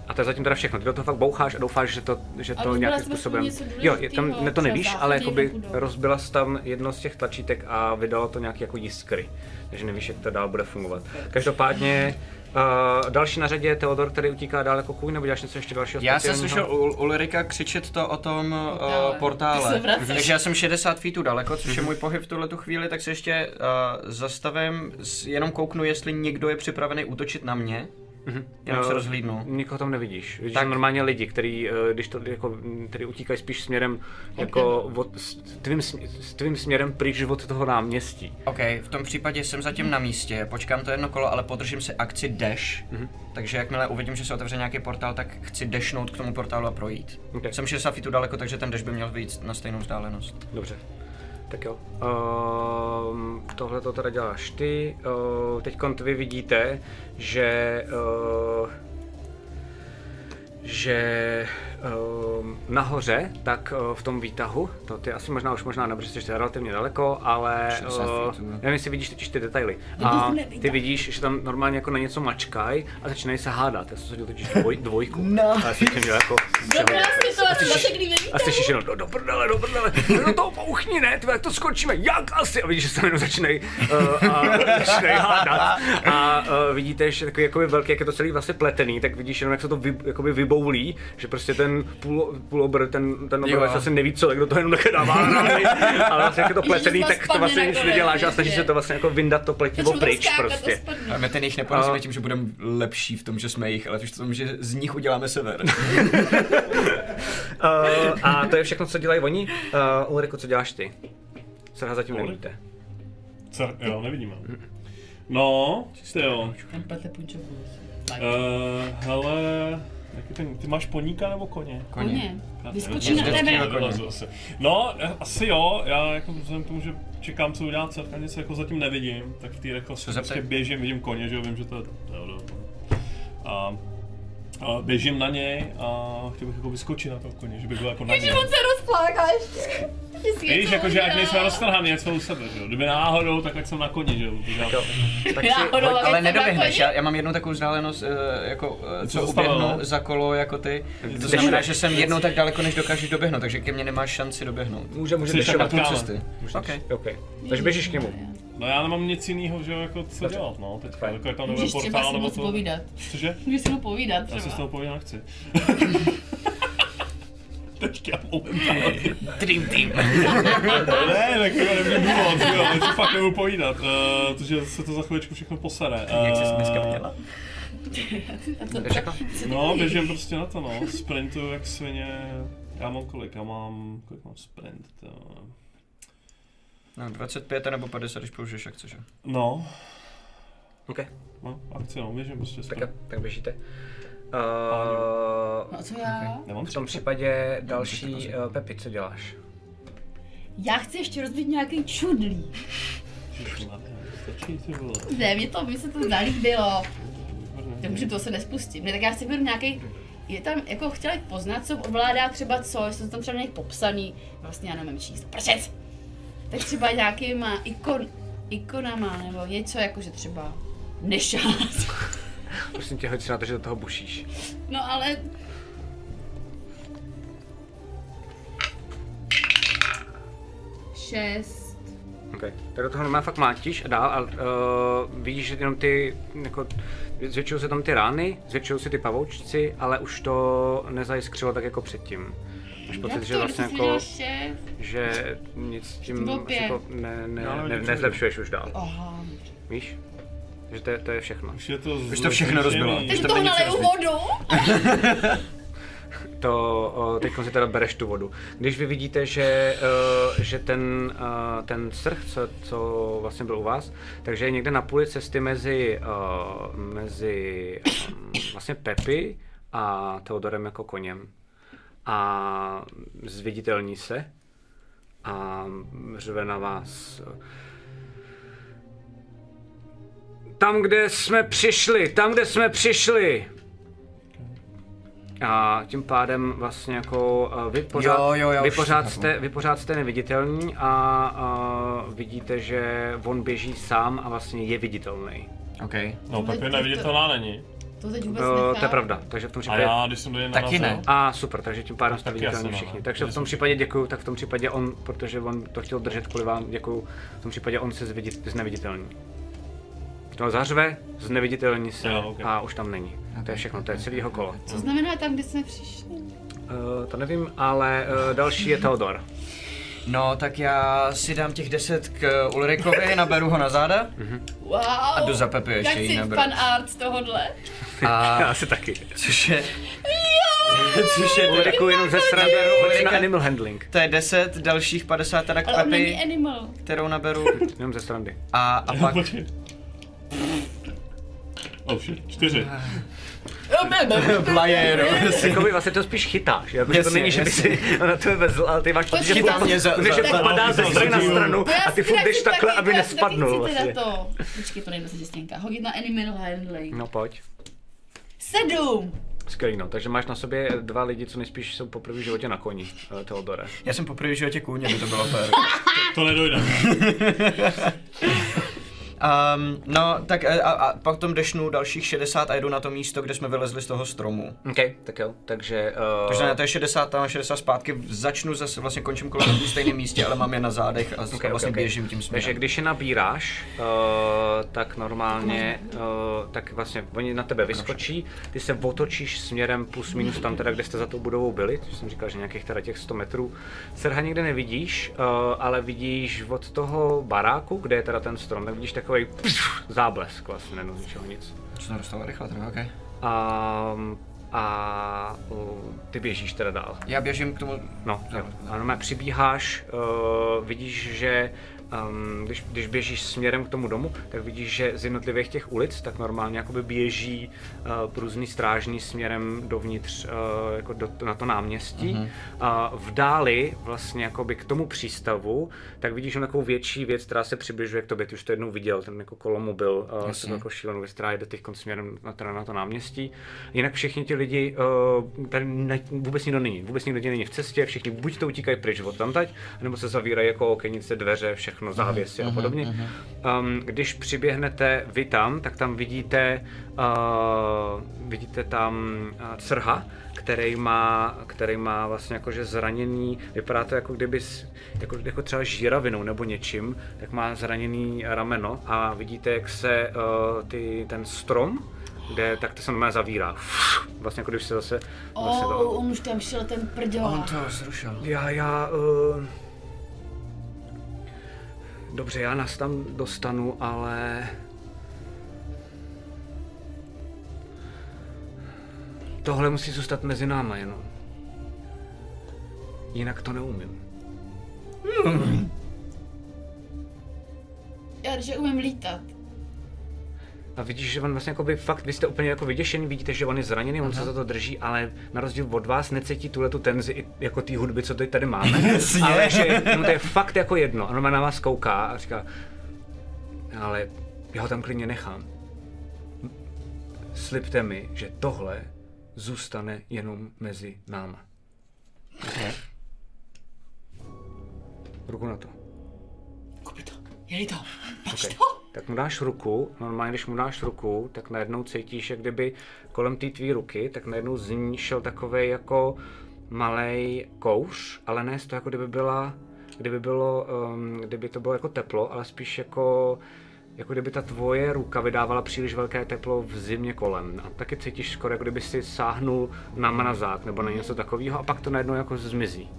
a to je zatím teda všechno. Ty do toho fakt boucháš a doufáš, že to, že to nějakým jsem způsobem... Jo, je tam, ne, to nevíš, ale jakoby rozbila jsi tam jedno z těch tlačítek a vydalo to nějaký jako jiskry. Takže nevíš, jak to dál bude fungovat. Každopádně Uh, další na řadě je Theodor, který utíká dál jako kůň, nebo děláš něco ještě dalšího Já jsem slyšel u Ulrika křičet to o tom Portále. uh, portále. Takže já jsem 60 feetů daleko, což je Mhm. můj pohyb v tuhle tu chvíli, tak se ještě uh, zastavím, jenom kouknu, jestli někdo je připravený útočit na mě. Mhm. Jenom se Eh, rozhlídnu. Nikoho tam nevidíš. Vidíš Tak. normálně lidi, který, eh, když to jako, který utíkají spíš směrem, jako od, s, tvým, s tvým směrem pryč od toho náměstí. OK, v tom případě jsem zatím na místě, počkám to jedno kolo, ale podržím si akci dash, Mhm. takže jakmile uvidím, že se otevře nějaký portál, tak chci dashnout k tomu portálu a projít. Okay. Jsem 60 feetů daleko, takže ten dash by měl být na stejnou vzdálenost. Dobře. Tak jo. Um, tohle to teda děláš ty. Uh, Teď vy vidíte, že uh, že nahoře, tak uh, v tom výtahu, to ty asi možná už možná nebře, jsi relativně daleko, ale 60 uh, ne? nevím, jestli vidíš totiž ty detaily. A ty vidíš, že tam normálně jako na něco mačkají a začínají se hádat. Já jsem se totiž dvoj, dvojku. No. A já jsem měl jako... A slyšíš jenom, do, do prdele, do prdele, do toho bouchni, ne, ty, jak to skočíme, jak asi? A vidíš, že se jenom začínají uh, a začínají hádat. A uh, vidíte, že takový jakoby velký, jak je to celý vlastně pletený, tak vidíš jenom, jak se to vy, jakoby vyboulí, že prostě ten ten půl, půlobr, ten, ten obrovec asi neví co, jak do toho jenom také dává ale vlastně jak je to pletený, tak to vlastně nic nakonec, nedělá, že a snaží se to vlastně jako vyndat to pletivo pryč prostě. A my ten jich neporazíme tím, že budeme lepší v tom, že jsme jich, ale v tom, že z nich uděláme sever. Uh, a to je všechno, co dělají oni. Uh, Ulriku, co děláš ty? Co zatím Ulrik? nevíte. Co? Jo, nevidíme. No, ty jo. Tak. Uh, hele, jaký ten, ty máš poníka nebo koně? Koně. Já Vyskočí na tebe. No, eh, asi jo, já jako vzhledem k tomu, že čekám, co udělá dcerka, nic jako zatím nevidím, tak v té prostě běžím, vidím koně, že jo, vím, že to je Theodor. A, a běžím na něj a chtěl bych jako vyskočit na toho koně, že by byl jako na něj. On se rozpláká ještě. Víš, něco jako, že ať nejsme roztrhaný, ať jsme u sebe, že jo. Kdyby náhodou, tak ať jsem na koni, že jo. já- Tak si, Náhodou, hoď, ale nedoběhneš, já, já mám jednu takovou vzdálenost, eh, jako, eh, co uběhnu no? za kolo jako ty. To znamená, že jsem jednou tak daleko, než dokážeš doběhnout, takže ke mně nemáš šanci doběhnout. může, může tak na půl cesty. Můžeš, Ok. okay. Takže běžíš k němu. No já nemám nic jiného, že jo, jako co dělat, no. Teď Fajn. jako je tam nový třeba portál si nebo moc to. povídat. Cože? Můžeš si mu povídat Já si s třeba. toho povídat nechci. Teďka momentálně. Dream team. ne, tak to nebudu důvod, že jo, si fakt nebudu povídat, uh, protože se to za chviličku všechno posere. Jak jsi Eh, dneska měla? No, běžím prostě na to, no. Sprintu jak svině. Já mám kolik? Já mám, kolik mám sprint? To... No, 25 nebo 50, když použiješ akce, že? No, OK, no, akci, no, běžím prostě tak, sprint. tak běžíte. Uh, No a co já? Nemám v tom případě další uh, Pepi, co děláš? Já chci ještě rozbít nějaký čudlí. Ježišmarja, Stačí ty vole. Ne, mě to, mi se to zalíbilo. Výborně. Takže to se nespustím. Ne, tak já chci být nějaký je tam, jako chtěla poznat, co ovládá třeba co, jestli jsou tam třeba nějak popsaný, vlastně já nevím číst, prčec! Tak třeba nějakýma ikon, ikonama, nebo něco jako, že třeba nešát. Prosím tě, hoď si na to, že do toho bušíš. No ale... Šest. Okay. Tak do toho normálně fakt mátíš a dál a uh, vidíš, že jenom ty, jako, zvětšují se tam ty rány, zvětšují se ty pavoučci, ale už to nezajiskřilo tak jako předtím. Máš pocit, že to, vlastně jako, šest? že nic s tím asi pět. jako ne, ne, No, ne, vidíš, nezlepšuješ už dál, Aha. víš? Že to je, to je všechno. Už je to Už to všechno rozbilo. Takže to to co vodu? To, teď si teda bereš tu vodu. Když vy vidíte, že, uh, že ten, uh, ten srch, co, co vlastně byl u vás, takže je někde na půli cesty mezi, uh, mezi vlastně Pepi a Teodorem jako koněm. A zviditelní se a řve na vás. Tam, kde jsme přišli, tam, kde jsme přišli. A tím pádem vlastně jako uh, vy pořád, Jo, jo, já vy pořád, jste, vy pořád jste neviditelní a uh, vidíte, že on běží sám a vlastně je viditelný. OK. No, Pepi neviditelná není. To teď vůbec Uh, to je pravda, takže v tom A případě... já, když jsem do něj Taky narazil, ne. A super, takže tím pádem jste viditelní všichni. Takže v tom případě děkuju, tak v tom případě on, protože on to chtěl držet kvůli vám, děkuju, v tom případě on se zvidit, zneviditelní. No zařve, zneviditelní se Jo, ok. a už tam není. To je všechno, to je celý jeho kolo. Co znamená tam, kde jsme přišli? Uh, to nevím, ale uh, další je Theodor. No, tak já si dám těch 10 k Ulrikovi, naberu ho na záda Wow. a jdu za Pepi ještě jí si naberu. fan art z tohohle? A Já asi taky. což je... což je teda, Ulriku jenom ze strany, na Ulrika. animal handling. to je 10, dalších 50 teda k Ale on není Pepi, animal. kterou naberu. Jenom ze strany. A, a pak... Počkej. Oh shit, čtyři. Vlajero. Jakoby vlastně to spíš chytáš, jako, že to Jasně, není, že by jasně. si na tebe vezl, ale ty máš pocit, že Chytá furt- mě za- že padá ze strany na stranu To a ty furt jdeš takhle, aby nespadnul vlastně. to. Počkej, to nejde se stěnka. Hodit na animal handling. No pojď. Sedm! Skvělý, no. Takže máš na sobě dva lidi, co nejspíš jsou poprvé v životě na koni, uh, Teodore. Já jsem poprvé v životě kůň, aby to bylo fér. To nedojde. Um, no, tak a, a, a pak tom dešnu dalších 60 a jedu na to místo, kde jsme vylezli z toho stromu. OK, tak jo, takže... Uh, Takže na to je 60, tam 60 zpátky, začnu zase, vlastně končím kolem na stejném místě, ale mám je na zádech a Ok, okay, ok, vlastně ok. běžím tím směrem. Takže když je nabíráš, uh, tak normálně, uh, tak vlastně oni na tebe vyskočí, ty se otočíš směrem plus minus tam teda, kde jste za tou budovou byli, což jsem říkal, že nějakých teda těch 100 metrů. Serha nikde nevidíš, uh, ale vidíš od toho baráku, kde je teda ten strom, tak vidíš takový záblesk vlastně, z ničeho nic. Co to dostalo rychle, teda, okay. Um, a uh, ty běžíš teda dál. Já běžím k tomu, No, jo. A normálně přibíháš, uh, vidíš, že um, když, když běžíš směrem k tomu domu, tak vidíš, že z jednotlivých těch ulic tak normálně jakoby běží uh, různý strážní směrem dovnitř uh, jako do, na to náměstí. Mm-hmm. Uh, v dáli vlastně jakoby k tomu přístavu, tak vidíš takovou větší věc, která se přibližuje k tobě. Ty už to jednou viděl, ten jako kolomobil, uh, Jasně. to jako šílenou věc, která jde teď směrem na, teda na to náměstí. Jinak všichni ti lidi, uh, tady ne, vůbec nikdo není, vůbec nikdo není v cestě, všichni buď to utíkají pryč od tamtať, nebo se zavírají jako okenice, dveře, všechno, závěsy a podobně. Um, když přiběhnete vy tam, tak tam vidíte, uh, vidíte tam uh, crha, který má, který má vlastně jakože zraněný, vypadá to jako kdyby, s- jako, jako třeba žíravinou nebo něčím, tak má zraněný rameno a vidíte, jak se uh, ty, ten strom, kde tak to se normálně zavírá. Vlastně jako když se zase... vlastně to, Oh, on už tam šel ten prdělák. on to zrušil. já, já... Uh... Dobře, já nás tam dostanu, ale... Tohle musí zůstat mezi náma jenom. Jinak to neumím. Já, že umím lítat. A vidíš, že on vlastně jakoby fakt, vy jste úplně jako vyděšený, vidíte, že on je zraněný, on se za to drží, ale na rozdíl od vás necítí tuhle tu tenzi jako té hudby, co teď tady máme. Jasně. ale že mu to je fakt jako jedno. On na vás kouká a říká, ale já ho tam klidně nechám. Slibte mi, že tohle zůstane jenom mezi náma. Ruku na to. Kupi to, jeli to, pač Ok. to. Tak mu dáš ruku, normálně když mu dáš ruku, tak najednou cítíš, jak kdyby kolem té tvý ruky, tak najednou z ní šel takový jako malý kouř, ale ne z toho, jako kdyby byla, kdyby bylo, um, kdyby to bylo jako teplo, ale spíš jako jako kdyby ta tvoje ruka vydávala příliš velké teplo v zimě kolem. A taky cítíš skoro, jako kdyby si sáhnul na mrazák nebo na něco takového a pak to najednou jako zmizí.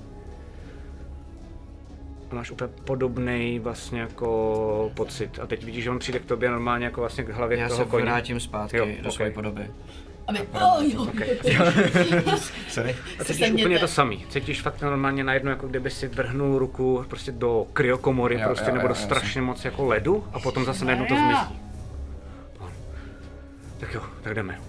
A máš úplně podobný vlastně jako pocit. A teď vidíš, že on přijde k tobě normálně jako vlastně k hlavě Já toho se koně. vrátím zpátky Jo, do ok. své podoby. Aby, oh jo, Sorry. A cítíš úplně to samý. Cítíš fakt normálně najednou, jako kdyby si vrhnul ruku prostě do kryokomory Jo, prostě, jo, nebo jo, do jasně. strašně moc jako ledu a potom zase najednou to zmizí. Tak jo, tak jdeme.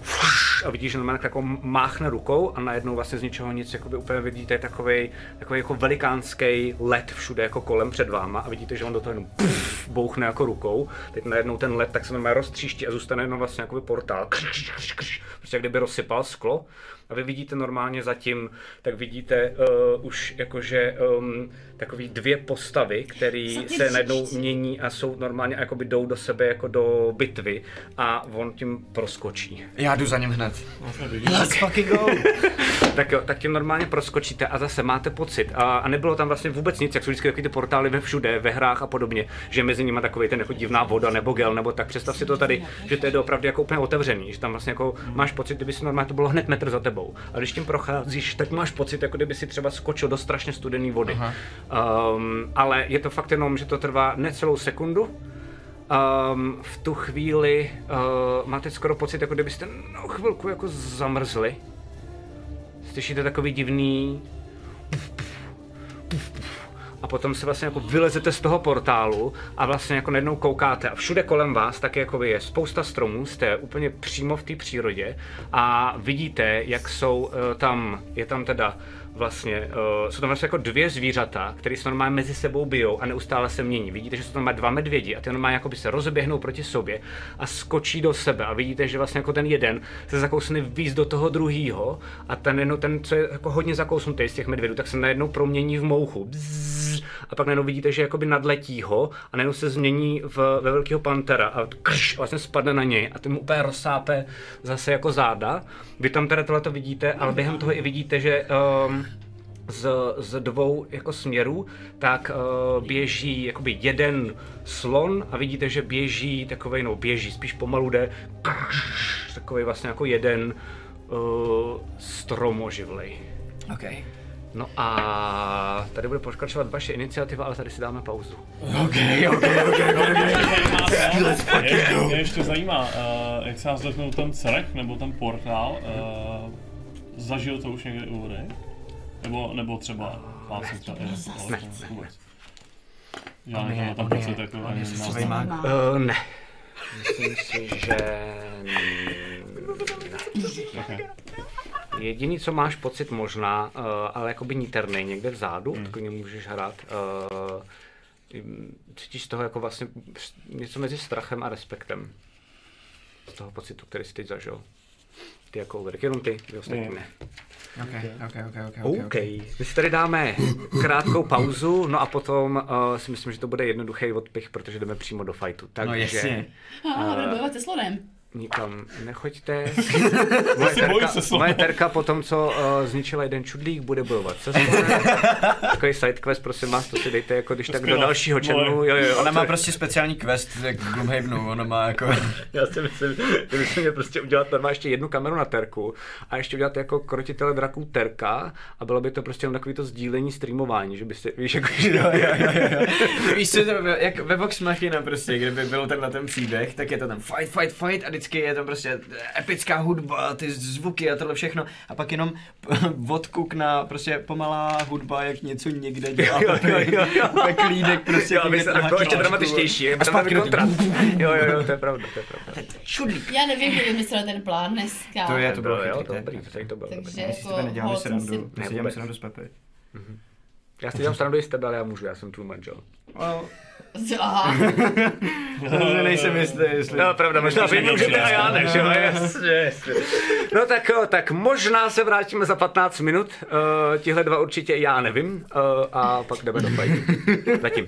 A vidíš, že tak jako máchne rukou a najednou vlastně z ničeho nic, jakoby úplně vidíte takový, takový jako velikánský led všude jako kolem před váma a vidíte, že on do toho jenom puf, bouchne jako rukou. Teď najednou ten led tak se normálně roztříští a zůstane jenom vlastně jakoby portál. Kř, kř, kř, Prostě jak kdyby rozsypal sklo. A vy vidíte normálně zatím, tak vidíte uh, už jakože um, takový dvě postavy, které se najednou mění a jsou normálně a jakoby jdou do sebe jako do bitvy a on tím proskočí. Já jdu za ním hned. Let's fucking go! Tak jo, tak tím normálně proskočíte a zase máte pocit. A, a nebylo tam vlastně vůbec nic, jak jsou vždycky takový ty portály ve všude, ve hrách a podobně, že mezi nimi takový ten jako divná voda nebo gel nebo tak. Představ si to tady, že to je opravdu jako úplně otevřený, že tam vlastně jako máš pocit, kdyby si normálně to bylo hned metr za tebou. A když tím procházíš, tak máš pocit, jako kdyby si třeba skočil do strašně studené vody. Um, ale je to fakt jenom, že to trvá necelou sekundu. Um, v tu chvíli uh, máte skoro pocit, jako kdybyste no, chvilku jako zamrzli. Slyšíte takový divný a potom se vlastně jako vylezete z toho portálu a vlastně jako najednou koukáte a všude kolem vás tak jako je spousta stromů, jste úplně přímo v té přírodě a vidíte, jak jsou uh, tam, je tam teda vlastně, uh, jsou tam vlastně jako dvě zvířata, které se normálně mezi sebou bijou a neustále se mění. Vidíte, že jsou tam dva medvědi a ty normálně jako by se rozeběhnou proti sobě a skočí do sebe a vidíte, že vlastně jako ten jeden se zakousne víc do toho druhýho a ten, jedno, ten, co je jako hodně zakousnutý z těch medvědů, tak se najednou promění v mouchu. Bzzz, a pak najednou vidíte, že jakoby nadletí ho a najednou se změní v, ve velkého pantera a krš, vlastně spadne na něj a ty mu úplně rozsápe zase jako záda. Vy tam teda tohle to vidíte, ale během toho i vidíte, že um, z, z dvou jako směrů, tak uh, běží jakoby jeden slon a vidíte, že běží takovej, no běží, spíš pomalu jde, takový vlastně jako jeden uh, stromoživlej. OK. No a tady bude pokračovat vaše iniciativa, ale tady si dáme pauzu. OK, OK, OK, Mě, mě ještě zajímá, uh, jak se nás dotknul ten cerech nebo ten portál, uh, zažil to už někdy u? Nebo, nebo třeba ale to vůbec. On Žádný je- ani neznám. mák. Uh, ne. Myslím si, že... Okay. Jediný, co máš pocit možná, uh, ale jakoby níternej, někde vzadu, Hmm. mm. tak můžeš hrát. Uh, cítíš z toho jako vlastně něco mezi strachem a respektem. Z toho pocitu, který jsi teď zažil. Ty jako Ulrik, jenom ty, vy ostatní Hmm. Ne. OK, OK, OK, OK, OK. My si tady dáme krátkou pauzu, no a potom uh, si myslím, že to bude jednoduchý odpich, protože jdeme přímo do fightu. Takže No jasně. A bude bojovat se slonem. Nikam nechoďte. Moje se bojím terka, moje terka po tom, co uh, zničila jeden čudlík, bude bojovat se. Takový sidequest, prosím vás, to si dejte jako když tak do dalšího channelu. Vole. Jo, jo, jo, Ona má prostě speciální quest k Gloomhavenu, ona má jako... Já si myslím, že bychom měli prostě udělat normálně ještě jednu kameru na terku a ještě udělat jako krotitele draků terka a bylo by to prostě jenom takový to sdílení streamování, že by si, víš, jako, Jo, jo, jo, jo. Víš co, to, jak ve Vox Machina prostě, kdyby byl tenhle ten příběh, tak je to tam fight, fight, fight a vždycky je tam prostě epická hudba, ty zvuky a tohle všechno a pak jenom odkuk na prostě pomalá hudba, jak něco někde dělá, Jo, jo, jo, jo. pak lídek prostě jo, aby se to ještě dramatičtější, aby A zpátky kontrast. Jo, jo, jo, to je pravda, to je pravda. Čudlík. Já nevím, kdo vymyslel ten plán dneska. To je, to To bylo jo, to dobrý, to, to bylo Takže- dobrý. My si s jako si- srandu, děláme srandu z Pepy. Já si dělám srandu jistě, ale já můžu, já jsem tvůj manžel. Well, Aha, nejsem jistý, jestli... No, pravda, možná vy můžete a já ne, že jo, jasně, jasně. No tak jo, tak možná se vrátíme za 15 minut, uh, tihle dva určitě já nevím, uh, a pak jdeme do fightu. Zatím.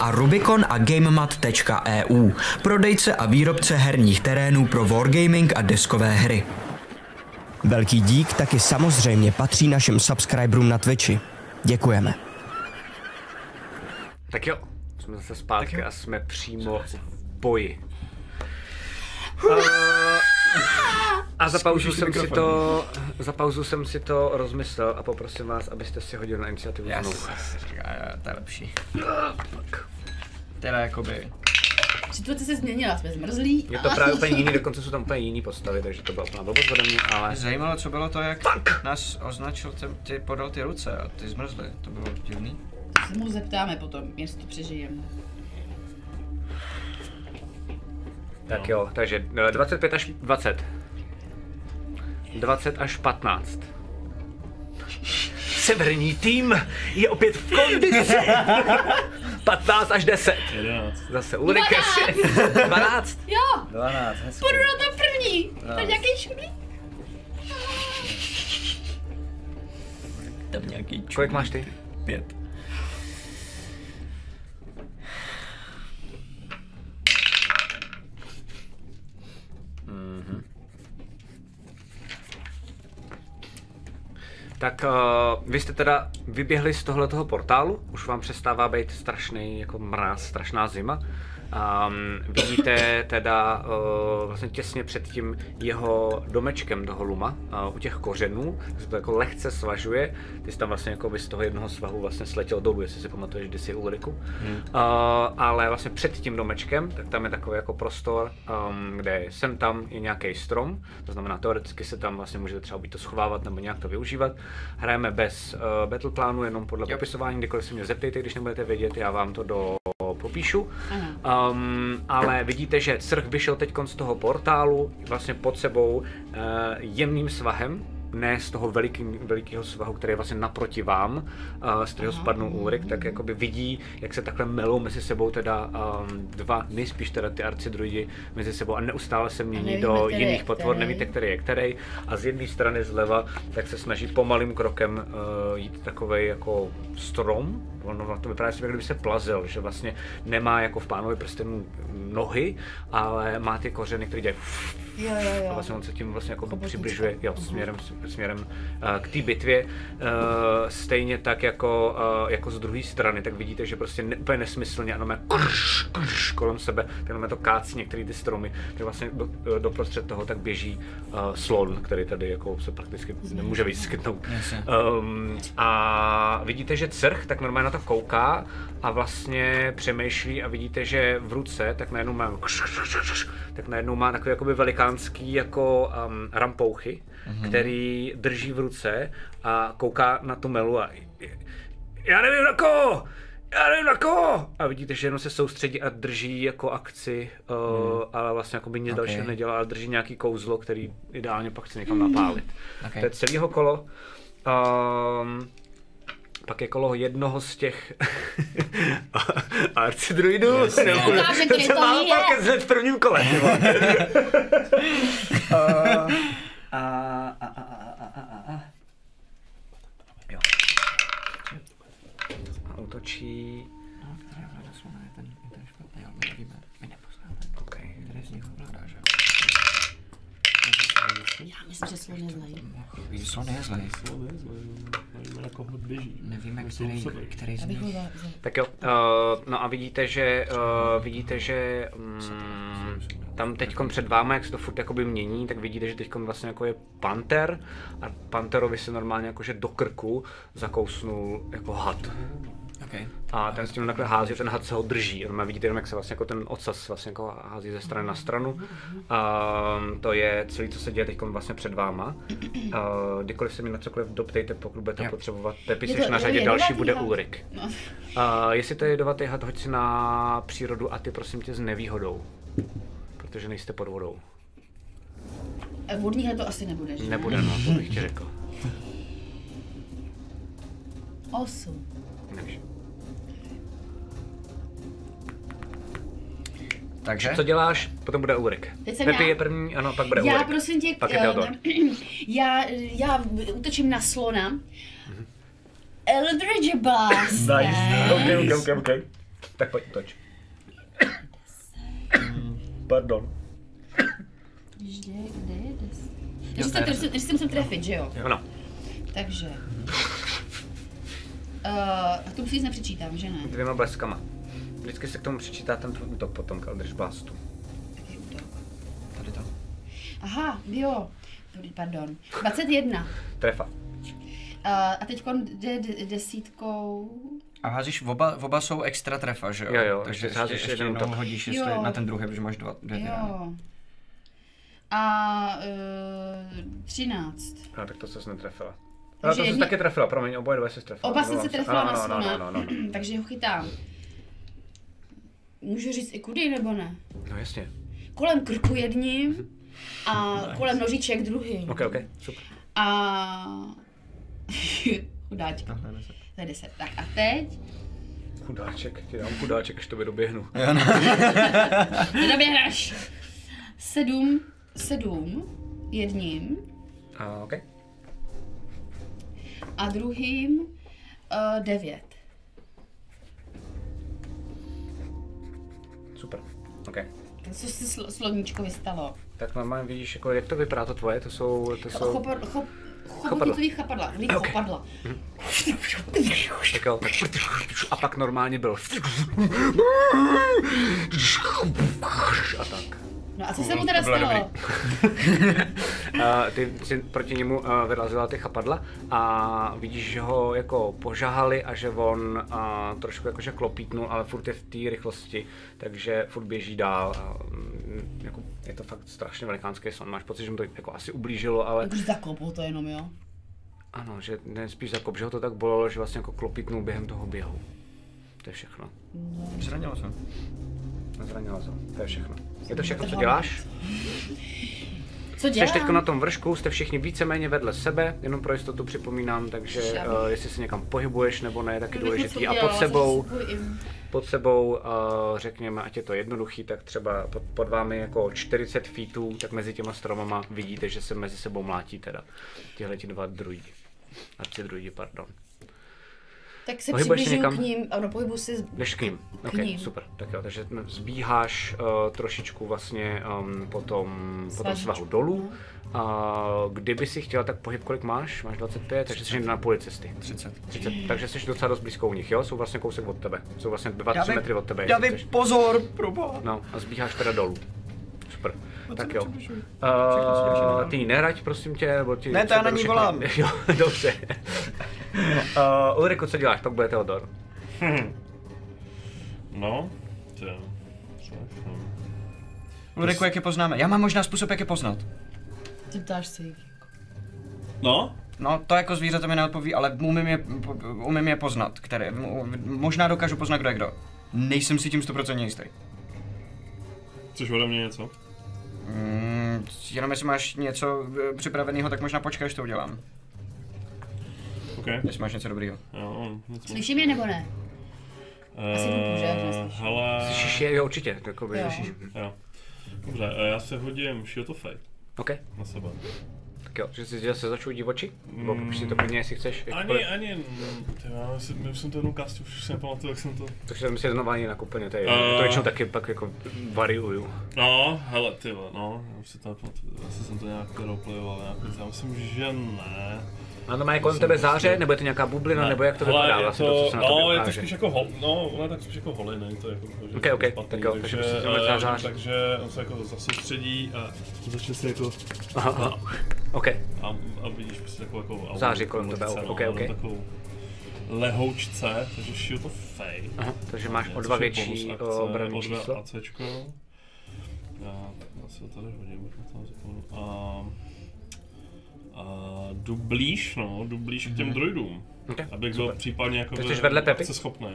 a Rubicon a GameMat.eu, prodejce a výrobce herních terénů pro wargaming a deskové hry. Velký dík taky samozřejmě patří našim subscriberům na Twitchi. Děkujeme. Tak jo, jsme zase zpátky a jsme přímo v boji. Uh, a za pauzu jsem si to, za pauzu jsem si to rozmyslel a poprosím vás, abyste si hodili na iniciativu Já znovu. si říká, jo, to je lepší. Teda jakoby... situace se změnila, jsme zmrzlí. Je to právě úplně jiný, dokonce jsou tam úplně jiný postavy, takže to byla úplná blbost ode mě, ale... Zajímalo, co bylo to, jak nás označil, ty, ty podal ty ruce a ty zmrzly. To bylo divný. To se mu zeptáme potom, jestli to přežijeme. Tak jo, takže eh, 25 až 20. 20 až 15. Severní tým je opět v kondici. 15 až 10. 11. Zase Ulrike. 12. Jo, 12, hezky. půjdu na to první. To je nějaký šudlík. Tam nějaký čuk. Kolik máš ty? Pět. Tak uh, vy jste teda vyběhli z tohletoho portálu, už vám přestává být strašný jako mráz, strašná zima. Um, vidíte teda uh, vlastně těsně před tím jeho domečkem toho luma, uh, u těch kořenů, se to jako lehce svažuje. Ty jsi tam vlastně jako by z toho jednoho svahu vlastně sletěl dolů, jestli si pamatuješ kdysi Ulriku. Hmm. Uh, ale vlastně před tím domečkem, tak tam je takový jako prostor, um, kde sem tam je nějaký strom, to znamená teoreticky se tam vlastně můžete třeba být to schovávat nebo nějak to využívat. Hrajeme bez uh, battle plánu, jenom podle Jo. popisování, kdykoliv se mě zeptejte, když nebudete vědět, já vám to do po, popíšu. Ano. Um, ale vidíte, že Crch vyšel teď z toho portálu, vlastně pod sebou uh, jemným svahem, ne z toho veliký, velikého svahu, který je vlastně naproti vám, uh, z kterého spadnul Ulrik, tak jakoby vidí, jak se takhle melou mezi sebou teda um, dva, nejspíš teda ty arcidruidi mezi sebou a neustále se mění nevíme, do který jiných potvor, který. nevíte, který je který. A z jedné strany zleva, tak se snaží pomalým krokem uh, jít takovej jako strom, ono to vypadá, jak kdyby se plazil, že vlastně nemá jako v pánovi prstenů nohy, ale má ty kořeny, které dělají Jo, jo, a jo. vlastně on se tím vlastně jako Chobotnička. přibližuje jo, Mhm. směrem, směrem uh, k té bitvě. Uh, stejně tak jako, uh, jako z druhé strany, tak vidíte, že prostě ne, úplně nesmyslně, ano, má krš, krš, kolem sebe, tak to kácí některé ty stromy, tak vlastně do, doprostřed toho tak běží uh, slon, který tady jako se prakticky nemůže vyskytnout. Um, a vidíte, že crch tak normálně na to kouká a vlastně přemýšlí a vidíte, že v ruce tak najednou má tak najednou má takový jakoby velikánský jako um, rampouchy, mm-hmm. který drží v ruce a kouká na tu melu a já nevím na koho, já nevím na koho. A vidíte, že jenom se soustředí a drží jako akci, uh, ale vlastně jako by nic Ok. dalšího nedělá, ale drží nějaký kouzlo, který ideálně pak chce někam napálit. Ok. To je celého kolo. Um, pak je kolo jednoho z těch arcidruidů. Jasně. Nebo- Ukáže, to málo je. pak hned v prvním kole. A, a, a, a, a, a. Jo. A útočí. No, je je? Já myslím, že slon je zlej. Slon je zlej. To ne, zlej, na koho běží. Nevíme, který, který z nich. Tak jo, uh, no a vidíte, že uh, vidíte, že um, tam teď před váma, jak se to furt jakoby mění, tak vidíte, že teď vlastně jako je panter a panterovi se normálně jakože do krku zakousnul jako had. Okay. A ten s tím takhle hází, ten had se ho drží. A vidíte jenom, jak se vlastně jako ten ocas vlastně jako hází ze strany na stranu. A to je celé, co se děje teď vlastně před váma. A kdykoliv se mi na cokoliv doptejte, pokud budete Jo. potřebovat tepis, Je to- na řadě, další bude had? Ulrik. No. A jestli to je jedovatý had, hoď si na přírodu a ty prosím tě s nevýhodou. Protože nejste pod vodou. Eh, Vodní to asi nebude, že? Nebude, no, to bych ti řekl. Osm. Takže? Co děláš? Potom bude Ulrik. Teď jsem Pepi já. je první, ano, pak bude Já Ulrik. prosím tě, Pak je eh, já, já útočím na slona. Eldridge Blast. Ok, ok, ok, ok. Tak pojď, toč. Pardon. Kde, kde je des? Jsem, když jsem musím trefit, že jo? Ano. Takže. Uh, a to nic nepřečítám, že ne? Dvěma bleskama. Vždycky se k tomu přičítá ten tvůj útok potom k Eldritch Blastu. Tady to. Aha, jo. Pardon. 21. Trefa. Uh, a teď jde desítkou. A házíš, oba, oba jsou extra trefa, že jo? Jo, jo, Takže ještě ještě, házíš ještě, jeden jednou hodíš jestli Jo. na ten druhý, protože máš dva, dvě. Jo. A uh, 13. No, tak to se netrefila. Ale Takže to jsi jedni- taky trefila, promiň, oboje dva se trefila. Oba jsem se trefila na ano, ano, slona. ano, ano, ano. Takže ho chytám. Můžu říct i kudy, nebo ne? No jasně. Kolem krku jedním a kolem nožiček druhým. Ok, ok, super. A... Chudáčka. No, to je deset. To je 10. Tak a teď? Chudáček, ti dám chudáček, až to doběhnu. Nedoběhneš. Sedm, sedm jedním A, ok. a druhým uh, devět. Super. Ok. Co se sl- sloníčkovi stalo? Tak normálně vidíš, jako, jak to vypadá to tvoje, to jsou, to jsou, Chopar, chop, chobotnicový chapadla. Vy Ok. chopadla. tak jo, tak, a pak normálně byl. A tak. No a co se mu teda stalo? Uh, ty si proti němu uh, vyrazila ty chapadla a vidíš, že ho jako požahali a že on uh, trošku jakože klopítnul, ale furt je v té rychlosti, takže furt běží dál a mm, jako, je to fakt strašně velikánský son. Máš pocit, že mu to jako asi ublížilo, ale Už zakopl to jenom, jo? ano, že ne spíš za kop, že ho to tak bolelo, že vlastně jako klopítnul během toho běhu. To je všechno. Zranilo se. Nezranilo to, to je všechno. Je to všechno, co děláš? Co Jsi dělám? teď na tom vršku, jste všichni víceméně vedle sebe, jenom pro jistotu připomínám, takže uh, jestli se někam pohybuješ nebo ne, tak je důležitý. A pod sebou, pod sebou, uh, řekněme, ať je to jednoduchý, tak třeba pod, pod vámi jako 40 feetů, tak mezi těma stromama vidíte, že se mezi sebou mlátí teda tihle ti dva druidi. A tři druidi, pardon. Tak se Pohybuješ přibližuju někam? k ním, ano, pohybuji se z... Jdeš k ním. K Ok, ním. super. Tak jo, takže zbíháš uh, trošičku vlastně um, po tom, po tom Svažičku. svahu dolů. A kdyby si chtěla, tak pohyb kolik máš? Máš 25, takže jsi na půli cesty. 30. 30, takže jsi docela dost blízko u nich, jo? Jsou vlastně kousek od tebe. Jsou vlastně 2-3 Dávej- metry od tebe. Dávej jestli chceš. pozor, proboha. No, a zbíháš teda dolů. Super. Tak jo. si Uh, ty nehraď, prosím tě, nebo ti... Ne, to já na ní volám. Jo, dobře. Uh, Ulriku, co děláš? Pak bude Teodor. No, tě. Přemýšlím. Ulriku, jak je poznáme? Já mám možná způsob, jak je poznat. Zeptáš se jich. No, No, to jako zvířata mi neodpoví, ale umím je, umím je poznat, které, mo- možná dokážu poznat, kdo je kdo. Nejsem si tím 100% jistý. chceš ode mě něco? Mm, jenom jestli máš něco eh, připraveného, tak možná počkej, až to udělám. OK. Jestli máš něco dobrýho. Jo, nic moc. Slyší mě nebo ne? Asi ruku, že? Až Eh, neslyším. Hele, Slyšíš je? Jo, určitě. Jakoby, Jo. jo. Dobře, eh, já se hodím Shield of Fate OK, na sebe. tak jo, že si že se začnou dít oči? Nebo Mm. si to klidně, jestli chceš. Ani, jakkoliv. ani, ty, já si, my jsem to jednou kastu, už si nepamatuju, jak jsem to... Takže jsem si znova jinak úplně, to je, Eh. to většinou taky pak jako variuju. No, hele, ty no, já už si to nepamatuju, asi jsem to nějak roleplayoval, nějak, já myslím, že ne. A to má kolem tebe záře, nebo je to nějaká bublina, Ne. nebo jak to Hele, vypadá je vlastně, to, co se na no, je to spíš jako hol, no, je tak spíš jako holy, není to jako, že Ok, ok, špatný, tak jo, takže takže, to zazáří. takže on se jako zasoustředí a začne si jako, Aha, aha. OK, a, a vidíš prostě takovou jako auru Září kolem tebe, ok, no, ok. jenom Takovou lehoučce, takže Shield of Fate. aha, takže máš o dva je větší bonus o, akce, obranný o dva číslo. ACčko. Já, já si to tady hodím, možná to zapomenu. A, a jdu blíž, no, jdu blíž k těm droidům. Ok, Abych byl super. případně jako jsi vedle Pepy? schopný.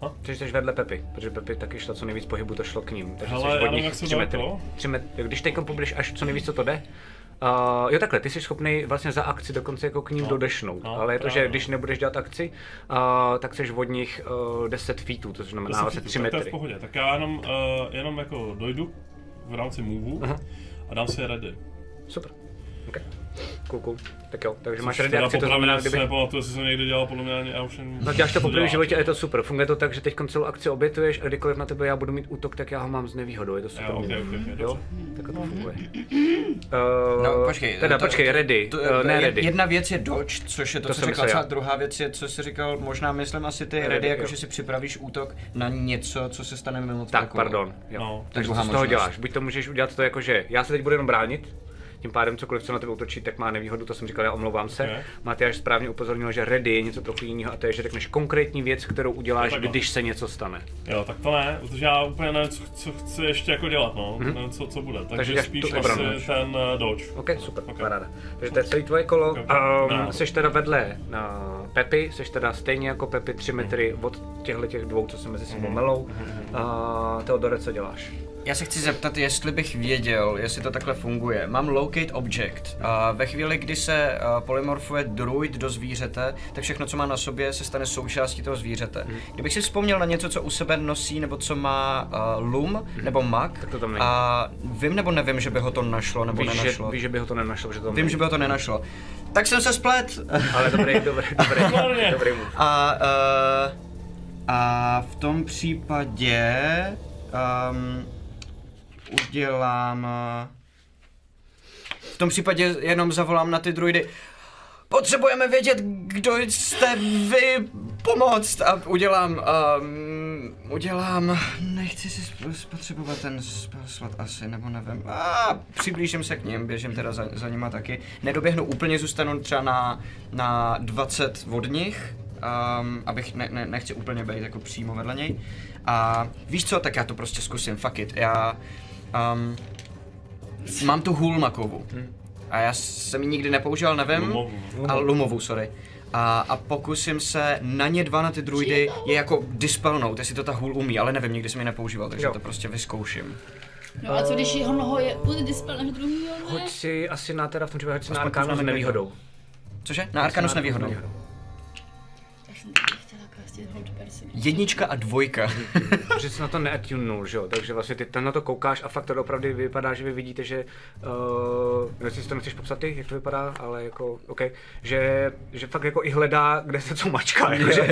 Ha? Takže jsi vedle Pepy, protože Pepy taky šla co nejvíc pohybu, to šlo k ním. Takže Hele, jsi od nich jak se 3 metry. 3 metry. Když teď poblíž až co nejvíc, co to jde, Uh, jo takhle, ty jsi schopný vlastně za akci dokonce jako k ním No. dodešnout, No, ale je to, že když nebudeš dělat akci, uh, tak jsi od nich uh, 10 feetů, to znamená vlastně 3 tak to je v metry. pohodě. Tak já jenom, uh, jenom jako dojdu v rámci move Aha. a dám si je ready. Super. Okay. Cool, cool. Tak jo, takže máš Což teda akci, to znamená, si kdyby... nepamatuju, jestli jsem někdy dělal, podle mě ani já už No děláš to poprvé v životě a je to super. Funguje to tak, že teď celou akci obětuješ a kdykoliv na tebe já budu mít útok, tak já ho mám s nevýhodou, je to super. Jo, ok, ok, ok, jo? Tak to funguje. Uh, No, počkej. Teda to- počkej, ready, to- uh, ne je- ready. Jedna věc je dodge, což je to, To co jsem říkal, a druhá věc je, co jsi říkal, možná myslím asi ty Ready, ready, jako jo. že si připravíš útok na něco, co se stane mimo Tak, pardon. Jo. No. Takže co z toho děláš? Buď to můžeš udělat to jako, že já se teď budu jenom bránit, tím pádem cokoliv, co na tebe útočí, tak má nevýhodu, to jsem říkal, já omlouvám se. Ok. Matyáš správně upozornil, že ready je něco trochu jiného a to je, že řekneš konkrétní věc, kterou uděláš, takhle. když se něco stane. Jo, tak to ne, protože já úplně nevím, co, co chci ještě jako dělat, no, mm-hmm. nevím, co, co bude, takže, Takže spíš tu obranu. asi ten uh, dodge. OK, super, Ok. paráda. Takže to je celý tvoje kolo. Ok. Um, No. Seš teda vedle uh, Pepy, seš teda stejně jako Pepy 3 metry od těchto těch dvou, co se mezi sebou melou. Uh, Teodore, co děláš? Já se chci zeptat, jestli bych věděl, jestli to takhle funguje. Mám locate object. A ve chvíli, kdy se polymorfuje druid do zvířete, tak všechno, co má na sobě, se stane součástí toho zvířete. Mhm. Kdybych si vzpomněl na něco, co u sebe nosí, nebo co má uh, lum, nebo. Tak to tam není. a vím nebo nevím, že by ho to našlo, nebo Víš, že, nenašlo. víš, že by ho to nenašel, že to Vím, že by ho to nenašlo. Tak jsem se splet. Ale dobrý, dobrý, dobrý, Výborně. dobrý move. A, uh, a v tom případě um, udělám... Uh, v tom případě jenom zavolám na ty druidy. Potřebujeme vědět, kdo jste vy pomoct. A udělám, um, udělám, nechci si sp- spotřebovat ten spell slot asi, nebo nevím, a přiblížím se k ním, běžím teda za, za nima taky, nedoběhnu úplně, zůstanu třeba na, na 20 od nich, um, abych, ne, ne, nechci úplně být jako přímo vedle něj, a víš co, tak já to prostě zkusím, fuck it, já, um, mám tu hůl makovu. A já jsem ji nikdy nepoužil, nevím. Lumovou. A lumovou, sorry. A, a pokusím se na ně dva, na ty druidy, je jako dispelnout, jestli to ta hůl umí, ale nevím, nikdy jsem ji nepoužíval, takže Jo. to prostě vyzkouším. No a co když jeho noho je u dispel než druhýho ne? Hoď si asi na teda v tom případě hoď si na Arkánu s nevýhodou. Cože? Na Arkanus nevýhodou. Já Jednička a dvojka. Protože jsi na to neatunul, že jo? Takže vlastně ty tam na to koukáš a fakt to opravdu vypadá, že vy vidíte, že, uh, jestli si to nechceš popsat ty, jak to vypadá, ale jako, OK, že, že fakt jako i hledá, kde se co mačká, jako, že,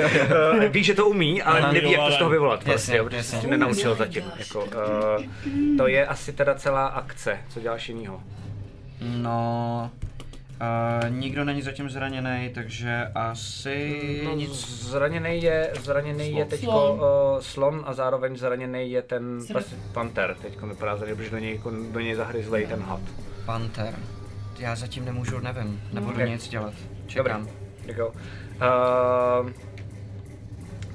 uh, ví, že to umí, ale Aha. neví, jak to z toho vyvolat, Jasně, vlastně, jo, protože jasně. se nenaučil zatím, jako, uh, to je asi teda celá akce, co děláš jinýho. No, uh, nikdo není zatím zraněný, takže asi No, nic. zraněný je, zraněný je teď Slon. uh, slon a zároveň zraněný je ten Sr- vlastně panter, teď vypadá zraněný, protože do něj, jako- do něj zahryzlej ten had. Panter. Já zatím nemůžu, nevím, nebudu Ok. nic dělat. Dobrý, Čekám. tak jo. Uh,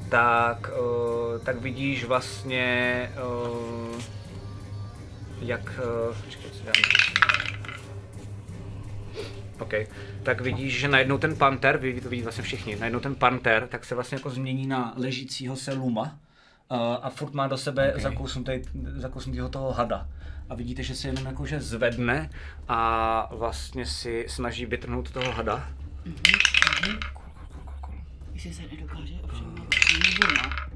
tak, uh, tak vidíš vlastně, uh, jak, uh, počkej, co dám. OK, tak vidíš, že najednou ten panter, vy to vidí vlastně všichni, najednou ten panter, tak se vlastně jako změní na ležícího se luma uh, a furt má do sebe okay. zakousnutý, zakousnutýho toho hada. A vidíte, že se jenom jakože zvedne a vlastně si snaží vytrhnout toho hada. Jestli se nedokáže ovšem ne.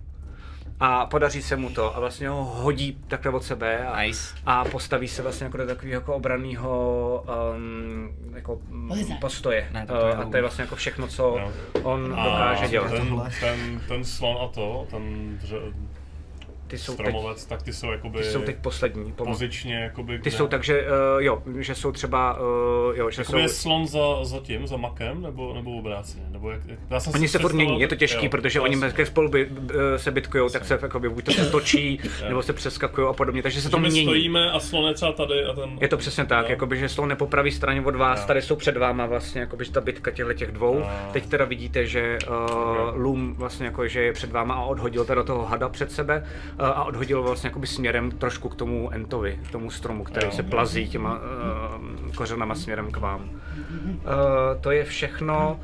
A podaří se mu to a vlastně ho hodí takhle od sebe a, Nice. a postaví se vlastně jako do takového jako obranného um, jako postoje. Ne, to Uh, a to je vlastně jako všechno, co Jo. on A dokáže dělat. ten, ten, ten slon a to, ten dře, Ty jsou, teď, tak ty jsou jakoby ty jsou teď poslední. Pomo- pozičně jakoby ty kde? jsou tak, že uh, jo, že jsou třeba, uh, jo, že Jakoby je jsou... slon za, za tím, za makem, nebo, nebo obráceně? Nebo jak, já jsem Oni se furt mění, je to těžký, jo, protože oni mezi spolu by, eh, se bitkujou, tak se jakoby, buď to se točí, nebo se přeskakují a podobně, takže se to Takže my mění. stojíme a slon je třeba tady a ten... Je to přesně tak, Jo. jakoby, že jsou po pravé straně od vás, Jo. tady jsou před váma vlastně, jakoby, že ta bitka těchto těch dvou. Jo. Teď teda vidíte, že uh, Loom vlastně jako, že je před váma a odhodil teda toho hada před sebe uh, a odhodil vlastně jakoby směrem trošku k tomu Entovi, k tomu stromu, který se plazí těma uh, kořenama směrem k vám. Uh, to je všechno.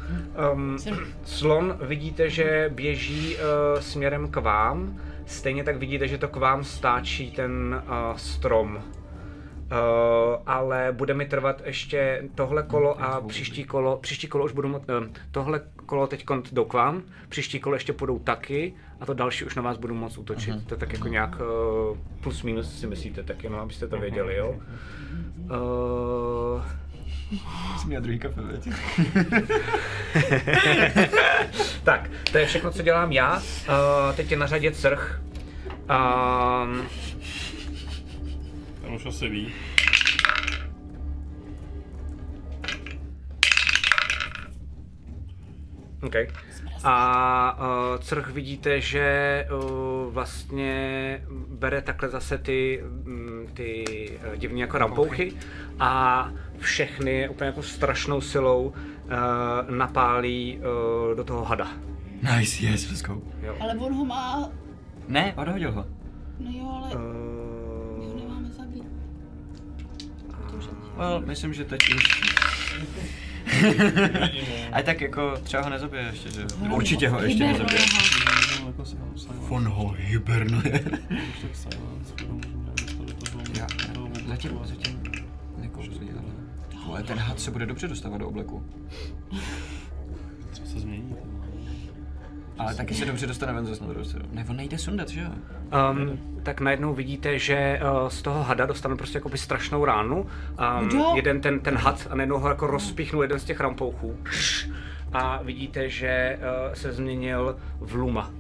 Um, slon vidíte, že běží uh, směrem k vám. Stejně tak vidíte, že to k vám stáčí ten uh, strom. Uh, ale bude mi trvat ještě tohle kolo a příští kolo, příští kolo už budu moc, uh, tohle kolo teď jdou k vám, příští kolo ještě půjdou taky a to další už na vás budu moc útočit. To je tak jako nějak uh, plus minus si myslíte, tak jenom abyste to věděli, jo. Uh, měl druhý kafe, veď? tak, to je všechno, co dělám já. Uh, teď je na řadě crch. Um, Ten už asi ví. Okay. A uh, crch vidíte, že uh, vlastně bere takhle zase ty, mm, ty uh, divné jako rampouchy a všechny úplně jako strašnou silou uh, napálí uh, do toho hada. Nice, yes, let's go. Jo. Ale on ho má... Ne, odhodil ho. No jo, ale Uh, Well, myslím, že teď už. A tak jako třeba ho nezabije ještě, že jo? Určitě ho ještě nezabije. Jako silence, On ho hibernuje. Já, zatím, zatím nekouzlí, ale... Ale ten had se bude dobře dostávat do obleku. Třeba se změní. Ale taky se dobře dostane ven ze na druhou stranu. Ne, on nejde sundat, že jo? Um, tak najednou vidíte, že uh, z toho hada dostane prostě jakoby strašnou ránu. Um, Kdo? jeden ten, ten had a najednou ho jako rozpíchnul jeden z těch rampouchů. A vidíte, že uh, se změnil v luma.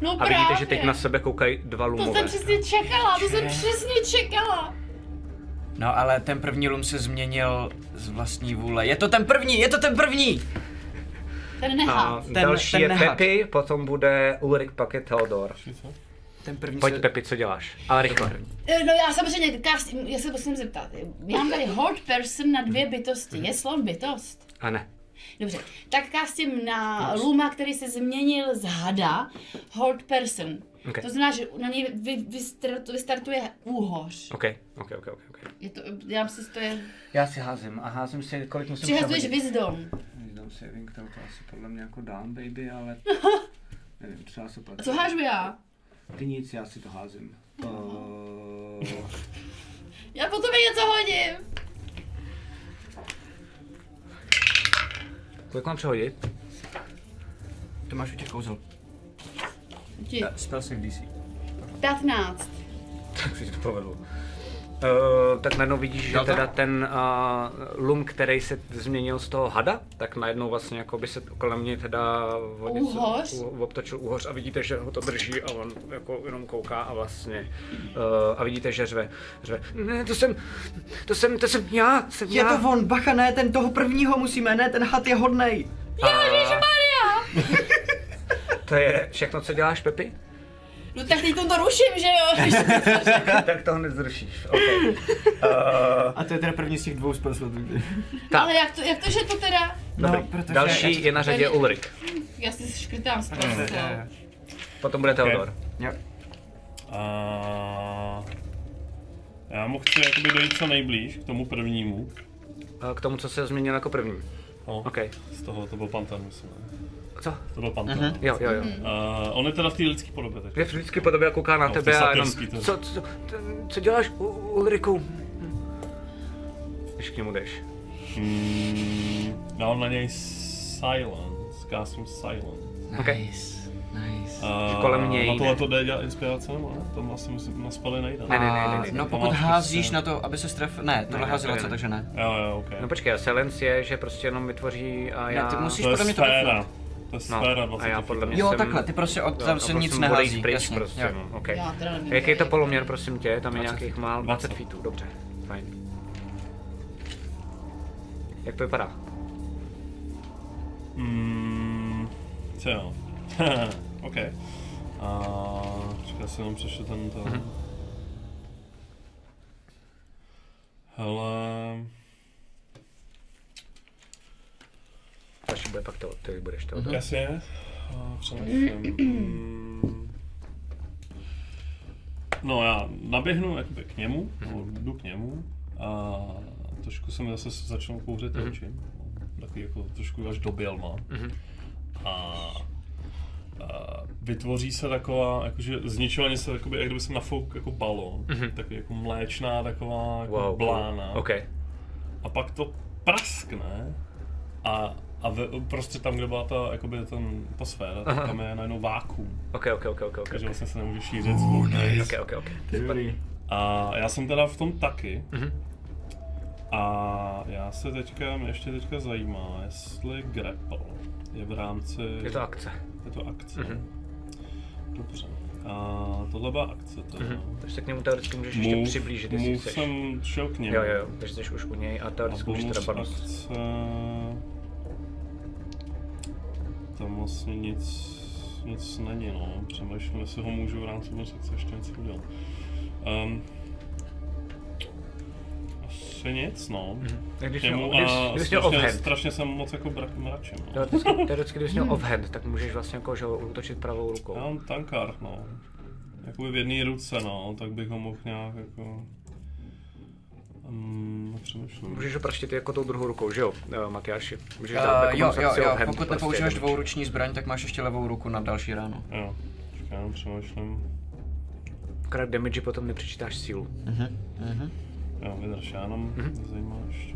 No A právě. vidíte, že teď na sebe koukají dva To jsem lumové. přesně čekala, to jsem přesně čekala. No ale ten první lum se změnil z vlastní vůle. Je to ten první, je to ten první! Ten A. Ten- další ten je nehad. Pepi, potom bude Ulrik Paket Theodor. Ten první Pojď se... Pepi, co děláš? Ale rychle. Eh, No já samozřejmě, cast, já se musím zeptat. Já mám tady hold person na dvě bytosti. Je slon bytost? A ne. Dobře, tak castím na Luma, který se změnil z hada, hold person. Ok. To znamená, že na něj vy, vystart, vystartuje úhoř. OK, OK, OK, OK. okay. Je to, já si to je... Já si házím a házím si, kolik musím Přihazuješ wisdom. Wisdom saving, to, to asi podle mě jako dám, baby, ale nevím, třeba se platí. co hážu já? Ty nic, já si to házím. Uh, Já po tobě něco hodím. kolik mám přehodit? To máš u těch kouzel. Ti. Uh, spell save DC. 15. Tak si to povedlo. Uh, tak najednou vidíš, že teda ten uh, lum, který se změnil z toho hada, tak najednou vlastně jako by se kolem něj teda o něco- Úhoř? u- obtočil úhoř a vidíte, že ho to drží a on jako jenom kouká a vlastně uh, a vidíte, že řve, řve, ne, to jsem, to jsem, to jsem já, jsem Je já. to on, bacha, ne, ten toho prvního musíme, ne, ten had je hodnej. To je všechno, co děláš, Pepi? No tak teď to ruším, že jo? Když jsem to tak toho nezrušíš, okay. uh, A to je teda první z těch dvou spell slotů. Tak. Ale jak to, jak to, že to teda? No, protože- Další je na řadě Tady- Ulrik, Já si škrtám z potom bude Theodor. Jo. A já mu chci jakoby dojít co nejblíž k tomu prvnímu. Uh, K tomu, co se změnil jako první. No, OK. z toho to byl Pantan, myslím. ne? Co? To byl Pantan. Mhm. Jo, jo, jo. Hmm. Uh, on je teda v té lidské podobě teď. Je vždycky po tobě a kouká na No, tebe to a jenom, to. co, co, co, co děláš u, Ulriku? Když k němu jdeš. Hmm, dám na něj silence, castím silence. OK. Nice, nice. Uh, kolem něj Na tohle to jde dělat inspirace nebo ne? Tam asi musím na spely nejde. Ne, ne, ne, ne, ne, no ne, pokud to házíš na to, aby se strefil, ne, tohle ne, hází ne, Laco, ne. takže ne. Jo, jo, ok. No počkej, a silence je, že prostě jenom vytvoří a já... ty musíš- to podle mě to sféra. Je No, sféra a 20 já podle mě Jo, jsem- takhle, ty prostě od, tam se a nic musím nehází, pryč jasně, prostě, jo. no, ok. Já. Jaký je to poloměr, prosím tě? Tam je 20 nějakých mal 20 20. feetů, dobře, fajn. Jak to vypadá? Mm, co jo. ok. A čekaj, já si jenom přešel ten to. Mhm. Hele, Další bude pak to, ty budeš to. jasně. A Přemýšlím. No já naběhnu jakoby k němu, nebo jdu k němu a trošku se mi zase začnou kouřit oči. Takový jako trošku až do bělma. A, a vytvoří se taková, jakože z ničeho nic se jakoby, jak kdyby se nafouk jako balon. Takový jako mléčná taková jako Wow, blána. OK. A pak to praskne a, a ve, prostě tam, kde byla ta, jakoby ten, ta sféra, tak tam je najednou vákuum. OK, OK, OK, OK. Takže vlastně se nemůže šířit zvuk. OK, OK, OK. A já jsem teda v tom taky. Mhm. A já se teďka, mě ještě teďka zajímá, jestli grapple je v rámci... Je to akce. je to akce. Mhm. Dobře. A tohle byla akce teda. Takže se k němu teoreticky můžeš ještě Move- přiblížit, jestli move chceš. jsem šel k němu. Jo, jo, jo, takže jsi už u něj a teoreticky můžeš teda bonus. akce... Tam vlastně nic, nic není, no. Přemýšlím, jestli ho můžu v rámci akce ještě něco udělat. Um, asi nic, no. Tak Když němu měl, když, a když měl strašně, offhand, strašně jsem moc jako brak, mračím, no. teoreticky, teoreticky když měl offhand, tak můžeš vlastně jako, že ho útočit pravou rukou. Já mám tankár, no. Jakoby v jedné ruce, no, tak bych ho mohl nějak jako... Přemýšlím. Můžeš ho praštit jako tou druhou rukou, že jo, uh, Matyáši? Můžeš Uh, dát jo, jo, jo, offhand, pokud prostě nepoužíváš damage. dvouruční zbraň, tak máš ještě levou ruku na další ráno. Jo, jenom přemýšlím. Akorát damage potom nepřičítáš sílu. Jo, vydrž, já jenom Mhm. mm-hmm. zajímá ještě.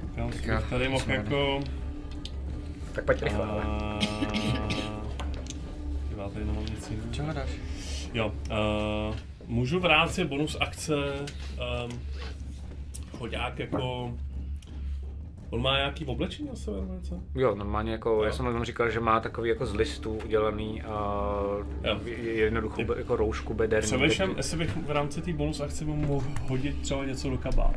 Tak já Tak já- tady mohl jsme jako... Tak pojď rychle, ale. a- Já tady nemám nic jiného. Co hledáš? Jo, uh, můžu v rámci bonus akce um, chodák jako... On má nějaký oblečení na sebe nebo něco? Jo, normálně jako, já jsem vám říkal, že má takový jako z listů udělaný Jo. uh, jednoduchou be- jako roušku bederní. Přemýšlím, jestli bych v rámci té bonus akce mu mohl hodit třeba něco do kabát.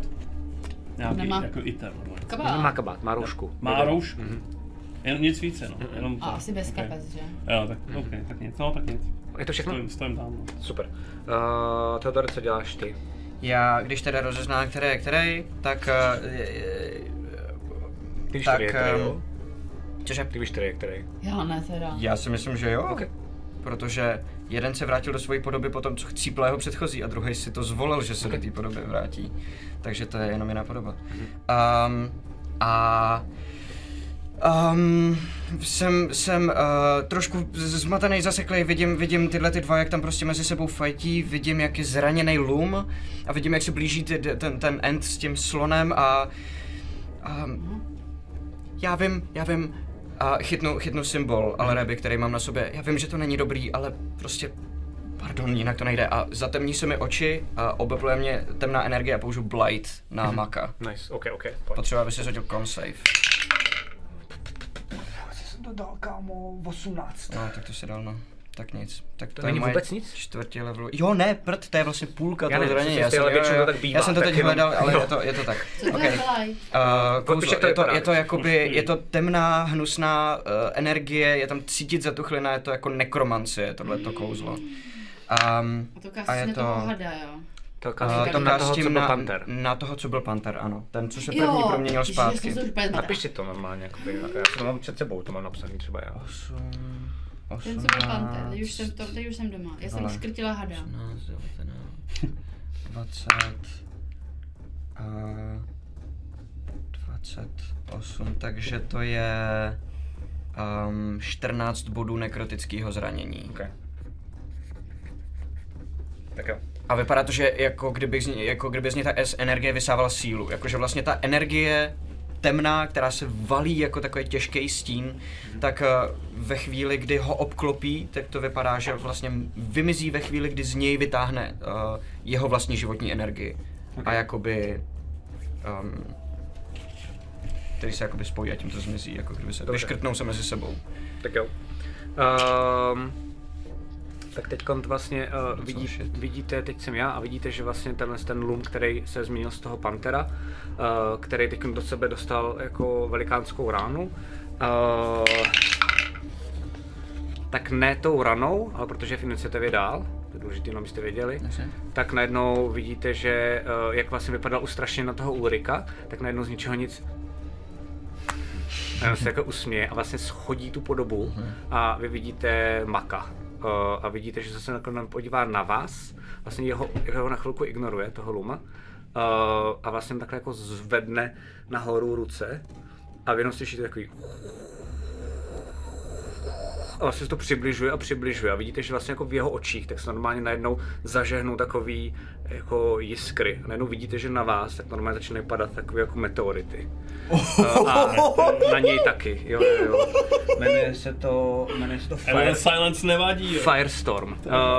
Nějaký Nemá. jako item. něco. Nemá Kabát. kabát, má roušku. Má Bederní. roušku. Jen nic více, no. Jenom A to. asi bez Ok. kapes, že? Jo, tak, OK, tak nic, no, tak nic. Je to všechno? Stojím, stojím tam, no. Super. Uh, Teodore, co děláš ty? Já, když teda rozeznám, který je který, tak... Uh, Ty víš, Tak, který je který, jo? cože? Ty víš, který je který. Já ne teda. Já si myslím, že jo. Ok. Protože jeden se vrátil do své podoby po tom, co chcípl jeho předchozí a druhý si to zvolil, že se do té podoby vrátí. Takže to je jenom jiná podoba. Um, a Um, jsem, jsem uh, trošku zmatený, zaseklej, vidím, vidím tyhle ty dva, jak tam prostě mezi sebou fajtí, vidím, jak je zraněný Lum a vidím, jak se blíží ty, ten, ten end s tím slonem a... Um, já vím, já vím, a chytnu, chytnu symbol Alereby, který mám na sobě. Já vím, že to není dobrý, ale prostě... Pardon, jinak to nejde. A zatemní se mi oči a obepluje mě temná energie a použiju Blight na Maka. Nice, ok, ok, pojď. Potřeba, aby se zhodil con save. Jsem to dal, kámo, 18. No, tak to si dal, no. Tak nic. Tak to, není je moje vůbec nic? Čtvrtý levelu. Jo, ne, prd, to je vlastně půlka Já toho zranění. jo, většinou jo, to tak bývá, Já jsem to teď jenom- hledal, ale je to, je to tak. Co to Okay. Uh, Popiš, jak to je, to, je to jakoby, je to temná, hnusná uh, energie, je tam cítit zatuchlina, je to jako nekromancie, tohleto kouzlo. Um, A to A je to- hada, jo. To uh, to na toho, co byl na, Panther. na toho, co byl Panther, ano. Ten, co se první Jo, proměnil ježiš, zpátky. Napiš si to normálně, jakoby, já to mám před sebou, to mám napsaný třeba já. 8, Ten, co byl panter, teď už jsem, to, teď už jsem doma. Já jsem Ale- škrtila hada. 18, 19, 20, a 28, takže to je um, 14 bodů nekrotického zranění. Okay. Tak jo. A vypadá to, že jako kdyby z ní, jako kdyby z ní ta S energie vysávala sílu. Jakože vlastně ta energie temná, která se valí jako takový těžký stín, tak eh, ve chvíli, kdy ho obklopí, tak to vypadá, že vlastně vymizí ve chvíli, kdy z něj vytáhne uh, jeho vlastní životní energii. Okay. A jakoby... Um, který se jakoby spojí a tím to zmizí, jako kdyby se Dobře. vyškrtnou se mezi sebou. Tak jo. Um, tak teď vlastně uh, vidí, vidíte, teď jsem já a vidíte, že vlastně tenhle ten lum, který se změnil z toho pantera, uh, který teď do sebe dostal jako velikánskou ránu, uh, tak ne tou ranou, ale protože je v iniciativě dál, to je důležité, jenom abyste věděli, Jasně. tak najednou vidíte, že uh, jak vlastně vypadal ustrašeně na toho Ulrika, tak najednou z ničeho nic a se jako usměje a vlastně schodí tu podobu a vy vidíte Maka. Uh, a vidíte, že se nakonec podívá na vás, vlastně jeho, jeho na chvilku ignoruje, toho Luma, uh, a vlastně takhle jako zvedne nahoru ruce. A vy jenom slyšíte takový a vlastně se to přibližuje a přibližuje. A vidíte, že vlastně jako v jeho očích tak se normálně najednou zažehnou takový jako jiskry. A najednou vidíte, že na vás tak normálně začínají padat takové jako meteority. Uh, a na něj taky, jo, jo, jo. Jmenuje se to, jmenuje se to Ale Fire, silence nevadí, jo. Firestorm.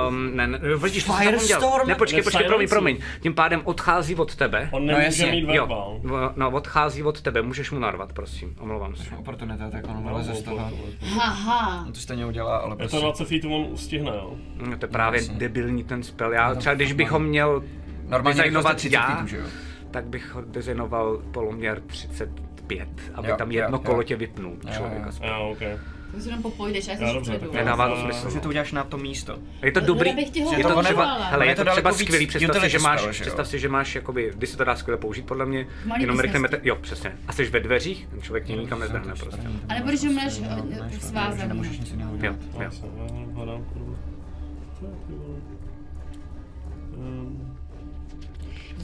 Um, ne, ne, vidíš, Firestorm? Ne, počkej, Ne, počkej, promiň, promiň. Tím pádem odchází od tebe. On nemůže jasně. mít Jo, verbal. v- no, odchází od tebe, můžeš mu narvat, prosím, omlouvám se. Oportunita, tak on No, vyleze z toho. Haha. On to stejně udělá, ale Je prostě... to 20 feet, on stihne, jo. No, to je právě Jasně. debilní ten spell. Já třeba, když bych ho měl Normálně rychlost je 30 já, feetů, že jo? tak bych ho designoval poloměr 35, aby Jo, tam jo, jedno jo. kolo tě vypnul Jo, člověka. jo. Jo, ok. Tak si jenom popojdeš, já Jo, jsem tak Nedává to Eh, smysl. Takže no. to uděláš na to místo. Je to Ale dobrý, je to třeba, hele, je to třeba skvělý, představ si, že máš, jo? představ si, že máš, jakoby, kdy se to dá skvěle použít, podle mě, jenom mete, jo, přesně, a jsi ve dveřích, ten člověk tě nikam nezdrhne prostě. A nebo když ho máš eh, Že svázaný. Jo, jo.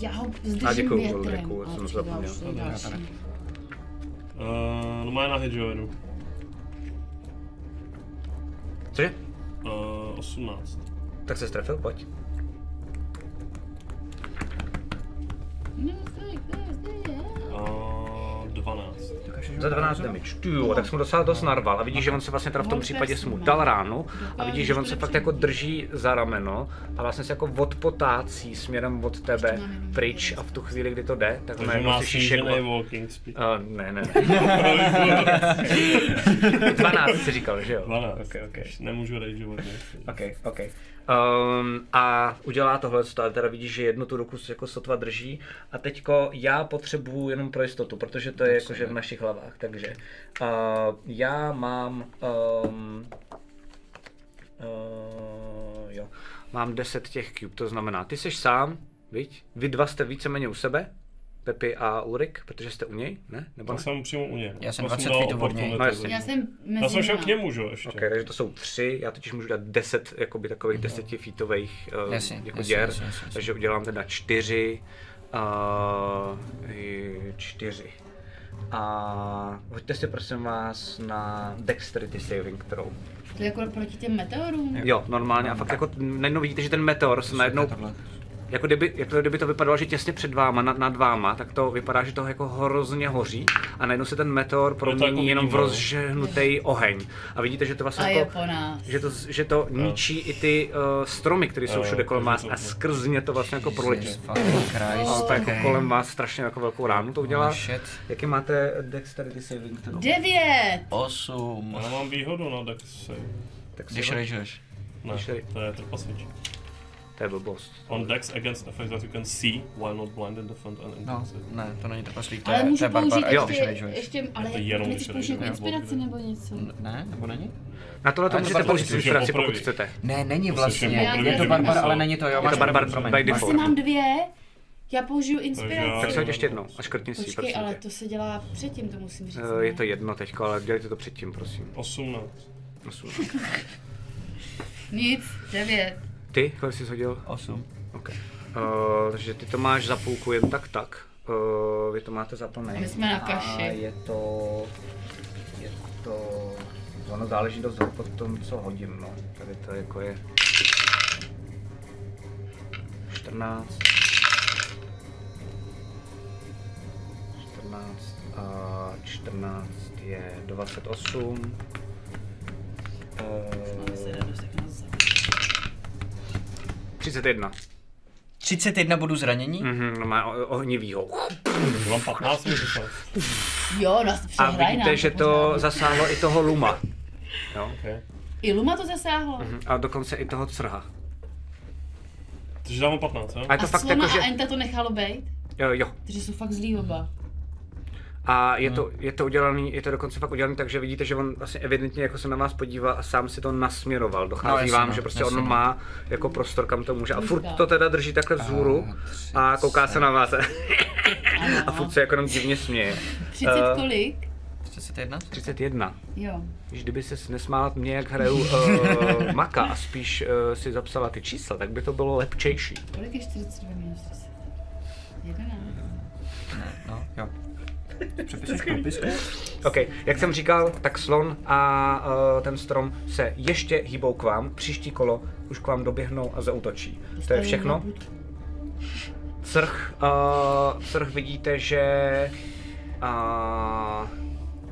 Já ho A zdržím děkuju, větrem. Ulriku, jsem zapomněl. eh, No má na jo, jedu. Cože? Eh, 18. Tak se strefil, pojď. Eh, 12. Za 12 damage. Ty jo, tak jsem mu docela dost narval a vidíš, že on se vlastně teda v tom případě jsi mu dal ránu a vidíš, že on se fakt jako drží za rameno a vlastně se jako odpotácí směrem od tebe pryč a v tu chvíli, kdy to jde, tak Takže najednou slyšíš snížený jako... walking speed. Uh, ne, ne, ne. 12 jsi říkal, že jo? 12. Ok, ok. Nemůžu rageovat. ne? Ok, ok. Um, a udělá tohle, ale teda vidíš, že jednu tu ruku jako sotva drží. A teďko já potřebuju jenom pro jistotu, protože to je jakože v našich hlavách, takže uh, já mám um, uh, jo, mám 10 těch cube, to znamená, ty jsi sám, viď? Vy dva jste víceméně u sebe, Pepi a Ulrik, protože jste u něj, ne? Nebo Já ne? jsem přímo u něj. Já jsem To 20 dal feetů od něj. No jasně. Já jsem mezi Já jsem šel k němu, že ještě. Ok, takže to jsou tři, já totiž můžu dát 10 jakoby takových desetifitových uh, Jasně, jako jasně, děr, jasně, jasně, jasně. takže udělám teda čtyři, uh, čtyři. A hoďte si prosím vás na Dexterity Saving Throw. To je jako proti těm meteorům. Jo, normálně. A fakt jako najednou vidíte, že ten meteor se najednou. Jako kdyby, jako kdyby to vypadalo, že těsně před váma, nad, nad váma, tak to vypadá, že to jako hrozně hoří a najednou se ten meteor promění jako jenom v no. rozžehnutý oheň. A vidíte, že to vlastně jako, že to, že to ničí i ty uh, stromy, které jsou všude kolem vás a skrz ně to vlastně jako proletí. A to jako kolem vás strašně jako velkou ránu to udělá. Jaký máte dexterity saving throw? Devět! Osm. Já mám výhodu na Dex save. Tak si Když rejžuješ. Ne, to je trpaslič. To je blbost. On Dex against effects that you can see while not blinded, defend and No, intensive. ne, to není trpaslík, to Ale je, to je barbar, použít a Jo. když ještě, ale to jenom, když inspiraci nebo něco. Ne, nebo není? Na tohle to můžete použít inspiraci, pokud chcete. Ne, není vlastně. Je to Já barbar, ale není to, jo, Je máš to barbar by Asi default. mám dvě. Já použiju inspiraci. Tak se hoď ještě jednou a škrtni si, Počkej, prosím ale to se dělá předtím, to musím říct. Eh, Je to jedno teďko, ale dělejte to předtím, prosím. 18. Osm. Nic, devět. Ty, kolik jsi hodil? Osm. OK. Uh, takže ty to máš za půlku jen tak tak. Uh, vy to máte za plný. A my jsme na kaši. A je to... Je to... Ono záleží dost po tom, co hodím, no. Tady to jako je... 14. 14 a 14 je 28. Uh, 31. 31 bodů zranění? Mhm, no má o- ohnivýho. Mám 15 mi říkal. Jo, nás A přehraj vidíte, nám že to zasáhlo i toho Luma. Jo. Okay. I Luma to zasáhlo. Mhm, A dokonce i toho Crha. Takže dávám 15, jo? A je to A fakt Slona jako, že... a Enta to nechalo být? Jo, jo. Takže jsou fakt zlí oba. A je to, je to udělaný, je to dokonce fakt udělaný tak, že vidíte, že on vlastně evidentně jako se na vás podívá a sám si to nasměroval. Dochází No, jasně, vám, no, že prostě jasně, on no. má jako prostor, kam to může. A furt to teda drží takhle vzhůru a kouká se na vás. A furt se jako jenom divně směje. 30 Eh, kolik? 31? 31. Jo. Když kdyby se nesmála mě, jak hraju uh, Maka a spíš uh, si zapsala ty čísla, tak by to bylo lepčejší. Kolik je 42 minus 10? 11. Propisku? OK, jak jsem říkal, tak slon a uh, ten strom se ještě hýbou k vám. Příští kolo už k vám doběhnou a zautočí. To je všechno. Crch, uh, crch vidíte, že... Uh,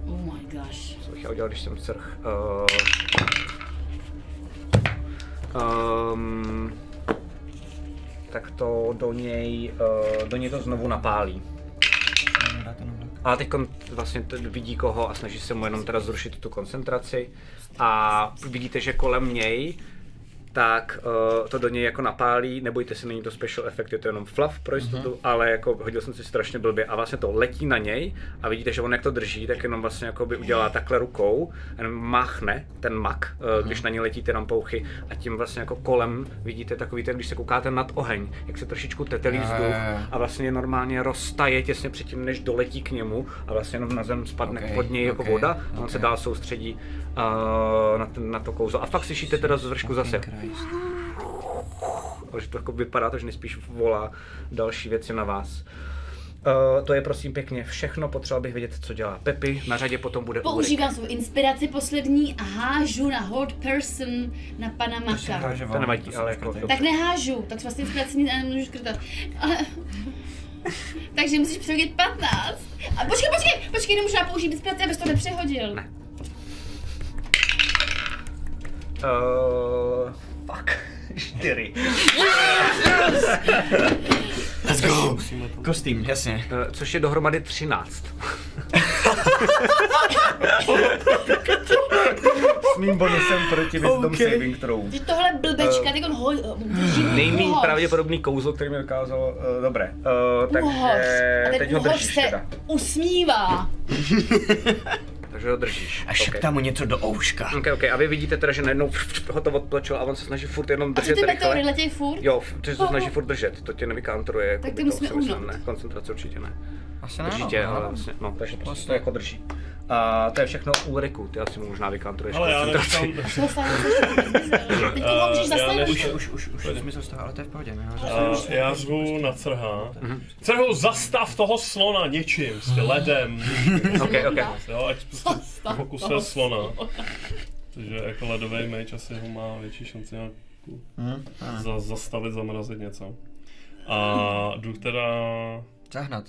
Oh my gosh. co bych já udělal, když jsem crch? Uh, um, tak to do něj, uh, do něj to znovu napálí. A teď vlastně vidí koho a snaží se mu jenom teda zrušit tu koncentraci. A vidíte, že kolem něj tak uh, to do něj jako napálí, nebojte se, není to special effect, je to jenom fluff pro jistotu, uh-huh. ale jako hodil jsem si strašně blbě a vlastně to letí na něj a vidíte, že on jak to drží, tak jenom vlastně jako by udělá takhle rukou, jenom máchne ten mak, uh, když na něj letí ty rampouchy a tím vlastně jako kolem vidíte takový ten, když se koukáte nad oheň, jak se trošičku tetelí vzduch a vlastně normálně roztaje těsně předtím, než doletí k němu a vlastně jenom na zem spadne Ok, pod něj jako ok, voda a on ok. se dál soustředí uh, na, ten, na to kouzlo. A fakt slyšíte teda z vršku zase. Ale že to jako vypadá to, že nejspíš volá další věci na vás. Uh, to je prosím pěkně všechno, potřeboval bych vědět, co dělá Pepi, na řadě potom bude Ulrik. Používám svou inspiraci poslední a hážu na hold person na pana Maka. To nevadí, ale jako Tak nehážu, tak vlastně inspirací nic nemůžu škrtat. Ale... Takže musíš přehodit 15. A počkej, počkej, počkej, nemůžu já použít inspiraci, abys to nepřehodil. Ne. Uh, fuck. Čtyři. Let's go! Kostým, jasně. Uh, což je dohromady 13. S mým bonusem proti Wisdom Ok. Saving Throw. Že tohle blbečka, teď on ho, uhoř. pravděpodobný kouzlo, který mi dokázalo, uh, dobré. Uh, takže Uhoř. A ten teď ho uhoř držíš se teda. usmívá. Takže ho držíš. A šeptá mu něco do ouška. Ok, ok. A vy vidíte teda, že najednou ho to odtočilo a on se snaží furt jenom A držet ty meteory rychle. letěj furt? Jo, ty se to snaží furt držet, to tě nevykantruje. Jako Tak ty to musíme uhnout. Ne, koncentrace určitě ne. Asi ne, Drží no, no. ale vlastně, no, takže prostě to Prostě. jako drží. A to je všechno Ulriku, ty asi mu možná vykantruješ. Ale já zmizel. Teď to můžeš než- Už, už, už, už z toho, ale to je v pohodě. ne? Uh, já řvu na Crha. Crhu, zastav toho slona něčím, prostě ledem. Ok, ok. Jo, ať prostě fokusuje slona. Takže jako ledový meč asi ho má větší šanci nějak za, zastavit, zamrazit něco. A jdu teda... Zahnat.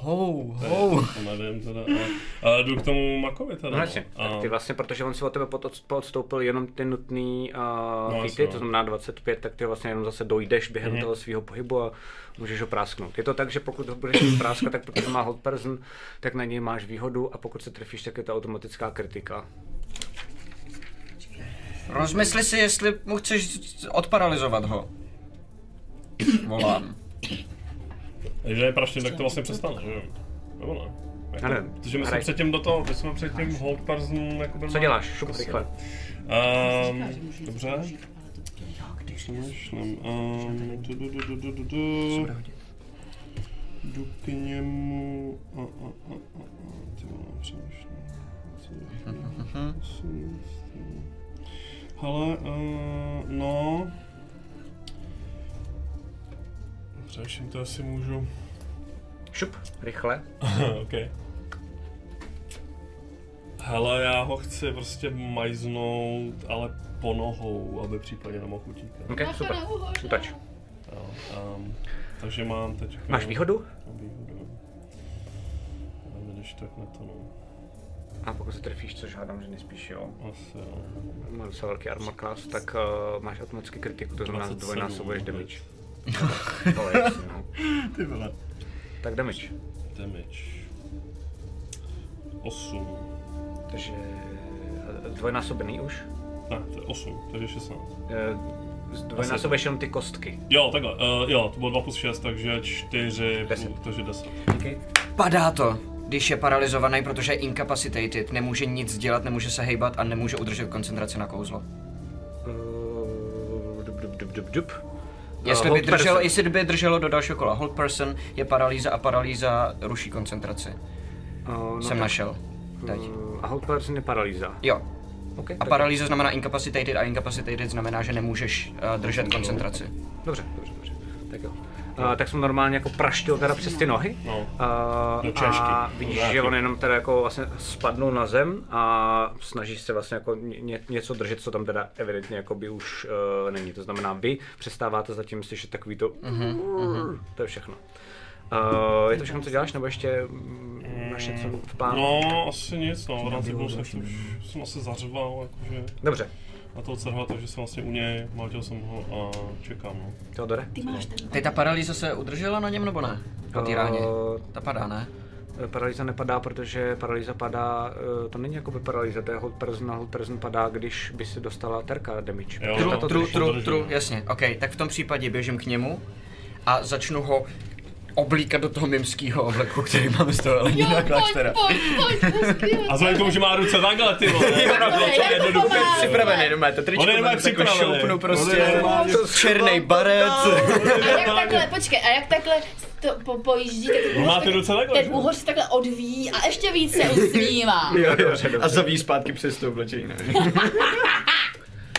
Hou, To hou. nevím teda, ale, ale jdu k tomu Makovi teda. No jasně, A- tak ty vlastně, protože on si od tebe pod- poodstoupil jenom ty nutný uh, No, featy, no. to znamená 25, tak ty vlastně jenom zase dojdeš během Mhm. toho svého pohybu a můžeš ho prásknout. Je to tak, že pokud ho budeš práskat, tak protože má hold person, tak na něj máš výhodu a pokud se trefíš, tak je to automatická kritika. Rozmysli si, jestli mu chceš odparalizovat ho. Volám. Když je prašně, tak to vlastně přestane, že jo? Nebo ne? Jak Já to- nevím. Protože my jsme Hraj. předtím do toho, my jsme předtím hold person jako byl Co děláš? Šup, rychle. Um, dobře. Um, du, du, du, du, du, du, du. Jdu k němu. A, a, a, a, a. Ty vole, přemýšlím. Co. Hele, uh, no. Přemýšlím to, jestli můžu. Šup, rychle. OK. Hele, já ho chci prostě majznout, ale po nohou, aby případně nemohl utíkat. Ok, super. Utač. Jo, um, takže mám teď... Máš výhodu? Mám výhodu. Ale když tak na to, no. A pokud se trefíš, což hádám, že nespíš, jo. Asi, jo. Má docela velký armor class, tak uh, máš automaticky kritiku, to znamená 27, dvojnásobuješ no, damage. No. Ty vole. Tak damage. Damage. 8. Takže eh, dvojnásobený už. Ne, to je 8, takže 16. Eh, Dvojnásobuješ jenom ty kostky. Jo, takhle, uh, jo, to bylo 2 plus 6, takže 4, Deset. takže 10. Díky. Padá to, když je paralizovaný, protože je incapacitated, nemůže nic dělat, nemůže se hejbat a nemůže udržet koncentraci na kouzlo. Eh, Dup, dup, dup, dup, dup. Jestli Eh, by, hold drželo, person. jestli by drželo do dalšího kola. Hold person je paralýza a paralýza ruší koncentraci. Eh, no Jsem tak, našel. Teď. eh, A hold person je paralýza. Jo. Okay, A paralýza znamená incapacitated a incapacitated znamená, že nemůžeš uh, držet koncentraci. Dobře, dobře, dobře. Tak jo. Uh, tak jsem normálně jako praštil teda přes ty nohy. No. Uh, Do češky. a vidíš, že on jenom teda jako vlastně spadnul na zem a snaží se vlastně jako ně, něco držet, co tam teda evidentně jako by už uh, není. To znamená, vy přestáváte zatím slyšet takový to, uh-huh. to je všechno. Uh, je to všechno, co děláš, nebo ještě mm, máš něco v plánu? No, asi nic, no, v rámci dvou jsem, už, jsem asi zařval, jakože Dobře, na toho cerhla, takže jsem vlastně u něj, mlátil jsem ho a čekám, no. Teodore? Ty máš ten. Teď ta paralýza se udržela na něm nebo ne? Po té ráně. Uh, Ta padá, ne? Paralýza nepadá, protože paralýza padá, eh, to není jakoby paralýza, to je hold person a hold person padá, když by si dostala terka damage. Jo. Tru, tru, tru, tru, jasně, ok, tak v tom případě běžím k němu a začnu ho oblíkat do toho mimského obleku, který máme z toho Jo, Elenina pojď, kláštera. pojď, pojď, hezky. A vzhledem k tomu, že má ruce takhle, ty vole. Jak to pomáhá? Připravený, no to tričko, On je připravený. šoupnu prostě, je černý baret. A jak takhle, počkej, a jak takhle to po, pojíždí, tak ten On má úhoř, ty ruce takhle, ten že? úhoř se takhle odvíjí a ještě víc se usmívá. A zaví zpátky přes to oblečení.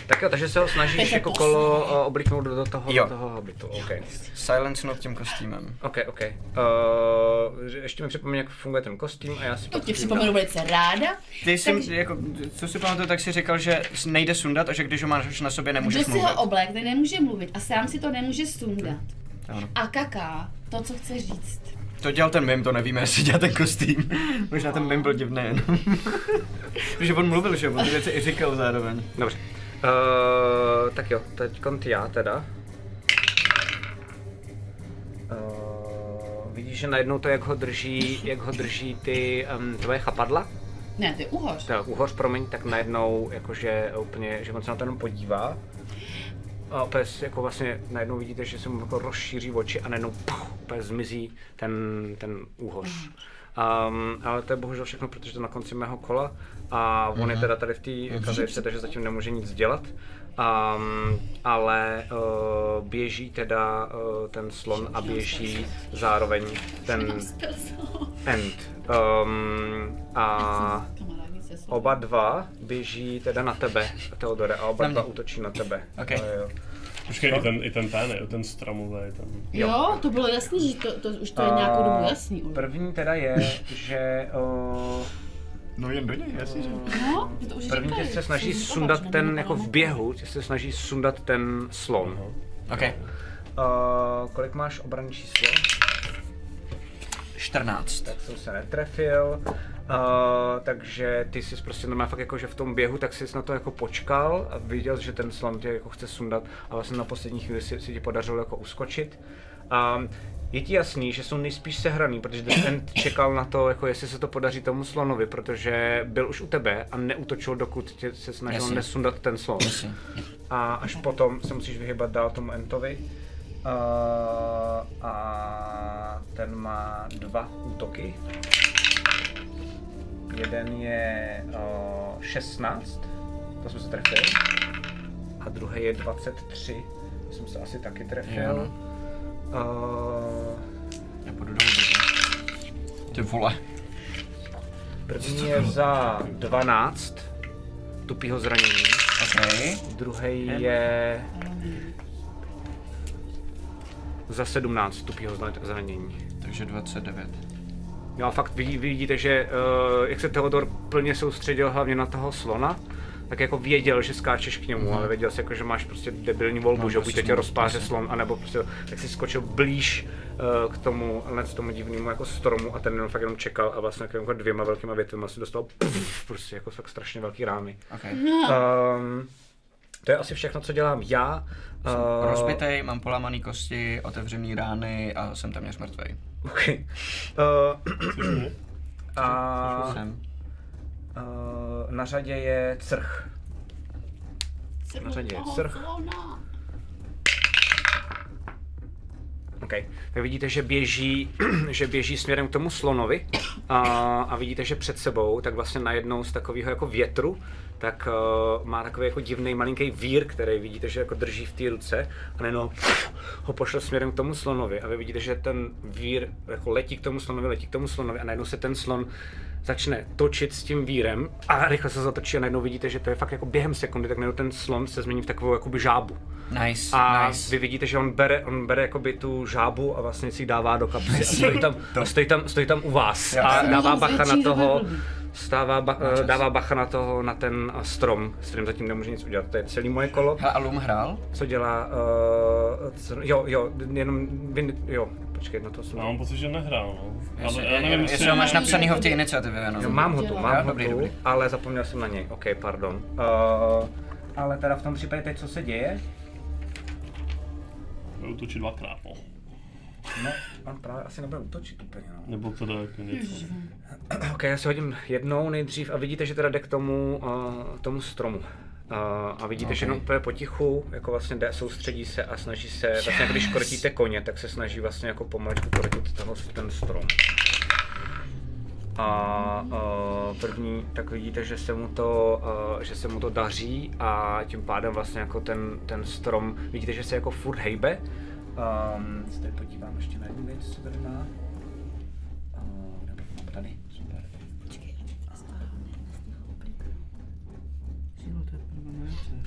Tak jo, takže se ho snažíš jako kolo uh, obliknout do toho, Jo. do toho habitu. OK, Silence not tím kostýmem. OK, OK. Uh, ještě mi připomeň, jak funguje ten kostým a já si To ti připomenu velice ráda. Ty jsi, Takže- jako, co si pamatuju, tak si říkal, že nejde sundat a že když ho máš na sobě, nemůžeš Kdo si mluvit. ho oblek, ten nemůže mluvit a sám si to nemůže sundat. Ano. A kaká to, co chce říct. To dělal ten mim, to nevíme, jestli dělal ten kostým. Možná ten mim byl divný jenom. Protože on mluvil, že on ty věci i říkal zároveň. Dobře. Uh, tak jo, teď ty já teda. Uh, vidíš, že najednou to, jak ho drží, jak ho drží ty um, tvoje chapadla, Ne, to je uhoř. je uhoř, promiň, tak najednou jakože úplně, že on se na to jenom podívá. A opět jako vlastně najednou vidíte, že se mu jako rozšíří oči a najednou puch, úplně zmizí ten, ten úhoř. Um, ale to je bohužel všechno, protože to na konci mého kola a on je teda tady v té kazejce, takže zatím nemůže nic dělat. Um, ale uh, běží teda uh, ten slon a běží zároveň ten, End. Um, a oba dva běží teda na tebe, Teodore, a oba dva útočí na tebe. Ok. Jo, jo. Počkej, i ten, i ten ten, jo, ten stromový, ten. Jo, to bylo jasný, že to, to už to je nějakou dobu jasný. už. První teda je, že uh, No jen do něj, jasně, že. No, to už první tě se snaží Jsou sundat ten, jako v nebyla běhu, tě se snaží sundat ten slon. OK. Uh, kolik máš obranný číslo? 14. Tak jsem se netrefil. Uh, takže ty jsi prostě normálně fakt jako, že v tom běhu, tak jsi na to jako počkal a viděl, že ten slon tě jako chce sundat a vlastně na poslední chvíli si, si ti podařilo jako uskočit. Um, je ti jasný, že jsou nejspíš sehraný, protože ten čekal na to, jako jestli se to podaří tomu slonovi, protože byl už u tebe a neútočil, dokud tě se snažil Jasně. nesundat ten slon. Jasně. A až potom se musíš vyhybat dál tomu Entovi. Uh, a ten má dva útoky. Jeden je uh, 16, to jsem se trefil. A druhý je 23, to jsem se asi taky trefil. Jo. Uh, Já půjdu dolů. brzo. Ty vole. první je za 12 tupýho zranění. OK. Druhý je za 17 tupýho zranění. Takže 29. Jo a fakt vidí, vidíte, že uh, jak se Theodor plně soustředil hlavně na toho slona, tak jako věděl, že skáčeš k němu, ale věděl jsi jako, že máš prostě debilní volbu, No, že buď tě smlouvu, rozpáře slon, anebo prostě, tak si skočil blíž uh, k tomu, k tomu divnému jako stromu a ten jenom fakt jenom čekal a vlastně jako dvěma velkýma větvema si dostal pff, prostě jako fakt strašně velký rány. OK. Um, to je asi všechno, co dělám já. Jsem Uh, rozbitej, mám polamaný kosti, otevřený rány a jsem téměř mrtvej. Okay. Uh, a Jsem. uh, na řadě je crch. Na řadě je crch. Okay. Tak vidíte, že běží, že běží směrem k tomu slonovi a, a vidíte, že před sebou, tak vlastně najednou z takového jako větru, tak uh, má takový jako divný malinký vír, který vidíte, že jako drží v té ruce a najednou ho pošle směrem k tomu slonovi a vy vidíte, že ten vír jako letí k tomu slonovi, letí k tomu slonovi a najednou se ten slon začne točit s tím vírem a rychle se zatočí a najednou vidíte, že to je fakt jako během sekundy, tak najednou ten slon se změní v takovou jakoby žábu. Nice, A nice. vy vidíte, že on bere, on bere jakoby tu žábu a vlastně si ji dává do kapsy a stojí tam, a stojí tam, stojí tam u vás a dává bacha na toho, stává ba, dává bacha na toho, na ten eh, strom, s kterým zatím nemůže nic udělat. To je celý moje kolo. Hele, a Lum hrál? Co dělá, uh, co, jo, jo, jenom, vy, jo, počkej, na to jsem... Já mám pocit, že nehrál, no. Jestli, Ale já nevím, jestli ho máš napsanýho v té iniciativě, Jo, jenom. mám ho tu, Jo, mám ho dobrý, tu, dobrý. ale zapomněl jsem na něj. OK, pardon. Uh, ale teda v tom případě teď co se děje? Bude útočit dvakrát, no. No, on právě asi nebude útočit úplně, no. Nebo teda jako něco. Ok, já si hodím jednou nejdřív a vidíte, že teda jde k tomu, uh, tomu stromu. Uh, a vidíte, okay. že jenom úplně potichu, jako vlastně jde, soustředí se a snaží se, vlastně jako když krotíte koně, tak se snaží vlastně jako pomaličku krotit toho, ten strom. A uh, první, tak vidíte, že se mu to, uh, že se mu to daří a tím pádem vlastně jako ten, ten strom, vidíte, že se jako furt hejbe. Um, se tady podívám ještě na jednu věc, co tady má.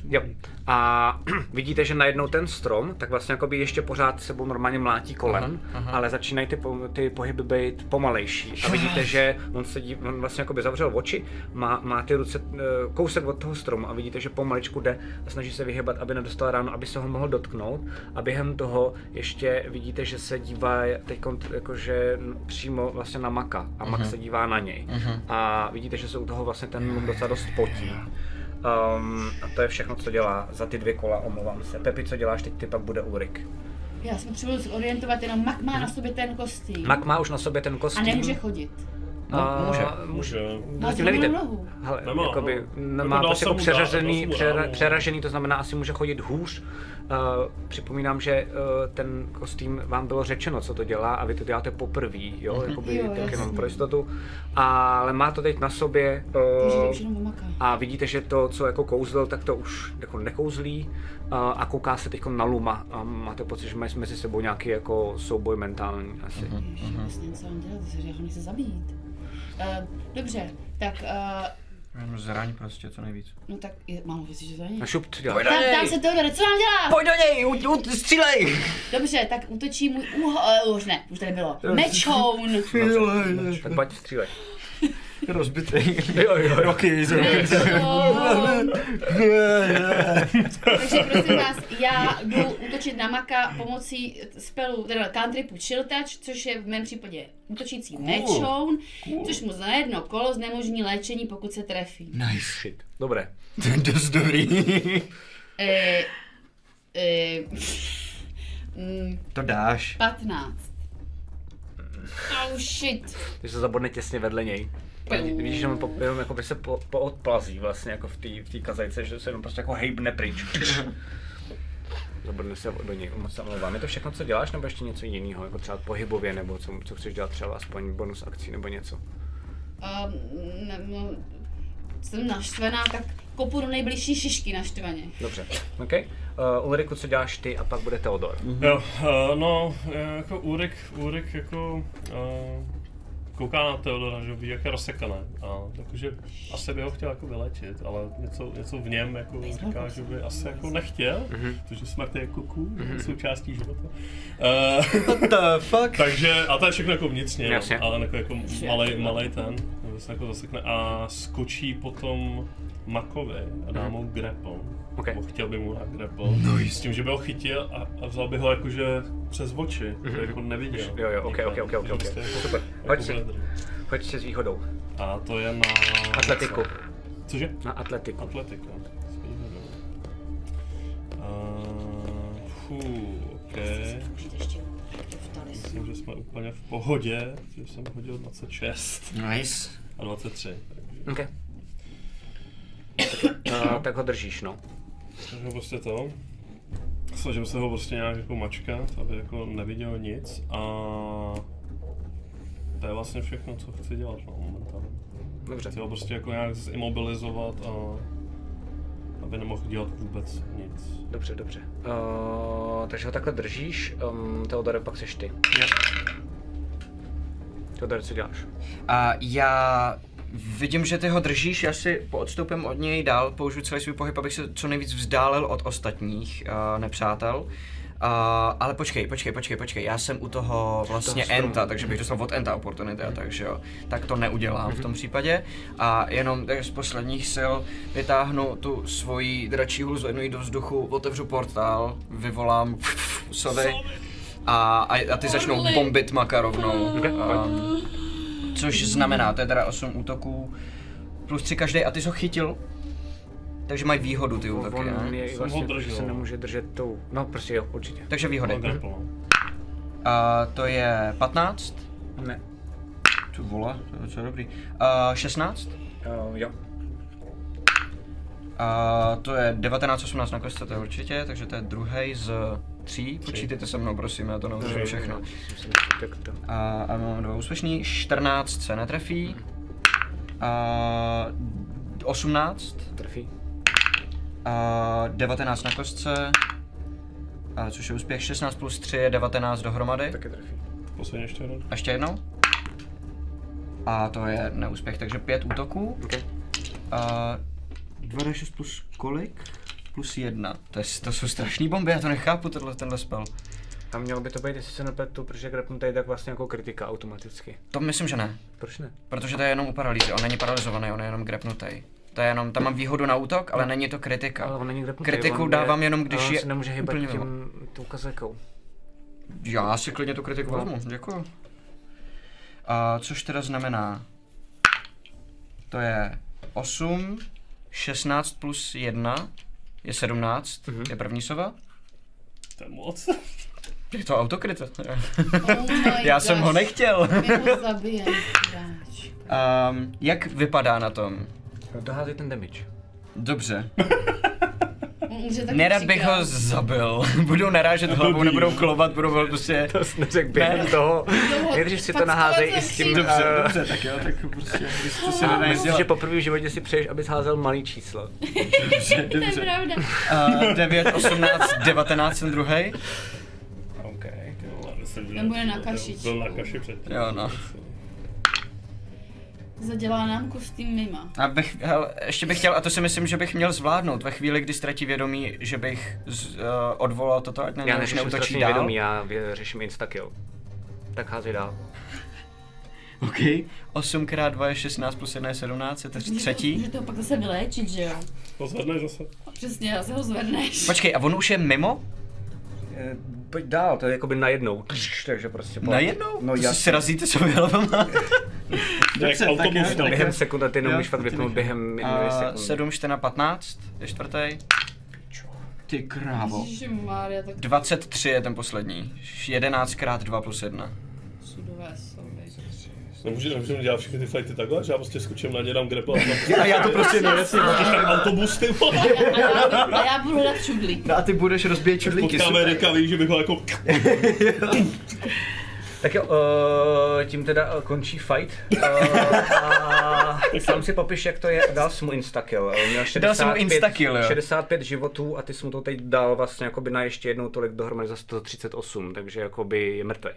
Jo. A vidíte, že najednou ten strom, tak vlastně jakoby ještě pořád sebou normálně mlátí kolem, aha, aha. ale začínají ty, po, ty pohyby být pomalejší. A vidíte, že on se dí, on vlastně jakoby zavřel oči, má, má ty ruce eh, kousek od toho stromu a vidíte, že pomaličku jde a snaží se vyhybat, aby nedostal ráno, aby se ho mohl dotknout. A během toho ještě vidíte, že se dívá teď jakože přímo vlastně na Maka a Mak se dívá na něj. A vidíte, že se u toho vlastně ten docela dost potí. Um, a to je všechno, co dělá za ty dvě kola, omlouvám se. Pepi, co děláš teď, ty pak bude Ulrik. Já se potřebuji zorientovat, jenom Mak má na sobě ten kostým. Mak má už na sobě ten a kostým. nemůže chodit. A, může. Může. Má Zatím nevíte. nohu. Hele, Nemá, jakoby, no. nemá Jako dal prostě jako jsem dá- přeražený, jsem přera, ránu. přeražený, to znamená asi může chodit hůř. Uh, připomínám, že uh, ten kostým vám bylo řečeno, co to dělá a vy to děláte poprvé, jo, jakoby Jo, tak jenom pro jistotu. Ale má to teď na sobě uh, omaká. a vidíte, že to, co jako kouzlil, tak to už jako nekouzlí uh, a kouká se teď na Luma a máte pocit, že mají mezi sebou nějaký jako souboj mentální asi. Ježiš, vlastně co mám dělat, že já ho nechci zabít. Uh, dobře, tak, uh, zraň prostě, co nejvíc. no tak, je, mám věci, že to není. A šup, co děláš? Tak tam se Teodore, co mám dělat? Pojď do něj, u, u, střílej! Dobře, tak útočí můj úho, uh, už ne, už tady bylo. Mečhoun. Tak pojď střílej. Rozbitej. Jo, jo, Roky, Mečhoun. Takže prosím vás, já jdu útočit na Maka pomocí spelu, teda cantripu Chill Touch, což je v mém případě útočící Mečhoun, což mu za jedno kolo znemožní léčení, pokud se trefí. Nice. Shit. Dobré. Dost dobrý. Eh, eh, mm, To dáš. 15. Oh shit. Ty se zabodne těsně vedle něj. Ví- Víš, že on po, jenom jako by se po, poodplazí vlastně jako v té v té kazajce, že se jenom prostě jako hejbne pryč. Zabodne se do něj, moc se omlouvám. Je to všechno, co děláš, nebo ještě něco jiného, jako třeba pohybově, nebo co, co chceš dělat třeba aspoň bonus akcí nebo něco? Um, ne, no, jsem naštvaná, tak kopu do nejbližší šišky naštvaně. Dobře, OK. Uh, Ulriku, co děláš ty a pak bude Teodor. Jo, uh, no, jako Úrik, Úrik jako uh, kouká na Teodora, že ví, jak je rozsekané. A jakože asi by ho chtěl jako vylečit, ale něco, něco v něm jako říká, že by asi jako nechtěl, protože smrt je jako cool, je součástí života. Uh, What the fuck? takže, a to je všechno jako vnitřně, Jasně. ale jako, jako malej, malej ten, se jako zasekne a skočí potom Makovi a dá mu grapple. Ok. Nebo chtěl by mu dát grapple. No, s tím, že by ho chytil a, a vzal by ho jakože přes oči, mm-hmm. jako neviděl. Jo, jo, ok, ok, ok, ok, Takže ok. prostě jako- Super. jako Pojď si, pojď si s výhodou. A to je na... Atletiku. Cože? Na atletiku. Atletika. Výhodou. Uh, fů, ok. Myslím, že jsme úplně v pohodě, protože jsem hodil 26 Nice. a 23. OK. Uh, tak ho držíš, no. Takže prostě to. Snažím se ho prostě nějak jako mačkat, aby jako neviděl nic a to je vlastně všechno, co chci dělat no, momentálně. Dobře. Chci ho prostě jako nějak zimobilizovat a aby nemohl dělat vůbec nic. Dobře, dobře. Uh, takže ho takhle držíš, um, Teodore, pak seš ty. Teodore, co děláš? A já vidím, že ty ho držíš, já si poodstoupím od něj dál, použiju celý svůj pohyb, abych se co nejvíc vzdálil od ostatních uh, nepřátel. Uh, ale počkej, počkej, počkej, počkej, já jsem u toho vlastně Toho. Enta, takže bych dostal od Enta opportunity, takže jo, tak to neudělám v tom případě. A jenom tak z posledních sil vytáhnu tu svoji dračí hůl, zvednu ji do vzduchu, otevřu portál, vyvolám sovy a, a, a ty začnou bombit maka rovnou. Um, Což znamená, to je teda 8 útoků plus 3 každý a ty jsi ho chytil. Takže mají výhodu ty útoky, On ne? je vlastně, držel. se nemůže držet tou... No, prostě jo, určitě. Takže výhody. A to je 15. Ne. Tu vole, to je docela dobrý. A 16. Uh, jo. A to je 19, 18 na kostce, to je určitě, takže to je druhý z tří. Počítejte se mnou, prosím, já to neudržím všechno. Myslím, tak to. A, a mám dva úspěšný, 14 se netrefí. A 18. Trefí. A 19 na kostce. A což je úspěch 16 plus 3 je 19 dohromady. Taky trefí. Poslední ještě jednou. A ještě jednou. A to je neúspěch, takže 5 útoků. OK. A 2d6 plus kolik? Plus 1. To, je, to jsou strašný bomby, já to nechápu, tenhle, tenhle spell. A mělo by to být, jestli se nepletu, protože grapnutý je tak vlastně jako kritika automaticky. To myslím, že ne. Proč ne? Protože to je jenom u paralýzy, on není paralizovaný, on je jenom grepnutý. To je jenom, tam mám výhodu na útok, ale není to kritika. Ale on není grapnutý. Kritiku on dávám jenom, když on je se nemůže hýbat úplně tím, tou kazekou. Já si klidně tu kritiku vezmu, děkuju. A což teda znamená, to je 8, 16 plus 1 je 17, Mhm. je první sova. To je moc. Je to autokryt. Oh Já jsem ho gosh. nechtěl. Ho zabijem. Um, jak vypadá na tom? Doházej ten damage. Dobře. Taky Nerad bych ho zabil. budou narážet hlavou, Blbý. nebudou klovat, budou prostě... To jsi neřekl během toho. Toho Nejdřív si to naházej i s tím... Dobře, eh, dobře, tak jo, tak prostě, když to se nedá Myslím, že poprvé v životě si přeješ, abys házel malý číslo. Dobře, To je dobře. pravda. Uh, 9, 18, 19 jsem druhý. OK. Ty vole, myslím, že Ten bude na kaši. Byl na kaši předtím. Jo, no. Zadělá nám kostým mima. A ve, ch- hele, ještě bych chtěl, a to si myslím, že bych měl zvládnout, ve chvíli, kdy ztratí vědomí, že bych z, uh, odvolal toto, ať na Já už neřeším neutočí dál. vědomí, já vě- řeším instakill. Tak házej dál. OK. 8 x 2 je 16 plus 1 je 17, je to třetí. Může to pak zase vyléčit, že jo? To zvedneš zase. Přesně, zase ho zvedneš. Počkej, a on už je mimo? Eh, Pojď dál, to je jakoby najednou. Takže prostě pojď. Najednou? No to já si srazíte sobě hlavama. Jak autobus jo, tam. Během sekund a ty jenom můžeš fakt vypnout během jedné A sekundy. 7, 4 15, je čtvrtý. Ty krávo. Ježišmarja, tak 23 je ten poslední. 11 x 2 plus 1. sudové viď. Nemůžeme nemůžeme dělat všechny ty fighty takhle, že já prostě skočím na ně, dám grapple a tam A já to prostě nejasně. Máš ten autobus, ty vole. A já, a já budu hledat čudlík. No a ty budeš rozbíjet čudlíky. Potkáme. Rika, víš, že bych ho jako... Tak jo, uh, tím teda uh, končí fight. Uh, a sám si popiš, jak to je. Dal jsi mu instakill. Měl Dal jsem mu instakill, jo. 65 životů a ty jsi mu to teď dal vlastně jakoby na ještě jednou tolik dohromady za 138, takže jakoby je mrtvej.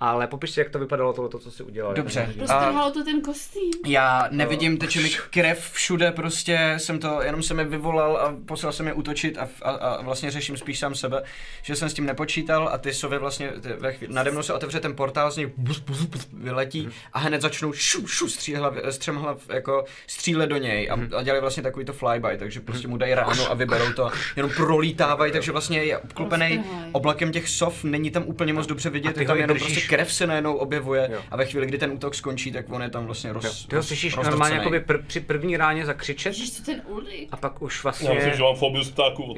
Ale popiš si, jak to vypadalo tohle, co jsi udělal. Dobře. Jako- Roztrhalo to ten kostým. Já nevidím, teče mi krev všude, prostě jsem to, jenom jsem je vyvolal a poslal jsem je útočit a, a, a vlastně řeším spíš sám sebe, že jsem s tím nepočítal a ty sovy vlastně, ty, ve chvíli, nade mnou se otevře ten portál, z něj bus, bus, bus, vyletí a hned začnou šu, šu, střílet, střem hlav, jako střílet do něj a, a dělají vlastně takový to flyby, takže prostě mu dají ráno a vyberou to, jenom prolítávají, takže vlastně je obklopený oblakem těch sov, není tam úplně moc dobře vidět, ty je tam jenom držíš- prostě krev se najednou objevuje Jo. a ve chvíli, kdy ten útok skončí, tak on je tam vlastně roz. Ty ho slyšíš normálně jakoby pr- při první ráně zakřičet? A pak už Já myslím, vlastně že mám fobiu z ptáků.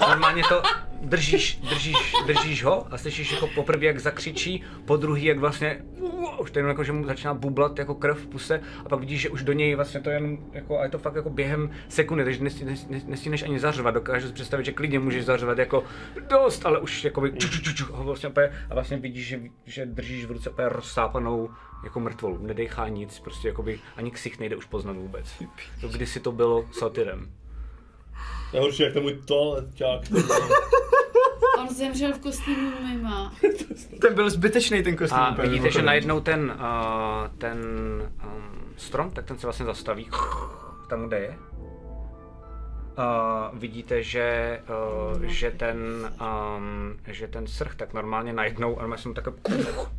normálně to držíš, držíš, držíš ho a slyšíš jako poprvé, jak zakřičí, po druhý, jak vlastně už to jenom jako, že mu začíná bublat jako krev v puse a pak vidíš, že už do něj vlastně to jenom jako, a je to fakt jako během sekundy, takže nesmí- nestíneš ani zařvat, dokážeš si představit, že klidně můžeš zařvat jako dost, ale už jako ču, ču, ču, ču, a vlastně úplně, a vlastně vidíš, že, že držíš v ruce úplně rozsápanou jako mrtvolu, nedechá nic, prostě jakoby ani ksich nejde už poznat vůbec. To kdysi to bylo satyrem. Nejhorší, jak ten můj toaleťák. On zemřel v kostýmu mima. Ten byl zbytečný ten kostým. A úplně, vidíte, že najednou ten, uh, ten um, strom, tak ten se vlastně zastaví tam, kde je. Uh, vidíte, že, uh, že, ten, um, že ten srch tak normálně najednou, ale jsem takhle,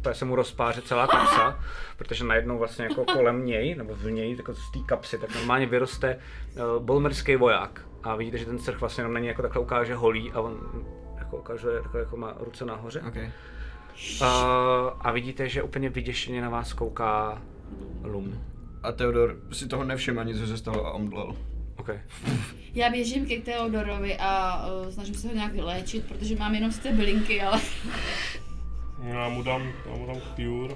to se mu rozpáře celá kapsa, protože najednou vlastně jako kolem něj, nebo v něj, jako z té kapsy, tak normálně vyroste uh, bolmerský voják. A vidíte, že ten srch vlastně jenom na něj jako takhle ukáže holí a on jako ukazuje, takhle jako má ruce nahoře. Okay. Uh, a vidíte, že úplně vyděšeně na vás kouká Lum. A Theodor si toho nevšiml ani, co se stalo a omdlel. Okay. Já běžím ke Theodorovi a uh, snažím se ho nějak vyléčit, protože mám jenom z té bylinky, ale Já mu dám, já mu dám cure.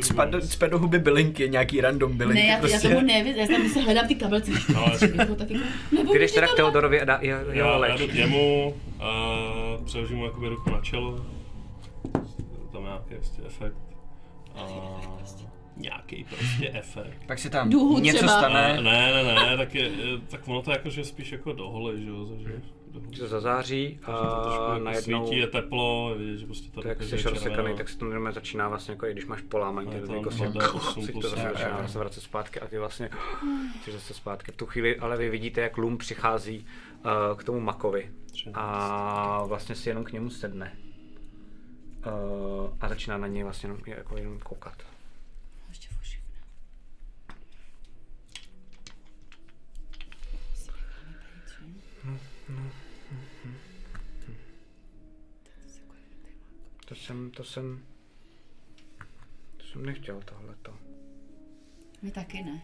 Cpat do, cpat do huby bylinky, nějaký random bylinky. ne, já, prostě. já tomu nevím, já tam se hledám ty kabelce. Ale Jako Ty jdeš teda k to Teodorovi a dá, jo, jo, já, já jdu k němu a přeložím mu jakoby ruku na čelo. Tam nějaký prostě efekt. A nějaký prostě efekt. Pak si tam Duhu něco třeba. stane. Ne, ne, ne, ne, tak, je, tak ono to jakože spíš jako dohole, že jo, že To zazáří a a trošku najednou, svítí, je teplo, je vidět, že prostě to to jak jsi rozsekaný, tak se to normálně začíná vlastně jako i když máš polámaní, tak jako, 8 si to zase začíná se vracet zpátky a ty vlastně jsi zase zpátky. V tu chvíli ale vy vidíte, jak Lum přichází uh, k tomu Makovi a vlastně si jenom k němu sedne. Uh, a začíná na něj vlastně jenom, jako jenom koukat. Ještě fušik. To jsem, to jsem, to jsem nechtěl tohleto. My taky ne.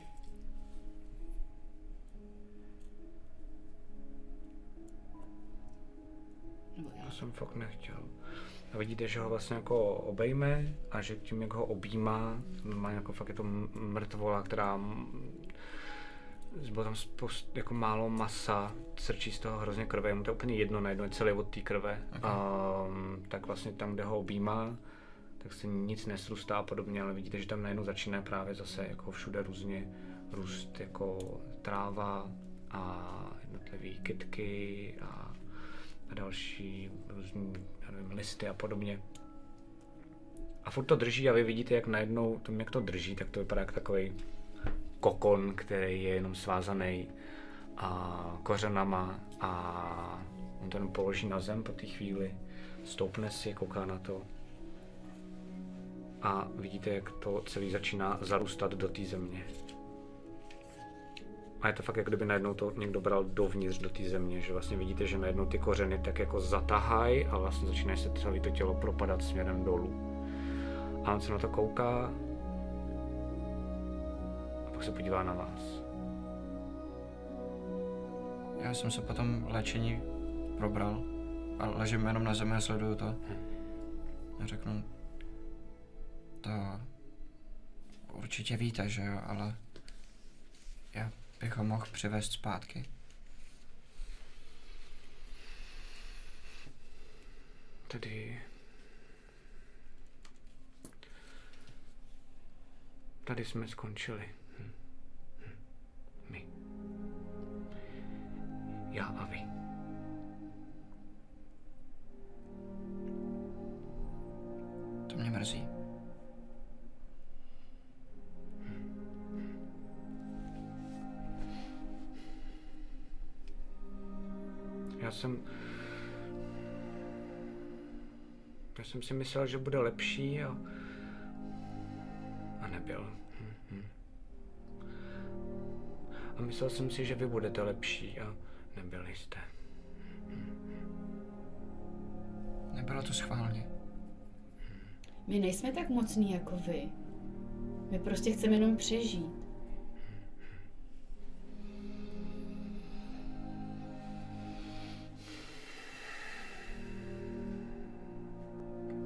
Nebo já. To jsem fakt nechtěl. A vidíte, že ho vlastně jako obejme a že tím, jak ho objímá, má jako fakt je to mrtvola, která bylo tam spoust, jako málo masa, srčí z toho hrozně krve, mu to je úplně jedno najednou, je celý od té krve. Okay. Um, tak vlastně tam, kde ho objímá, tak se nic nesrůstá a podobně, ale vidíte, že tam najednou začíná právě zase jako všude různě růst jako tráva a jednotlivé kytky a, a další různý, nevím, listy a podobně. A furt to drží a vy vidíte, jak najednou, tom, jak to drží, tak to vypadá jak takový kokon, který je jenom svázaný a kořenama a on ten položí na zem po té chvíli, stoupne si, kouká na to a vidíte, jak to celý začíná zarůstat do té země. A je to fakt, jak kdyby najednou to někdo bral dovnitř do té země, že vlastně vidíte, že najednou ty kořeny tak jako zatahají a vlastně začíná se celé to tělo propadat směrem dolů. A on se na to kouká pak se podívá na vás. Já jsem se potom léčení probral a ležím jenom na zemi a sleduju to. A řeknu, to určitě víte, že jo, ale já bych ho mohl přivést zpátky. Tady... Tady jsme skončili. Já a vy. To mě mrzí. Já jsem... Já jsem si myslel, že bude lepší a... A nebyl. Hm, hm. A myslel jsem si, že vy budete lepší a nebyli jste. Nebylo to schválně. My nejsme tak mocní jako vy. My prostě chceme jenom přežít.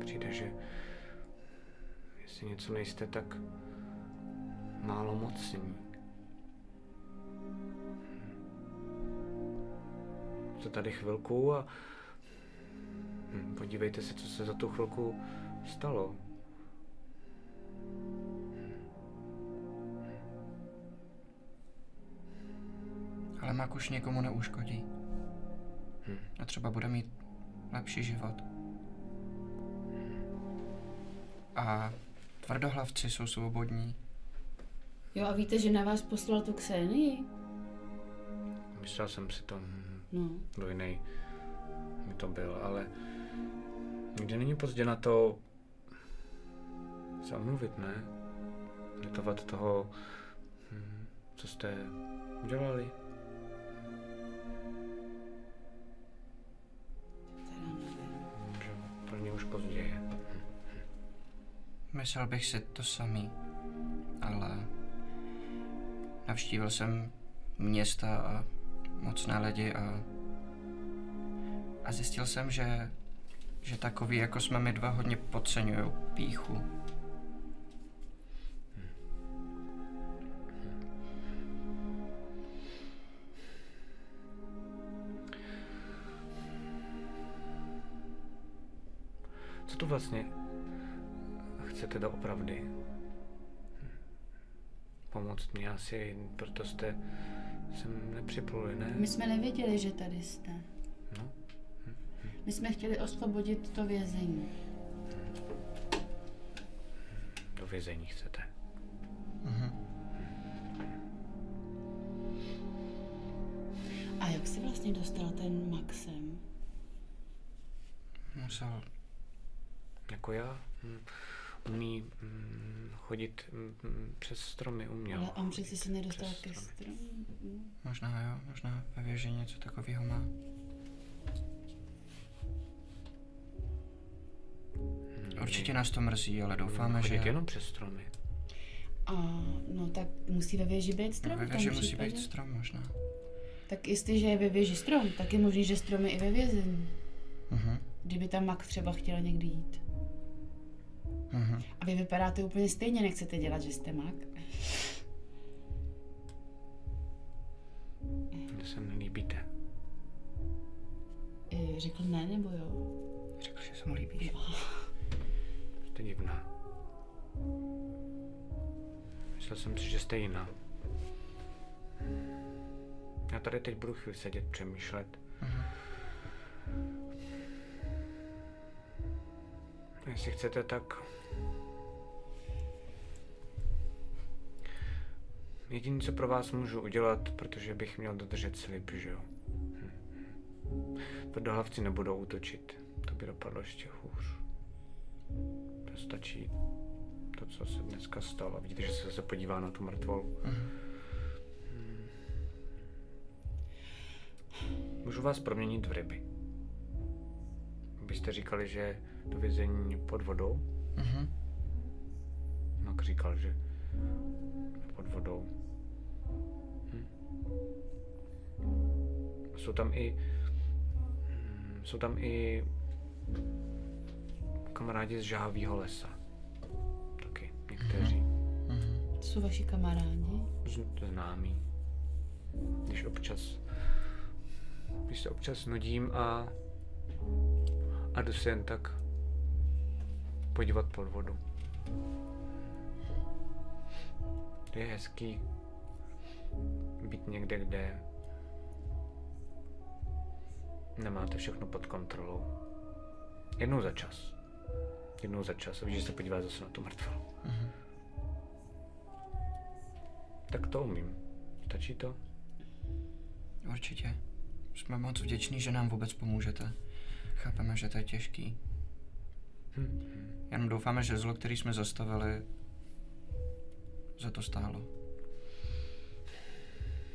Přijde, že jestli něco nejste, tak málo mocní. To tady chvilku a hm, podívejte se, co se za tu chvilku stalo. Ale mak už někomu neuškodí. Hm. A třeba bude mít lepší život. A tvrdohlavci jsou svobodní. Jo a víte, že na vás poslal tu Xenii? Myslel jsem si to, hm, No. kdo jiný mi to byl, ale nikdy není pozdě na to se omluvit, ne? Litovat toho, hm, co jste udělali. Pro ně už pozdě je. Myslel bych si to samý, ale navštívil jsem města a mocné lidi a, a zjistil jsem, že, že takový, jako jsme my dva, hodně podceňují píchu. Co tu vlastně chcete doopravdy? Hm. Pomoct mě asi, proto jste sem nepřipluli, ne? My jsme nevěděli, že tady jste. No. My jsme chtěli osvobodit to vězení. Do vězení chcete. A jak jsi vlastně dostal ten Maxem? Musel, Jako já? Hm. Umí hm, chodit hm, přes stromy, uměl. Ale on přeci se nedostal přes ke stromy. stromu. možná jo, možná ve věži něco takového má. Hm, Určitě nás to mrzí, ale doufáme, chodit že jenom přes stromy. A no tak musí ve věži být strom ve věži musí případě. být strom možná. Tak jestliže je ve věži strom, tak je možný, že strom je i ve vězení. Mhm. Kdyby tam Max třeba chtěl někdy jít. Aha. A vy vypadáte úplně stejně, nechcete dělat, že jste mak. Mně se nelíbíte. Eh, řekl ne, nebo jo? Řekl, že se mu líbí. Jo. Jste divná. Myslel jsem si, že jste jiná. Já tady teď budu chvíli sedět, přemýšlet. Aha. Jestli chcete, tak Jediné, co pro vás můžu udělat, protože bych měl dodržet slib, že jo? Hm. Tvrdohlavci nebudou útočit. To by dopadlo ještě hůř. To stačí to, co se dneska stalo. Vidíte, že se zase podívá na tu mrtvolu. Hmm. Můžu vás proměnit v ryby. Byste říkali, že do vězení pod vodou? Mhm. Mak říkal, že pod vodou. Jsou tam i... hm, Jsou tam i kamarádi z žávýho lesa. Taky někteří. Mhm. To jsou vaši kamarádi? Z- známí. Když občas, když se občas nudím a, a jdu se jen tak podívat pod vodu. Je hezký být někde, kde nemáte všechno pod kontrolou. Jednou za čas. Jednou za čas. A víš, že se podívá zase na tu mrtvolu. Tak to umím. Stačí to? Určitě. Jsme moc vděční, že nám vůbec pomůžete. Chápeme, že to je těžký. Jenom doufáme, že zlo, který jsme zastavili, za to stálo.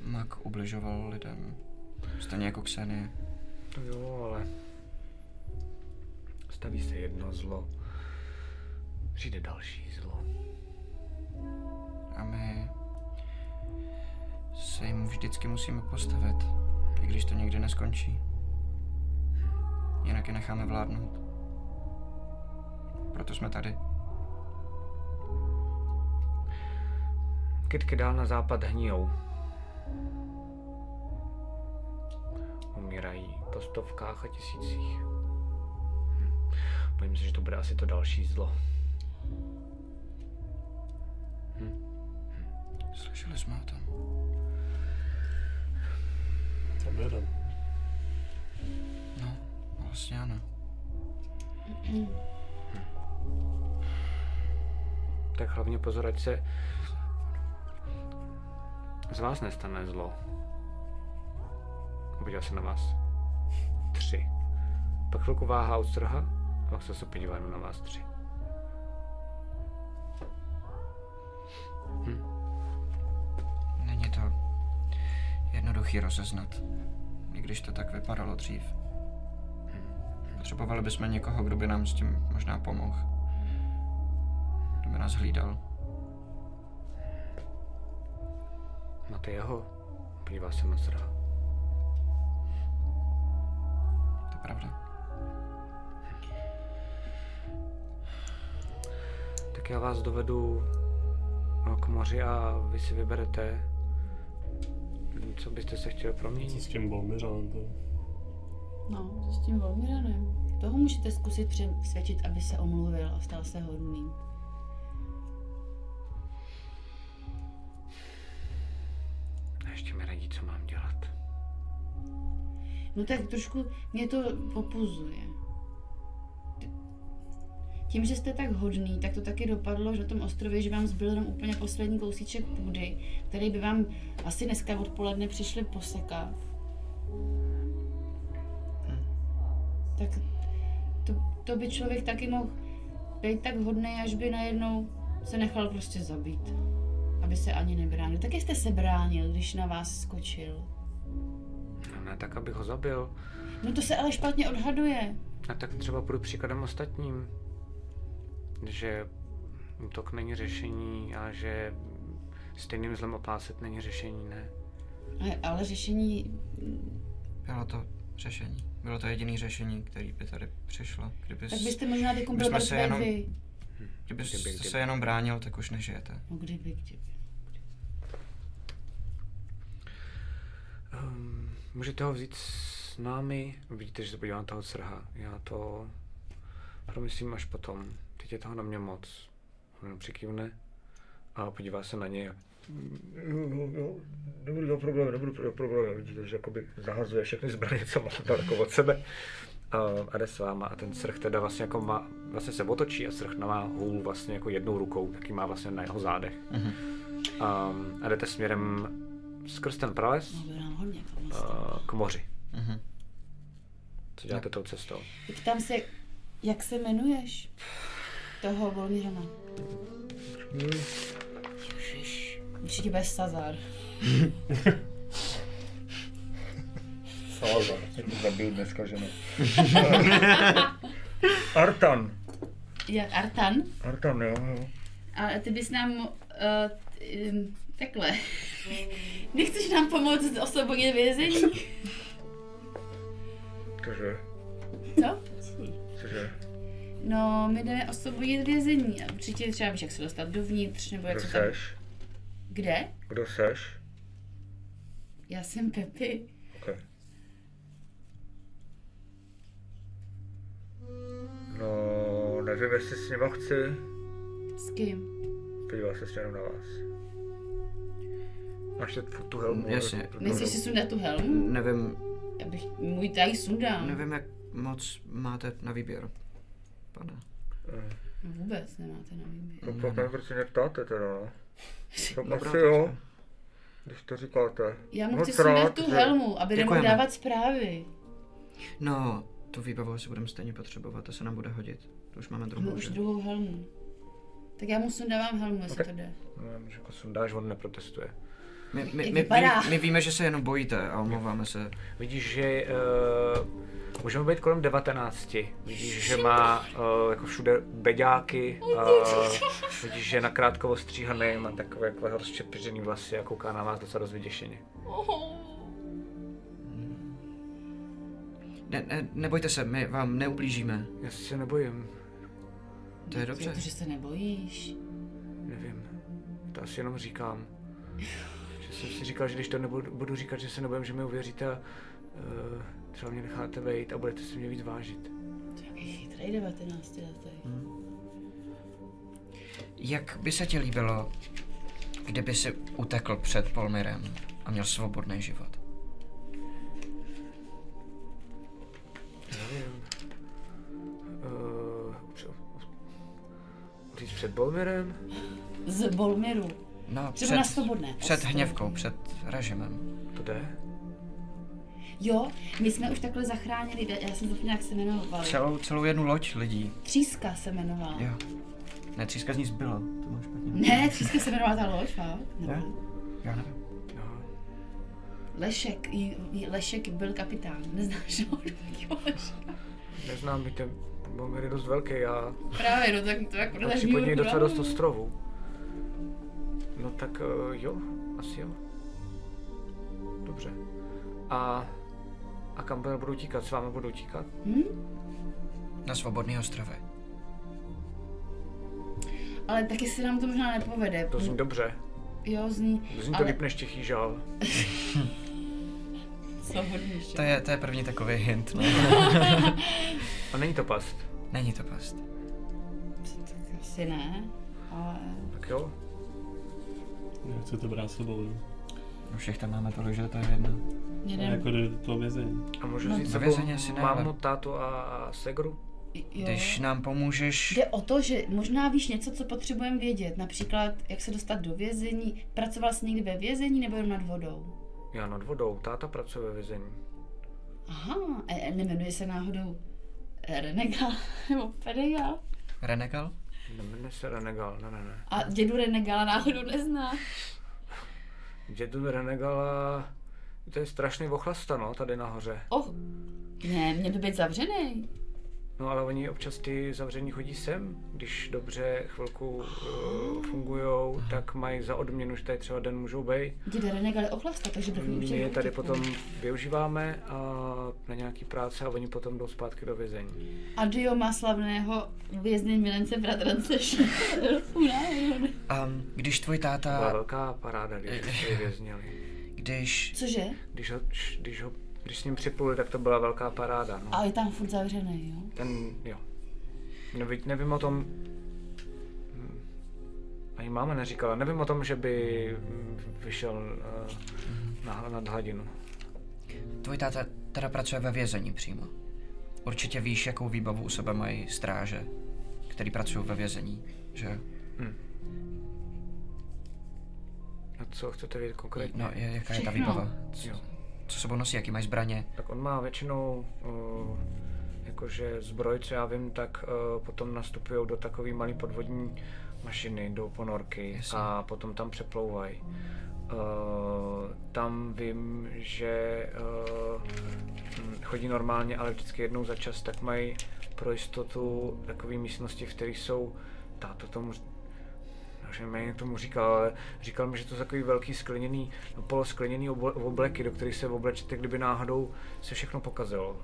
Mak ubližoval lidem. Stejně jako Ksenie. No jo, ale staví se jedno zlo. Přijde další zlo. A my se jim vždycky musíme postavit, i když to někdy neskončí. Jinak je necháme vládnout. Proto jsme tady. Kytky dál na západ hnijou. Umírají po stovkách a tisících. Hm. Bojím se, že to bude asi to další zlo. Slyšeli jsme o tom. Tam jeden. No, vlastně ano. Tak hlavně pozor, ať se z vás nestane zlo. Podívá se na vás. Tři. Pak chvilku váha odstrha a pak se zase podívá na vás tři. Není to jednoduchý rozeznat, i když to tak vypadalo dřív. Potřebovali bychom někoho, kdo by nám s tím možná pomohl. Kdo by nás hlídal. Máte jeho? Podívá se na zrha. Pravda. Tak já vás dovedu no, k moři a vy si vyberete, co byste se chtěli Co proměnit. s tím Bolmiranem to? No, co s tím Volmiranem? Toho můžete zkusit přesvědčit, aby se omluvil a stal se hodným. A ještě mi radí, co mám dělat. No tak trošku mě to popuzuje. Tím, že jste tak hodný, tak to taky dopadlo, že na tom ostrově, že vám zbyl jenom úplně poslední kousíček půdy, který by vám asi dneska odpoledne přišli posekat. Tak to, to by člověk taky mohl být tak hodný, až by najednou se nechal prostě zabít. Aby se ani nebránil. Tak jak jste se bránil, když na vás skočil? Ne tak, abych ho zabil. No to se ale špatně odhaduje. A tak třeba půjdu příkladem ostatním. Že útok není řešení a že stejným zlem oplácet není řešení, ne. Ale, ale řešení, Bylo to řešení. Bylo to jediné řešení, které by tady přišlo. Kdyby tak byste možná teď byl bychom se jenom- vy. kdyby Kdyby, kdyby. se jenom bránil, tak už nežijete. No kdyby, kdyby. Um, můžete ho vzít s námi. Vidíte, že se podívá na toho srha. Já to promyslím až potom. Teď je toho na mě moc. On jenom přikývne a podívá se na něj. a- Jo, jo, jo, nebudu to problém, nebudu to problém. Vidíte, že jakoby zahazuje všechny zbraně, co má daleko od sebe. A, a jde s váma a ten srch teda vlastně jako má, vlastně se otočí a srch má hůl vlastně jako jednou rukou, taky má vlastně na jeho zádech. Mhm. A, a jdete směrem skrz ten prales No, hodně kam a, k moři. Mhm. Co děláte tou cestou? Ptám se, jak se jmenuješ? Toho Volmírana. Ježiš. Určitě bude Sazar. Salazar, jak to zabil dneska, že ne? Artan. Jak Artan? Artan, jo, jo. Ale ty bys nám... Uh, um, takhle. Nechceš nám pomoct osvobodit vězení? Cože? Co? Cože? No, my jdeme osvobodit vězení. A určitě třeba víš, jak se dostat dovnitř, nebo jak Kdo se tam... seš? Kde? Kdo seš? Já jsem Pepi. Okay. No, nevím, jestli s nima chci. S kým? Podívá se jenom na vás. Máš tu, tu helmu? Jasně. Myslíš si sundat tu helmu? Nevím, Já bych můj tady sundám. nevím, jak moc máte na výběr, pane. No vůbec nemáte na výběr. No pak nevím, proč se mě ptáte teda, no. Asi jo, když to říkáte. Já mu chci sundat tu že- helmu, aby nemohl dávat zprávy. No, tu výbavu asi budeme stejně potřebovat, to se nám bude hodit. To už máme druhou, už druhou helmu. Tak já mu sundávám helmu, jestli Ok. to jde. No, že jako sundáš, on neprotestuje. My, my, my, my, my víme, že se jenom bojíte a omlouváme se. Vidíš, že uh, můžeme být kolem 19. Vidíš, že má uh, jako všude beďáky. Uh, vidíš, že je nakrátko ostříhaný, má takové jako rozčepiřený vlasy a kouká na vás docela dost vyděšeně. Ne, ne, nebojte se, my vám neublížíme. Já se nebojím, To je dobře. Protože se nebojíš. nevím. To asi jenom říkám. Že jsem si říkal, že když to nebudu budu říkat, že se nebojím, že mi uvěříte a uh, třeba mě necháte vejít a budete si mě víc vážit. To je jaký chytrý 19 letý. Jak by se ti líbilo, kdyby si utekl před Polmirem a měl svobodný život? Nevím. Uh, říct před Bolmirem? Z Bolmiru. No, Třeba na svobodné před hněvkou, před režimem. To jde? Jo, my jsme už takhle zachránili, já jsem zapomněla, jak se jmenovala. Celou, celou jednu loď lidí. Tříska se jmenovala. Jo. Ne, tříska z ní zbyla. To máš špatně. Ne, Tříska se jmenovala ta loď, fakt? Ne? Já nevím. No. Lešek, Lešek byl kapitán, neznáš ho? Neznám, Bolmir je dost velký a Právě, no tak to jako nedáš něj docela dost ostrovů. No tak uh, jo, asi jo. Dobře. A, a kam budu tíkat? S vámi budu tíkat? hm? Na svobodný ostrovy. Ale taky se nám to možná nepovede. To zní dobře. Jo, zní, Zní to ale líp než tichý žal. To je, to je první takový hint, no. A není to past. Není to past. Tak asi ne, ale... Tak jo. Nechcete brát sebou, jo? Už jich tam máme tolik, že to je jedno. A Jeden, jako do toho vězení. A můžu No. říct vězení asi ne, mámu, ale- tátu a, a segru? jo. Když nám pomůžeš... Jde o to, že možná víš něco, co potřebujeme vědět. Například, jak se dostat do vězení. Pracoval jsi někdy ve vězení nebo jenom nad vodou? Já nad vodou, táta pracuje ve vězení. Aha, e, e, nemenuje se náhodou Renegal nebo Pedegal? Renegal? Nemenuje se Renegal, ne, ne, ne. A dědu Renegala náhodou nezná. Dědu Renegala, to je strašný ochlasta, no, tady nahoře. Oh, ne, měl by být zavřený. No ale oni občas ty zavření chodí sem, když dobře chvilku uh, fungujou, tak mají za odměnu, že tady třeba den můžou být. Děda Renegal je ochlasta, takže My je tady potom využíváme a na nějaký práce a oni potom jdou zpátky do vězení. A Dio má slavného vězně milence bratrance. Um, když tvůj Byla táta... velká paráda, když věznili. Když... Cože? Když ho, když ho když s ním připluli, tak to byla velká paráda. No. A je tam furt zavřený, jo? Ten, jo. Neví, nevím o tom, hm, ani máma neříkala, nevím o tom, že by vyšel uh, na, nad hladinu. Tvůj táta teda pracuje ve vězení přímo. Určitě víš, jakou výbavu u sebe mají stráže, který pracují ve vězení, že jo? A co chcete vědět konkrétně? No, je, jaká je ta výbava? Jo. Co sebou nosí, jaký mají zbraně? Tak on má většinou, uh, jakože zbroj, co já vím, tak uh, potom nastupují do takové malé podvodní mašiny, do ponorky Jasně. a potom tam přeplouvají. Uh, tam vím, že uh, chodí normálně, ale vždycky jednou za čas, tak mají pro jistotu takové místnosti, v kterých jsou, táto tomu že mi tomu říkal, ale říkal mi, že to jsou takový velký skleněný, no, poloskleněný obl- obleky, do kterých se oblečete, kdyby náhodou se všechno pokazilo.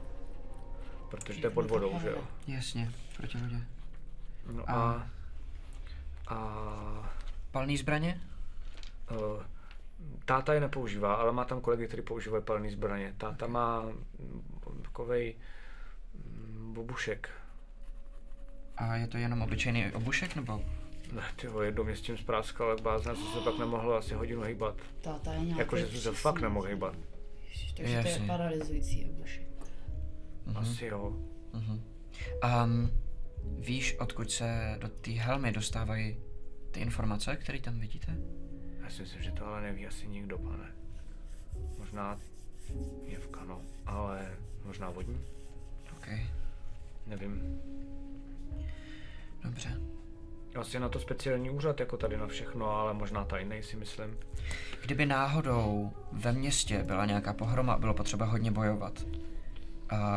Protože to je pod vodou, že jo? Jasně, proti vodě. No A- a... A... Palný zbraně? Uh, táta je nepoužívá, ale má tam kolegy, kteří používají palné zbraně. Táta má mm, takovej mm, bobušek. A je to jenom obyčejný obušek, nebo? Ne, ty ho jednou mě s tím spráskal, jak bázna, co se pak nemohlo asi hodinu hýbat. Táta je nějaký Jakože jsem se fakt nemohl hýbat. Ježiš, Takže to je Jasně. paralyzující obušek. Asi jo. Um, víš, odkud se do té helmy dostávají ty informace, které tam vidíte? Já si myslím, že to ale neví asi nikdo, pane. Možná Jevka, no, ale možná vodní, OK, nevím. dobře. Asi na to speciální úřad, jako tady na všechno, ale možná tajný si myslím. Kdyby náhodou ve městě byla nějaká pohroma, bylo potřeba hodně bojovat,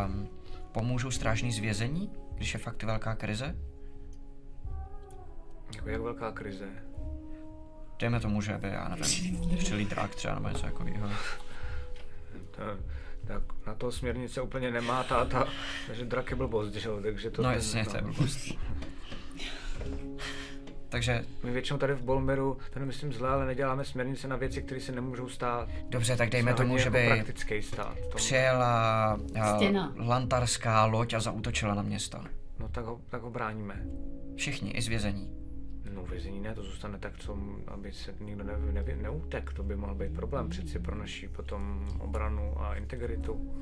um, pomůžou strážní zvězení, když je fakt velká krize? Jako jak velká krize. Dejme tomu, že by, já nevím, střelí drak třeba nebo něco takového. To, tak na to směrnice úplně nemá táta, takže drak je blbost, že jo, takže to... No jasně, to je blbost. Takže My většinou tady v Bolmeru, to nemyslím zle, ale neděláme směrnice na věci, které se nemůžou stát. dobře, tak dejme tomu, že jako by praktický stát. Přijela uh, Stěna. lantarská loď a zautočila na město. No tak ho, tak ho bráníme. Všichni, i z vězení. No vězení ne, to zůstane tak, co, aby se nikdo ne, ne, neutek, to by mohl být problém přeci pro naši potom obranu a integritu.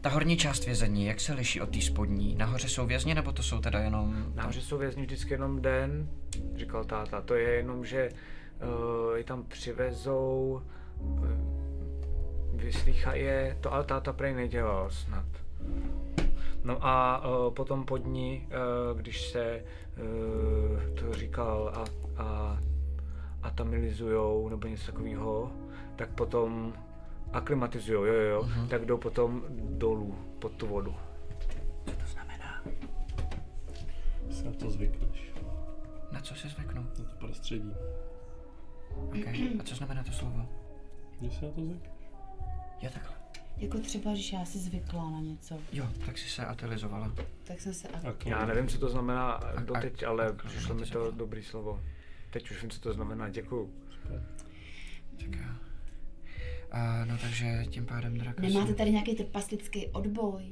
Ta horní část vězení, jak se liší od té spodní? Nahoře jsou vězni, nebo to jsou teda jenom... Nahoře jsou vězni vždycky jenom den, říkal táta, to je jenom, že uh, je tam přivezou, uh, vyslýchají je, to ale táta prej nedělal snad. No a uh, potom pod ní, uh, když se uh, to říkal a, a atamilizujou nebo něco takového, tak potom aklimatizujou, jo, jo, jo, uh-huh. tak jdou potom dolů pod tu vodu. Si na to zvykneš. Na co se zvyknu? Na to prostředí. Okay. A co znamená to slovo? Že si na to zvykneš. Jo, takhle. Jako třeba, když já si zvykla na něco, Jo, tak si se atelizovala. tak jsem se... A... Jako, Já nevím, co to znamená a- doteď, ale a- přišlo mi to dobrý slovo. Teď už vím, co to znamená, děkuju. Tak jo. A, no takže tím pádem drak asi- Nemáte tady nějaký trpastický odboj?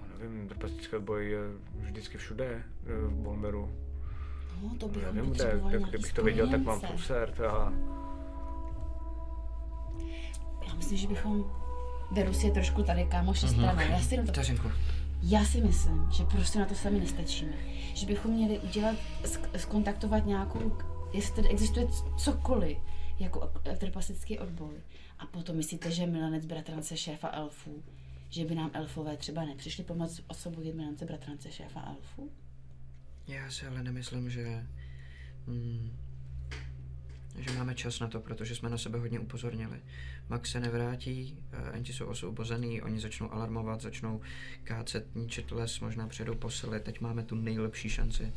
No, nevím, trpastický boj je vždycky všude eh, v Bolmeru. No, to bychom nevím, kde, nějaký kdybych to věděl, tak mám plusert a Já myslím, že bychom... Beru si je trošku tady, kámoši, stranou. Já si, jenom to... Vteřinku. Já si myslím, že prostě na to sami nestačíme. Že bychom měli udělat, sk- skontaktovat nějakou, jestli tady existuje cokoliv, jako trpastický odboj. A potom myslíte, že milenec bratrance šéfa elfů, že by nám elfové třeba nepřišli pomoct osvobodit milence bratrance šéfa elfů? Já si ale nemyslím, že... Hmm, že máme čas na to, protože jsme na sebe hodně upozornili. Max se nevrátí, eh, enti jsou osvobozený, oni začnou alarmovat, začnou kácet, ničit les, možná přijedou posily. Teď máme tu nejlepší šanci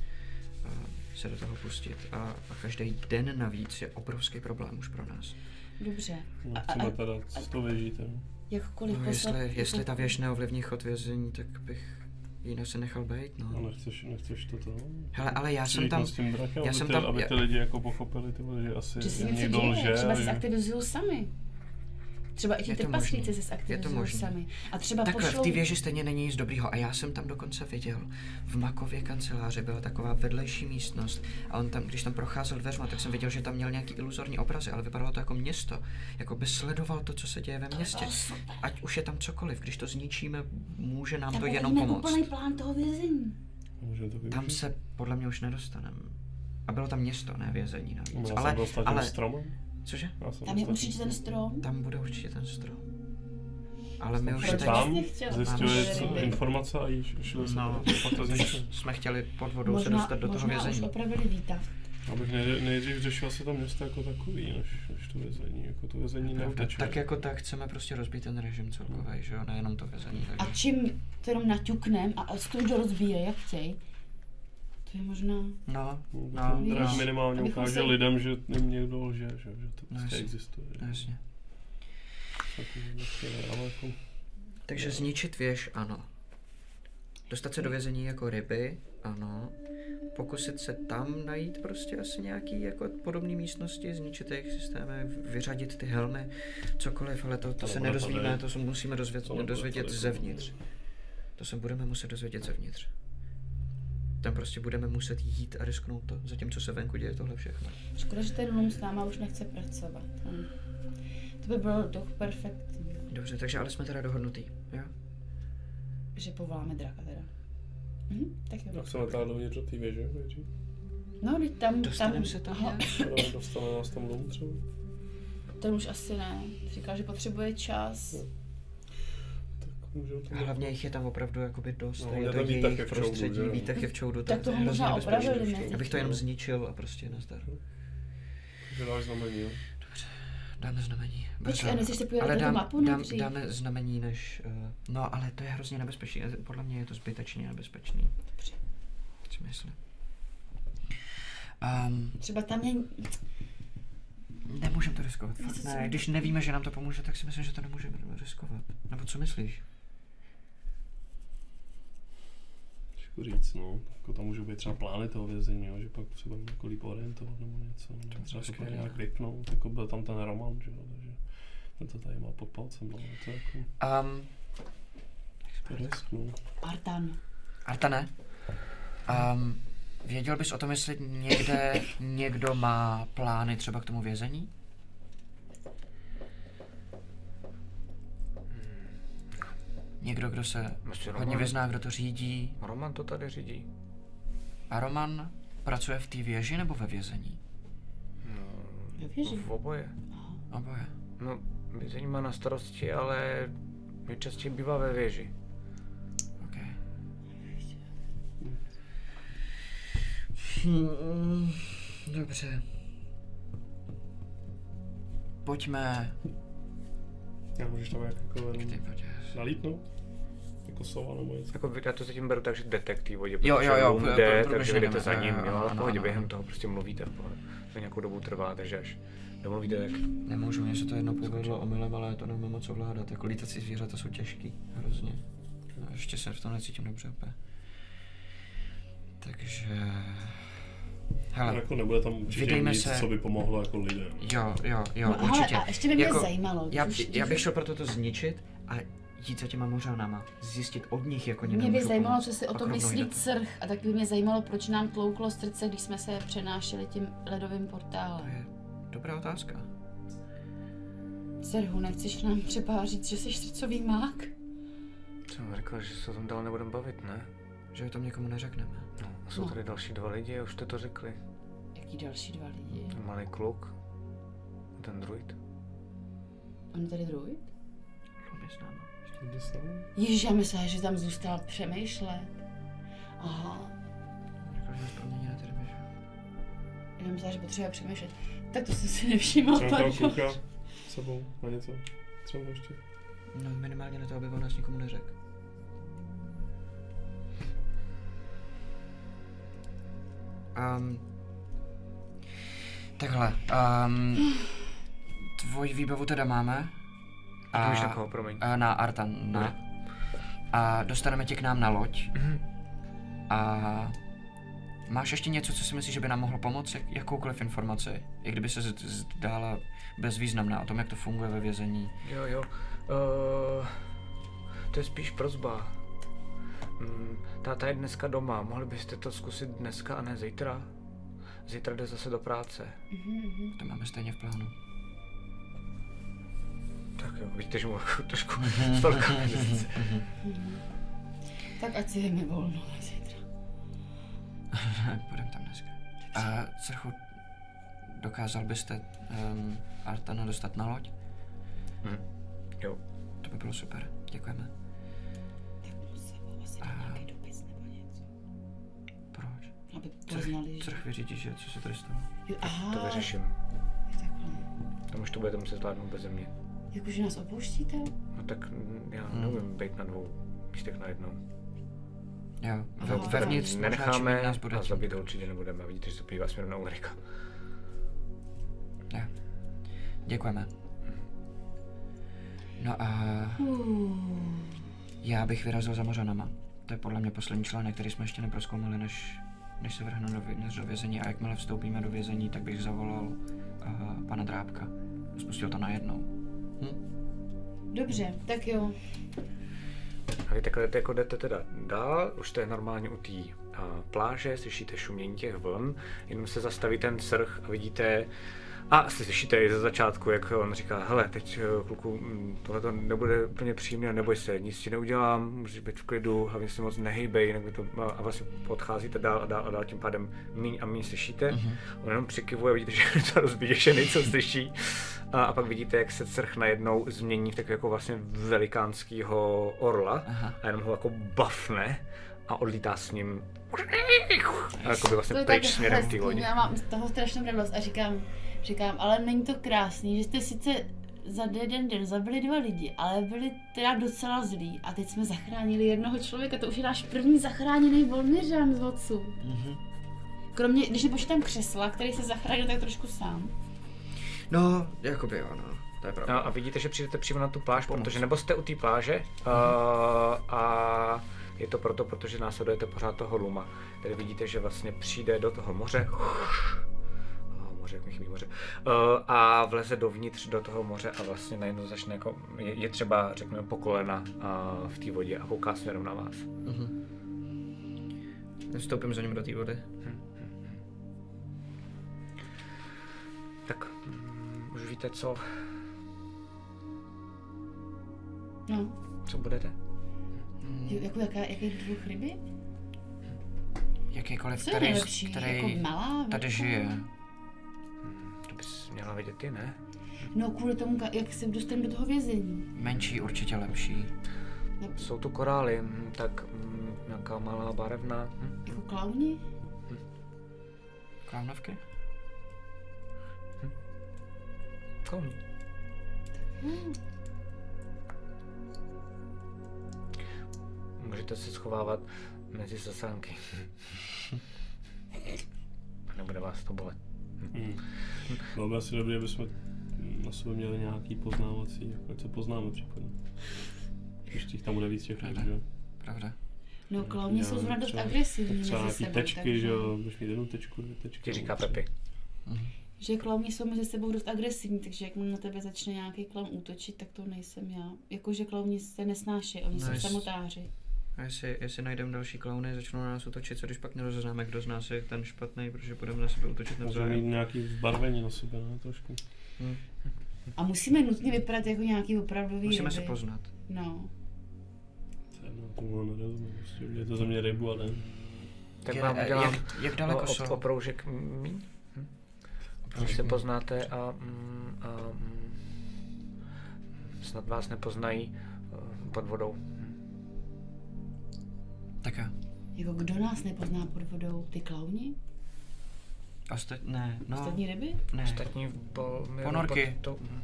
eh, se do toho pustit. A, a každý den navíc je obrovský problém už pro nás. Dobře. No, A, a, a teda z toho věžíte. no. jakkoliv No, poslat... jestli, jestli ta věž neovlivní chod vězení, tak bych jinak se nechal být, A no. nechceš, nechceš to to? Hele, ale já jsem tam, s tím drakem, já aby, jsem ty, tam- aby ty lidi jako pochopili, ty že asi Že si něco někdo lže. třeba a se že- zaktivizují sami. Třeba i ti trpaslíci se Je to zaktivizují sami. A třeba Takhle, pošlou... v té věži stejně není nic dobrýho. A já jsem tam dokonce viděl, v Makově kanceláři byla taková vedlejší místnost a on tam, když tam procházel dveřma, tak jsem viděl, že tam měl nějaký iluzorní obrazy, ale vypadalo to jako město. Jako by sledoval to, co se děje ve městě. Ať už je tam cokoliv, když to zničíme, může nám Tam to jenom uvidíme pomoct. úplný plán toho vězení. Tam se podle mě už nedostaneme. A bylo tam město, ne vězení navíc. Ale, ale, stromem. Cože? Tam je určitě ten strom. Tam bude určitě ten strom. Ale my už teď... tam? Zjistili co- informace a již šli jsme No, jsme chtěli pod vodou se Možná, dostat do toho možná už vězení. opravili výtah. Abych nej, nejdřív řešil asi to město jako takový, než, než to vězení. Jako to vězení neuteče. tak jako tak chceme prostě rozbít ten režim celkový, že jo, nejenom to vězení. A Takže. čím to jenom naťuknem a, a stůl to rozbíje, jak chtěj, je možná... No, No, no, víš, tak minimálně ukáže se- lidem, že jim někdo lže, že, že to No prostě jasně. existuje. no, jasně. Ale jako, Takže zničit věž, ano. Dostat se do vězení jako ryby, ano. Pokusit se tam najít prostě asi nějaký jako podobné místnosti, zničit jejich systémy, vyřadit ty helmy, cokoliv, ale to, to To se nedozvíme, to se musíme dozvědět tady. zevnitř. To se budeme muset dozvědět zevnitř. Tam prostě budeme muset jít a risknout to, zatímco se venku děje tohle všechno. Škoda, že ten Lum s náma už nechce pracovat. Hm. To by bylo doch perfektní, Dobře, takže ale jsme teda dohodnutý, jo? že povoláme draka teda. Mhm, tak jo. jak chceme tady dovnitř do té věže. No, teď tam, Dostanem tam, se tam nějak? Teda dostane nás tam domů třeba. ten už asi ne. Říkal, že potřebuje čas. Tak to Hlavně jich je tam opravdu jakoby dost, No, je to jejich je v čoudu, prostředí, jo? výtah je v čoudu, Tak hrozně možná opravili mezi Abych to jenom zničil a prostě nazdar. že dáš znamení, jo. Dáme znamení. Počkej, nechceš se ale dám, mapu dám, dáme znamení než... Uh, no ale to je hrozně nebezpečný, podle mě je to zbytečně nebezpečný. Dobře. Si myslím. Um, Třeba tam je... nemůžeme to riskovat, fakt ne. Když nevíme, že nám to pomůže, tak si myslím, že to nemůžeme riskovat. Nebo co myslíš? Těžko říct, no. Jako tam můžou být třeba plány toho vězení, jo, že pak třeba jako líp orientovat nebo něco. Nebo třeba se to nějak vypnout, jako byl tam ten Roman, že jo, takže ten to tady má pod palcem, no, to je jako Um, to je risk, no. Artan. Artane, um, věděl bys o tom, jestli někde někdo má plány třeba k tomu vězení? Někdo, kdo se Prostě hodně Roman. vyzná, kdo to řídí. Roman to tady řídí. A Roman pracuje v té věži nebo ve vězení? Ve věži. V oboje. Oboje. No, vězení má na starosti, ale nejčastěji bývá ve věži. OK. Hmm, dobře. Pojďme Já můžeš tam jak jako nalítnout? Jako sova nebo něco. Jako já to zatím beru tak, že jdete k té vodě, Jo, protože jo, jo, pro- jde, pro- takže jdete za ním, jo, jo, jo, ale v pohodě během toho prostě mluvíte, v pohodě. To nějakou dobu trvá, takže až domluvíte, tak Nemůžu, mně se to jednou povedlo omylem, ale to nemám moc ovládat. Jako lítací zvířata jsou těžký, hrozně. A ještě se v tom necítím dobře úplně. Takže... Hele, Jako nebude tam určitě nic, se- co by pomohlo jako lidem. jo, jo, jo, No, ale určitě. a ještě by mě Jako, zajímalo, Já, já bych šel proto to zničit a jít za těma mořanama. Zjistit od nich, jako Mě by zajímalo, pomoct. co si o tom myslí crch a taky by mě zajímalo, proč nám tlouklo srdce, když jsme se přenášeli tím ledovým To portálem. je dobrá otázka. Serhu, nechceš nám třeba říct, že jsi srdcový mák? jsem řekl, že se o tom dál nebudeme bavit, ne? Že o tom někomu neřekneme. No, a jsou No. tady další dva lidi, a už jste to řekli. Jaký další dva lidi? Ten malý kluk a ten druid. On je tady druid? Lum je s náma. Námi? Ježiš, já myslela, že tam zůstal přemýšlet. Aha, že nás promění na že? já myslela, že potřebuje přemýšlet. Tak to jsem si nevšimla. Třeba kluka s sebou na něco. Třeba ještě. No minimálně na to, aby on nás nikomu neřekl. Um, takhle, um, tvoji výbavu teda máme. A na koho, promiň. a na Artan, ne? a dostaneme tě k nám na loď. A máš ještě něco, co si myslíš, že by nám mohlo pomoct? Jak, jakoukoliv informaci? I kdyby se zdála bezvýznamná o tom, jak to funguje ve vězení. Jo, jo. Uh, to je spíš prozba. Mm, táta je dneska doma, mohli byste to zkusit dneska a ne zítra? Zítra jde zase do práce. To máme stejně v plánu. Tak jo, vidíte, že mu trošku stolka. Tak ať si jdeme volno na zítra. Půjdeme tam dneska. A Crchu, dokázal byste um, Artana dostat na loď? Hm. Jo. To by bylo super. Děkujeme. Asi A- nějaký dopis nebo něco. Proč? Aby poznali, že... Crch vyřídí, že co se tady stalo? Jo, Aha, To vyřeším. Tam už to budete muset zvládnout bez mě. Jakože nás opouštíte? No tak mm, já Hmm. neumím být na dvou místech najednou. Jo, Aha. ve, vevnitř Nenecháme nás bude. a zabít ho určitě nebudeme. Vidíte, že se podívá směrem na Ulrika. Jo. Děkujeme. No a já bych vyrazil za Mořanama. To je podle mě poslední článek, který jsme ještě neproskoumali, než, než se vrhnu do, než do vězení. A jakmile vstoupíme do vězení, tak bych zavolal uh, pana Drábka. Spustil to najednou. Dobře, tak jo. A vy takhle jako jdete teda dál, už to je normálně u té a, pláže, slyšíte šumění těch vln, jenom se zastaví ten srch a vidíte, a slyšíte i ze začátku, jak on říká, hele, teď eh, kluku, mm, tohle to nebude úplně příjemné, neboj se, nic ti neudělám, můžeš být v klidu, hlavně si moc nehejbej, jinak by to, a vlastně odcházíte dál a dál a dál, tím pádem míň a míň slyšíte. Mm-hmm. On jenom přikivuje, vidíte, že je to rozběděšený, co slyší. A, a pak vidíte, jak se srch najednou změní v takového jako vlastně velikánského orla Aha. a jenom ho jako bafne a odlítá s ním a jako by vlastně To je pryč tak směrem té lodi. Já mám z toho strašnou radost a říkám, říkám, ale není to krásný, že jste sice za jeden den zabili dva lidi, ale byli teda docela zlí a teď jsme zachránili jednoho člověka, to už je náš první zachráněný volměřan z odsud. Kromě, když nepočítám křesla, který se zachránil tak trošku sám. No, jakoby jo, no. To je pravda. No, a vidíte, že přijdete přímo na tu pláž, protože nebo jste u té pláže uh, a je to proto, protože následujete pořád toho luma. Tady vidíte, že vlastně přijde do toho moře, moře, jak mi chybí moře, uh, a vleze dovnitř do toho moře a vlastně najednou začne jako, je, je třeba, řekněme, po kolena uh, v té vodě a kouká směrem na vás. Vstoupím za ním do té vody. Tak, mm, už víte, co, No, co budete? jo, jako jaká, jaký druh ryby? Jakýkoliv, Co je který, nejlepší? který Jako malá? tady žije. Bys měla vědět ty, ne? No kvůli tomu, jak se dostanu do toho vězení. Menší určitě lepší. Jsou tu korály, hm, tak hm, nějaká malá barevná. Hm? Jako klauni? Klaunovky? Kouní. Můžete se schovávat mezi zasánky. A nebude vás to bolet. Hmm. Bylo by asi dobré, aby jsme na sobě měli nějaký poznávací, jako ať se poznáme případně. Když těch tam bude víc těch ryb, že jo. Pravda. No klauni jsou zrovna dost agresivní Třeba nějaký sebou, tečky, že jo, budeš mít jednu tečku, dvě tečky. Ti říká. Pepi. Že klauni jsou mezi sebou dost agresivní, takže jak na tebe začne nějaký klaun útočit, tak to nejsem já. Jakože klauni se nesnáší, oni jsou Nice. samotáři. A jestli, jestli najdeme další klauny, začnou na nás útočit, co když pak nerozeznáme, kdo z nás je ten špatný, protože budeme na sebe útočit Můžeme mít navzájem. nějaký zbarvení na sobě, ne, trošku. A musíme nutně vypadat jako nějaký opravdový Musíme se poznat. No. To je, no, tomu nerozumím, prostě je to za mě rybu a ne. Tak Je- vám eh, udělám jak, jak daleko o, jsou? o, proužek míň. Hm? Když se poznáte a, mm, a mm, snad vás nepoznají eh, pod vodou. Tak jo. Jako kdo nás nepozná pod vodou? Ty klauni? Ostat... Ne, no. Ostatní ryby? Ne. Ostatní po, Ponorky. To, hm.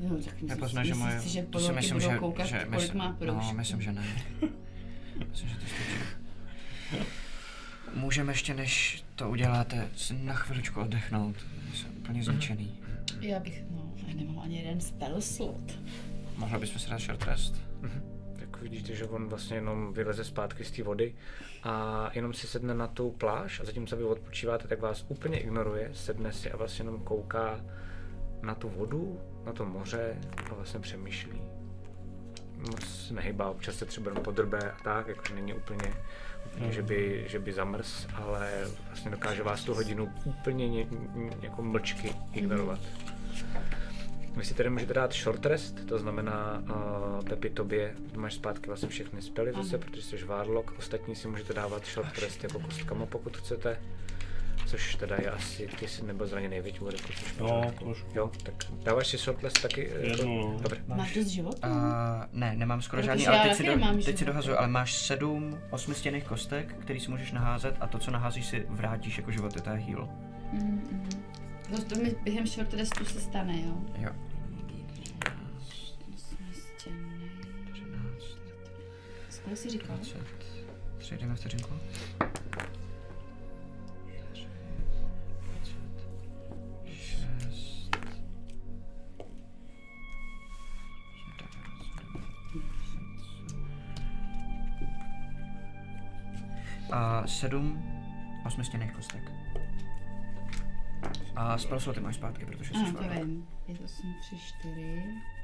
No, tak myslím, Nepoznáš, že myslíš moje... si, že to si ponorky myslím, budou že, koukat, že kolik má No, proužků? myslím, že ne. Myslím, že to stačí. Můžeme ještě, než to uděláte, si na chviličku oddechnout. Jsem úplně zničený. Já bych, no, já nemám ani jeden spell slot. Mohli bychom si dát short rest. Tak vidíte, že on vlastně jenom vyleze zpátky z té vody a jenom si sedne na tu pláž a zatímco vy odpočíváte, tak vás úplně ignoruje, sedne si a vlastně jenom kouká na tu vodu, na to moře a vlastně přemýšlí. Moc nehybá, občas se třeba jenom podrbe a tak, jako není úplně, úplně že, by, že by zamrz, ale vlastně dokáže vás tu hodinu úplně ně, ně, jako mlčky ignorovat. Vy si tedy můžete dát short rest, to znamená uh, Pepi tobě, máš zpátky vlastně všechny spely zase, protože jsi Warlock, ostatní si můžete dávat short rest jako kostkama, pokud chcete. Což teda je asi, ty jsi nebyl zraněný, věď, Úriku, což pořádku. trošku. Jo, tak dáváš si short rest taky? eh, Jednu, jako- no. Dobře. Máš dost životů? Uh, ne, nemám skoro Protože žádný, já ale teď taky si, do, teď si život. dohazuju, ale máš sedm osmistěných kostek, který si můžeš naházet a to, co naházíš, si vrátíš jako životy, to je heal. Mm, mm. To, to mi během short restu se stane, jo? Jo. Skoro jsi říkal? 20, tři, jdeme vteřinku. A sedm osmistěných kostek. A spell sloty máš zpátky, protože jsi Ano, to vím. 5, 8, 3, 4.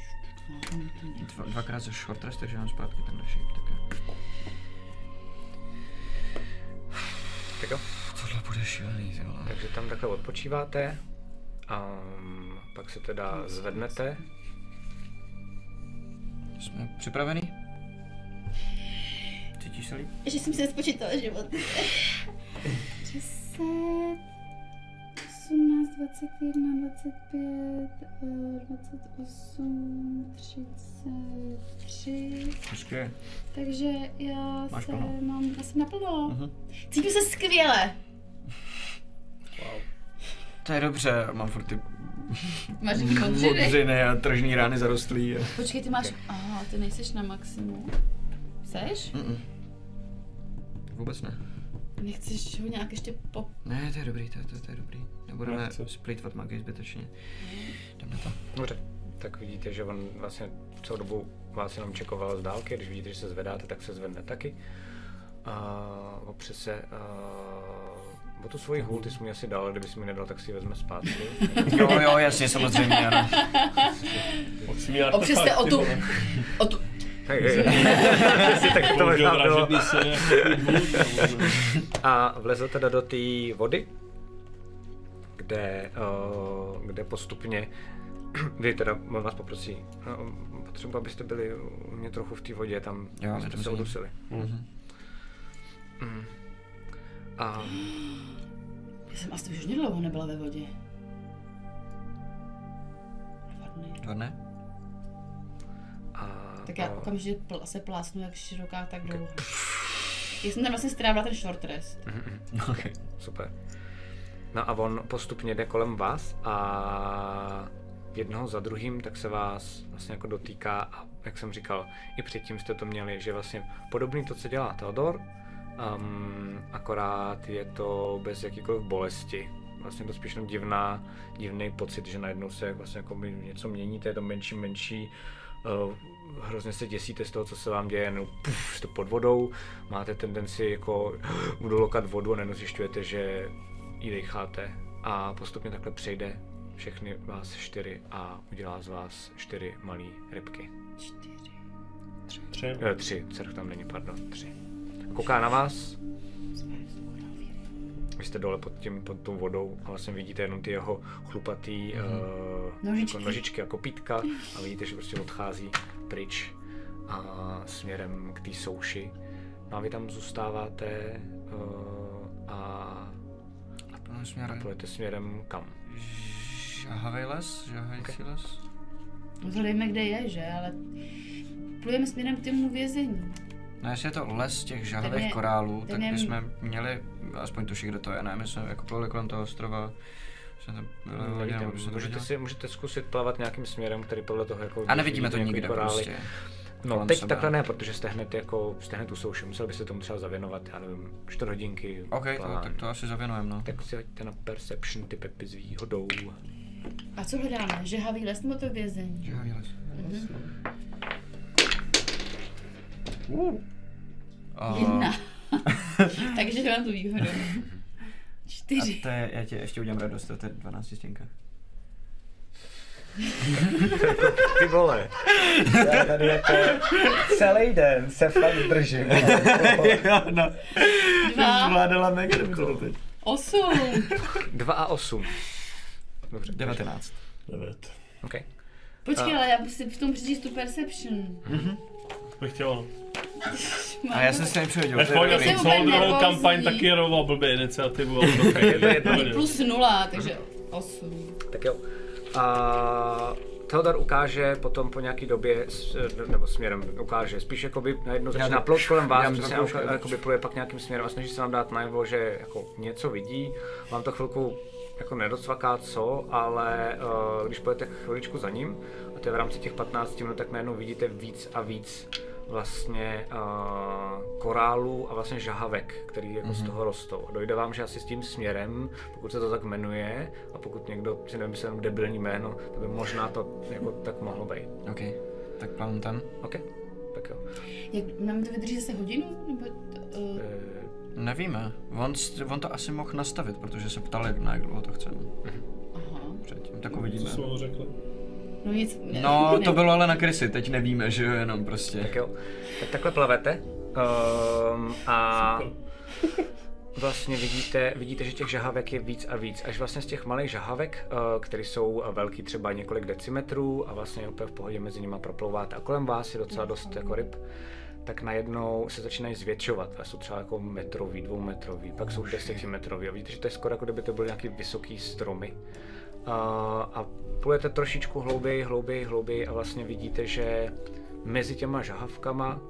Dva, dvakrát ze short rest, takže mám zpátky ten shape také. Tak jo. Tohle bude šílený, vole. Takže tam takhle odpočíváte, um, pak se teda zvednete. Jsme připravený? Cítíš se líp? Že jsem si nespočítala život. 10, 18, 21, 25, eh, 28, 33. Hezky. Takže já Máš se plno. mám, já jsem naplno. Mhm. Cítím se skvěle. To je dobře, mám furt ty Máš jaký modřiny? modřiny a tržní rány zarostlý. A... Počkej, ty máš, aha, ty nejseš na maximu. Seš? Mm-mm. Vůbec ne. Nechceš ho nějak ještě po... Ne, to je dobrý, to, to, to je dobrý. Nebudeme Nechci. splýtvat magii zbytečně. Jdem na to. Dobře. Tak vidíte, že on vlastně celou dobu vás jenom čekoval z dálky, když vidíte, že se zvedáte, tak se zvedne taky. A opře se uh, o tu svoji hůl, ty jsi mi asi dal, kdyby jsi mi nedal, tak si ji vezme zpátky. Jo, jo, jasně, samozřejmě, ano. Opři se o tu, o tu, Hej, hej, tak to možná bylo. A vlezl teda do té vody, kde, uh, kde postupně, vy teda on vás poprosí, uh, potřebuji, abyste byli u mě trochu v té vodě, tam Jo, jste se udusili. Mhm. Mm. A já jsem asi už dlouho nebyla ve vodě. Dva dny. Dva dne? a, Tak já okamžitě pl- se plásnu jak široká, tak dlouho. Já jsem tam vlastně strávila ten short rest. Ok. Super. No a on postupně jde kolem vás a jednoho za druhým tak se vás vlastně jako dotýká a jak jsem říkal, i předtím jste to měli, že vlastně podobný to, co dělá Theodor, um, akorát je to bez jakýkoliv bolesti. Vlastně to spíš divná, divný pocit, že najednou se vlastně jako by něco měníte, je to menší, menší, uh, hrozně se děsíte z toho, co se vám děje, no, puf, jste pod vodou, máte tendenci jako budu lokat vodu a najednou zjišťujete, že ji decháte a postupně takhle přejde všechny vás čtyři a udělá z vás čtyři malé rybky. Tři. E, tři, dcerch tam není, pardon, tři. Kouká na vás, vy jste dole pod, tím, pod tou vodou a vlastně vidíte jenom ty jeho chlupatý mm-hmm. uh, Nožičky. Jako nožičky a kopítka a vidíte, že prostě odchází pryč a směrem k té souši. No a vy tam zůstáváte uh, a Plný směr. plujete směrem kam? Žahavej les? Žahající les? Vzhledejme, kde je, že? Ale plujeme směrem k tomu vězení. No jestli je to les těch žahavých korálů, tak bychom měli aspoň tušit, kde to je, ne? My jsme jako pluli kolem toho ostrova, to můžete, si, můžete zkusit plavat nějakým směrem, který podle toho jako... A nevidíme to nikde korály. prostě. No teď sebe. takhle ne, protože jste hned jako, jste hned u souši, musel byste tomu třeba zavěnovat, já nevím, 4 hodinky. OK, to, tak to asi zavěnujeme, no. tak si hoďte na Perception ty Pepy s výhodou. A co hledáme? Žehavý les nebo to vězení? Žahavý les. A, Jedna. Takže mám tu výhodu. a Čtyři. to je, já tě ještě udělám radost, to je 12 stěnka. Ty vole. Já tady jako celý den se fakt držím. jo, no. Dva, Zvládala mega dobře doteď. osm. 2 a 8. Dobře. 19. 9. OK. Počkej, ale já musím v tom přečíst tu perception. Bych chtěl. A já jsem si nepřihodil. Dobrý. jsem druhou nervózní. kampaň taky roval blbě iniciativu, ale to je to jedno. jedno. Plus nula, takže osm. Tak jo. A Theodor ukáže potom po nějaký době, nebo směrem ukáže, spíš jakoby najednou začíná plout kolem vás, já to přesně kroužka, a jakoby pluje pak nějakým směrem a snaží se vám dát najevo, že jako něco vidí, vám to chvilku jako nedocvaká co, ale uh, když pojete chviličku za ním, a to je v rámci těch 15 minut, tak najednou vidíte víc a víc vlastně uh, korálů a vlastně žahavek, který jako mm-hmm. z toho rostou. A dojde vám, že asi s tím směrem, pokud se to tak jmenuje, a pokud někdo si nevymyslel jenom debilní jméno, to by možná to jako tak mohlo být. OK, tak plán tam. OK, tak jo. Jak nám to vydrží zase hodinu? Nebo, uh, Eh, Nevíme. On, on to asi mohl nastavit, protože se ptal, jak, na jak dlouho to chce. aha. Předtím, tak Co uvidíme. jsme mu řekli? No nic. ne- No, ne- to bylo ale na krysy, teď nevíme, že jo, jenom prostě. tak jo. Tak takhle plavete um, a vlastně vidíte, vidíte, že těch žahavek je víc a víc. Až vlastně z těch malých žahavek, uh, které jsou velký třeba několik decimetrů a vlastně úplně v pohodě mezi nimi proplouváte a kolem vás je docela dost jako ryb, tak najednou se začínají zvětšovat a jsou třeba jako metrový, dvoumetrový, pak jsou desetimetrový a vidíte, že to je skoro jako kdyby to byly nějaký vysoký stromy. A, a plujete trošičku hlouběji, hlouběji, hlouběji a vlastně vidíte, že mezi těma žahavkama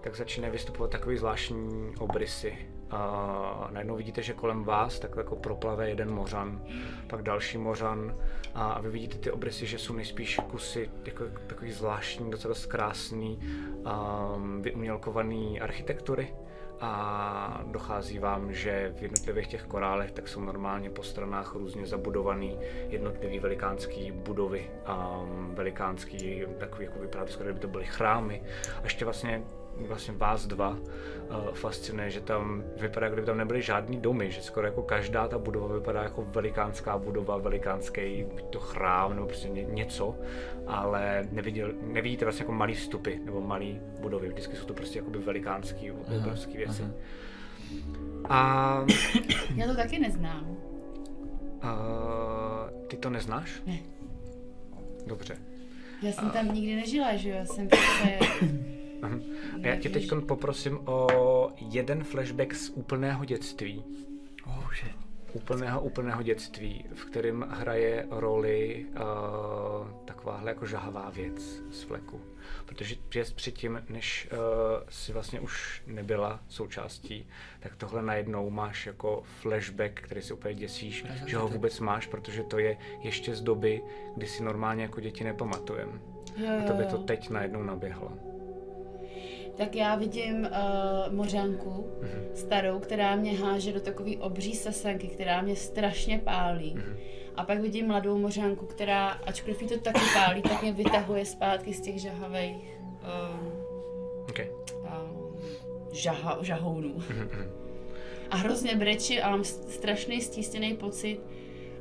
tak začínají vystupovat takový zvláštní obrysy. A najednou vidíte, že kolem vás takhle jako proplave jeden mořan, pak další mořan a, vy vidíte ty obrysy, že jsou nejspíš kusy jako, takový zvláštní, docela krásný, um, vyumělkovaný architektury a dochází vám, že v jednotlivých těch korálech tak jsou normálně po stranách různě zabudovaný jednotlivý velikánský budovy, um, velikánský, takový jako vypadá to skoro, kdyby to byly chrámy. A ještě vlastně vlastně vás dva uh, fascinuje, že tam vypadá, kdyby tam nebyly žádný domy, že skoro jako každá ta budova vypadá jako velikánská budova, velikánský to chrám nebo prostě ně, něco, ale neviděl, nevidíte vlastně jako malý vstupy nebo malý budovy, vždycky jsou to prostě jakoby velikánský, obrovský věci. A Já to taky neznám. uh, ty to neznáš? Ne. Dobře. Já jsem tam nikdy nežila, že jo? Já jsem přece... A já tě teď poprosím o jeden flashback z úplného dětství. Oh, shit. Úplného, úplného dětství, v kterém hraje roli uh, takováhle jako žahavá věc z fleku. Protože přes předtím, než uh, si vlastně už nebyla součástí, tak tohle najednou máš jako flashback, který si úplně děsíš, že ho vůbec máš, protože to je ještě z doby, kdy si normálně jako děti nepamatujeme. A to by to teď najednou naběhlo. Tak já vidím uh, mořanku starou, která mě háže do takový obří sasanky, která mě strašně pálí. A pak vidím mladou mořanku, která, ačkoliv jí to taky pálí, tak mě vytahuje zpátky z těch žahavých um, Okay. um, žaha, žahounů. A hrozně brečí a mám strašný stístěný pocit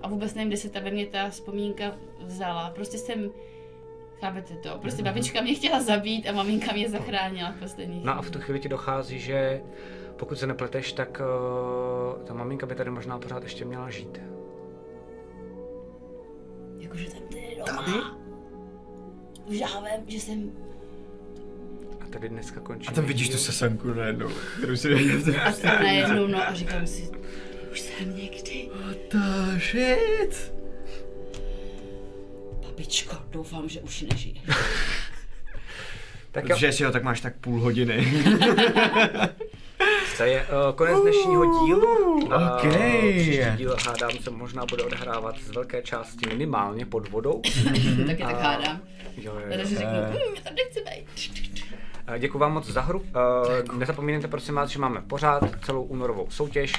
a vůbec nevím, kde se ta ve mně ta vzpomínka vzala. Prostě jsem, chápete to, prostě babička mě chtěla zabít a maminka mě zachránila v poslední No a v tu chvíli ti dochází, že pokud se nepleteš, tak uh, ta maminka by tady možná pořád ještě měla žít. Jakože jsem tady doma. V žahavém, že jsem... A tady dneska končí. A tam vidíš tu sesanku najednou, kterou si viděl. A jsem najednou, no a říkám si, už jsem někdy. What the shit? Babičko, doufám, že už nežije. Tak jo, Protože si ho tak máš tak půl hodiny. to je uh, konec dnešního dílu. Ok. příští díl hádám se možná bude odehrávat z velké části minimálně pod vodou. Taky tak hádám. Jo, jo, jo. že řeknu, hm, já tam nechci být. Eh, Děkuji vám moc za hru. Uh, Nezapomeňte prosím vás, že máme pořád celou únorovou soutěž.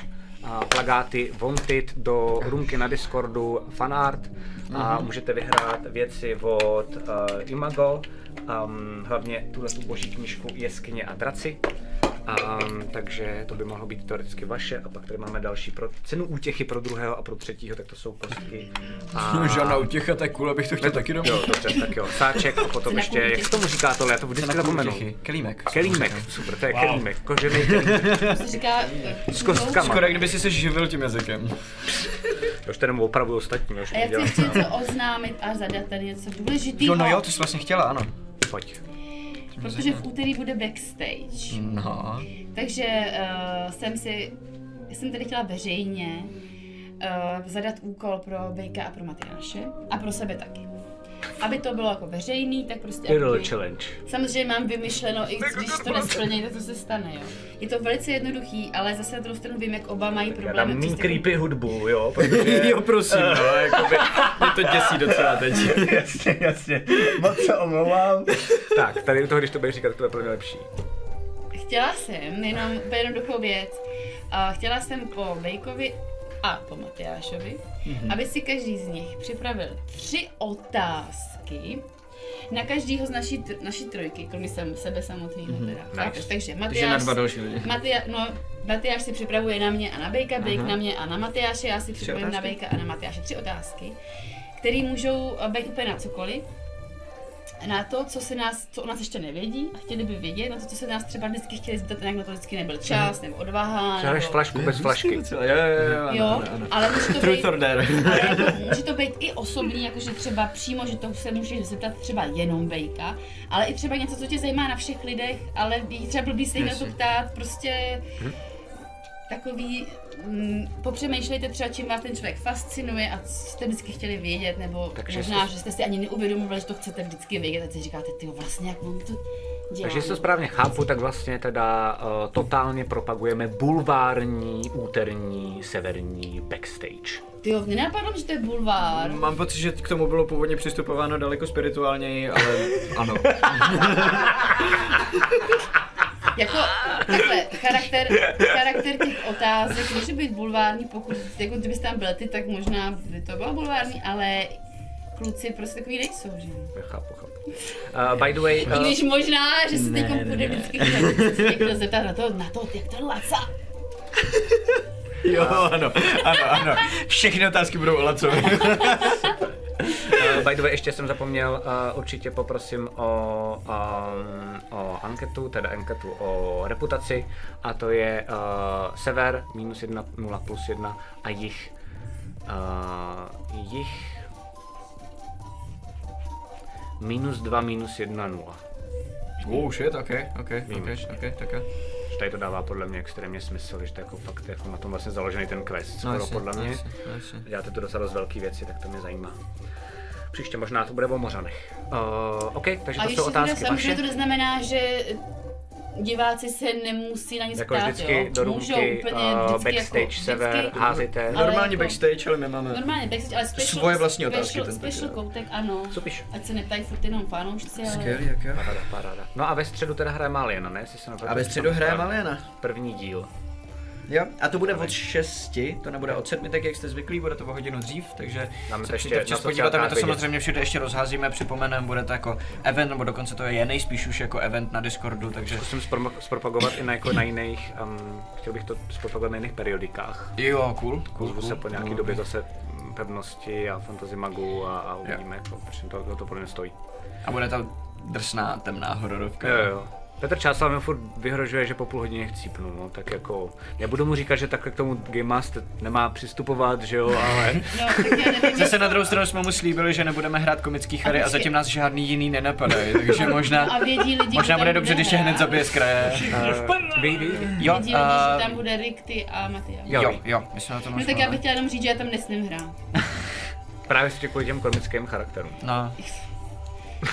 A plagáty Wanted do rumky na Discordu, fanart a můžete vyhrát věci od uh, Imago um, hlavně tuhle tu boží knížku Jeskyně a draci. Um, takže to by mohlo být teoreticky vaše a pak tady máme další pro cenu útěchy pro druhého a pro třetího, tak to jsou kostky. A... Žádná utěcha, tak cool, abych to chtěl taky domů. Jo, dobře, tak jo. Sáček a potom ještě, jak se tomu říká tohle, já to vždycky zapomenu. Kelímek. Kelímek, super, to je kelímek, kožený kelímek. To se říká... S kostkama. Skoro kdyby si se živil tím jazykem. To už jenom opravdu ostatní, už A já chci něco oznámit a zadat tady něco důležitého. Jo, no jo, to jsi vlastně chtěla, ano. Pojď. Protože v úterý bude backstage. No. Takže uh, jsem si, jsem tady chtěla veřejně uh, zadat úkol pro Bejka a pro Matyáše a pro sebe taky. Aby to bylo jako veřejný, tak prostě... Jakoby- challenge. Samozřejmě mám vymyšleno, i když to nesplnějí, tak to se stane, jo. Je to velice jednoduchý, ale zase na druhou stranu vím, jak oba mají Já problémy. dám méně přes takový- creepy hudbu, jo, protože... jo, prosím, no, jakoby, mě to děsí docela teď. jasně, jasně. Moc se omlouvám. tak, tady u toho, když to budeš říkat, to je pro mě lepší. Chtěla jsem jenom jednoduchou věc. A chtěla jsem po Bejkovi a po Matyášovi, mm-hmm. aby si každý z nich připravil tři otázky na každýho z naší, tr- naší trojky, kromě sam, sebe samotného mm-hmm. teda. Nice. Chápeš? Takže Takže na Matyáš, dva další lidi. Matyá, no, Matyáš si připravuje na mě a na Bejka, Bejk Aha. na mě a na Matyáše, já si připravím na? Bejka a na Matyáše. Tři otázky, které můžou eh, být úplně na cokoliv. Na to, co se nás, co o nás ještě nevědí a chtěli by vědět, na to, co se nás třeba vždycky chtěli zeptat, jak na to vždycky nebyl čas, nebo odvaha, Přehraješ nebo... flašku bez flašky. Jo, jo, jo, ano, Jo, ano, ano. ale může to být, ale jako, může to být i osobní, jakože třeba přímo, že to se můžeš zeptat třeba jenom Bejka, ale i třeba něco, co tě zajímá na všech lidech, ale třeba blbý se na to ptát, prostě takový, mm, popřemýšlejte třeba, čím vás ten člověk fascinuje a co jste vždycky chtěli vědět, nebo Takže možná, jste- že jste si ani neuvědomovali, že to chcete vždycky vědět a teď říkáte, ty vlastně jak on to dělá. Takže jestli to správně chápu, tak vlastně teda uh, totálně propagujeme bulvární, úterní, severní backstage. Ty jo, nenapadlo že to je bulvár. Mám pocit, že k tomu bylo původně přistupováno daleko spirituálněji, ale ano. Jako takhle, charakter, charakter těch otázek může být bulvární, pokud, jako kdybyste tam byl ty, tak možná by to bylo bulvární, ale kluci prostě takový nejsou, že jo. Já chápu, chápu. Uh, by the way, I uh, když možná, že se teď bude vždycky chtěl, chtěl zeptat na to, na to, jak to laca. Jo, ano, ano, ano. Všechny otázky budou o Lacovi. uh, by the way, ještě jsem zapomněl, uh, určitě poprosím o, um, o anketu, teda anketu o reputaci, a to je uh, sever minus 1, 0 plus 1 a jich, uh, jich minus 2 minus 1 0. Oh shit, ok, ok, Minus. ok, ok, tak jo. Že tady to dává podle mě extrémně smysl, že to je jako fakt jako na tom vlastně založený ten quest, No, skoro jasně, podle mě. jasně, jasně. Děláte to docela dost velké věci, tak to mě zajímá. Příště možná to bude o Mořanech. Uh, OK, takže A to jsou otázky vaše. to neznamená, že diváci se nemusí na nic Jako ptát, vždycky jo. do Můžou roomky, úplně uh, vždycky backstage, jako, sever, vždycky, házíte. Ale Normálně jako- backstage, ale my máme... Normálně backstage, ale special, Svoje vlastní otázky special, special koutek, ano. Co píš? Ať se neptají furt jenom fanoušci, ale... Skvělý, jak jo. Paráda, paráda. No a ve středu teda hraje Maliena, ne? Jestli se A ve středu hraje Maliana. První díl. Jo, a to bude od 6, to nebude od 7, tak jak jste zvyklí, bude to o hodinu dřív, takže Dáme se ještě včas podívat a my to vidět. samozřejmě všude ještě rozházíme, připomeneme, bude to jako event, nebo dokonce to je nejspíš už jako event na Discordu, takže Zkusím zprom- zpropagovat i na, jako na jiných, um, chtěl bych to zpropagovat na jiných periodikách. jo, cool, cool, cool, se po nějaký cool. době zase mm, pevnosti a fantasy magu a, a uvidíme, jako, proč to, to, to pro mě stojí. A bude to drsná, temná hororovka. Jo, jo. Petr Čásal mi furt vyhrožuje, že po půl hodině chcípnu, no, tak jako, nebudu mu říkat, že takhle k tomu Game Master nemá přistupovat, že jo, ale No, já nevím, Zase na druhou stranu jsme mu slíbili, že nebudeme hrát komický chary a zatím nás žádný jiný nenapadají, takže a možná, vědí lidi, možná bude dobře, když hrát. hned zabije z kraje. uh, ví, ví, ví. Jo, Vědí lidi, a- že tam bude Rick, ty a Matyáš. Jo. jo, jo, my jsme na to No tak já bych chtěla jenom říct, že já tam nesmím hrát. Právě si kvůli těm komickým charakterům. No.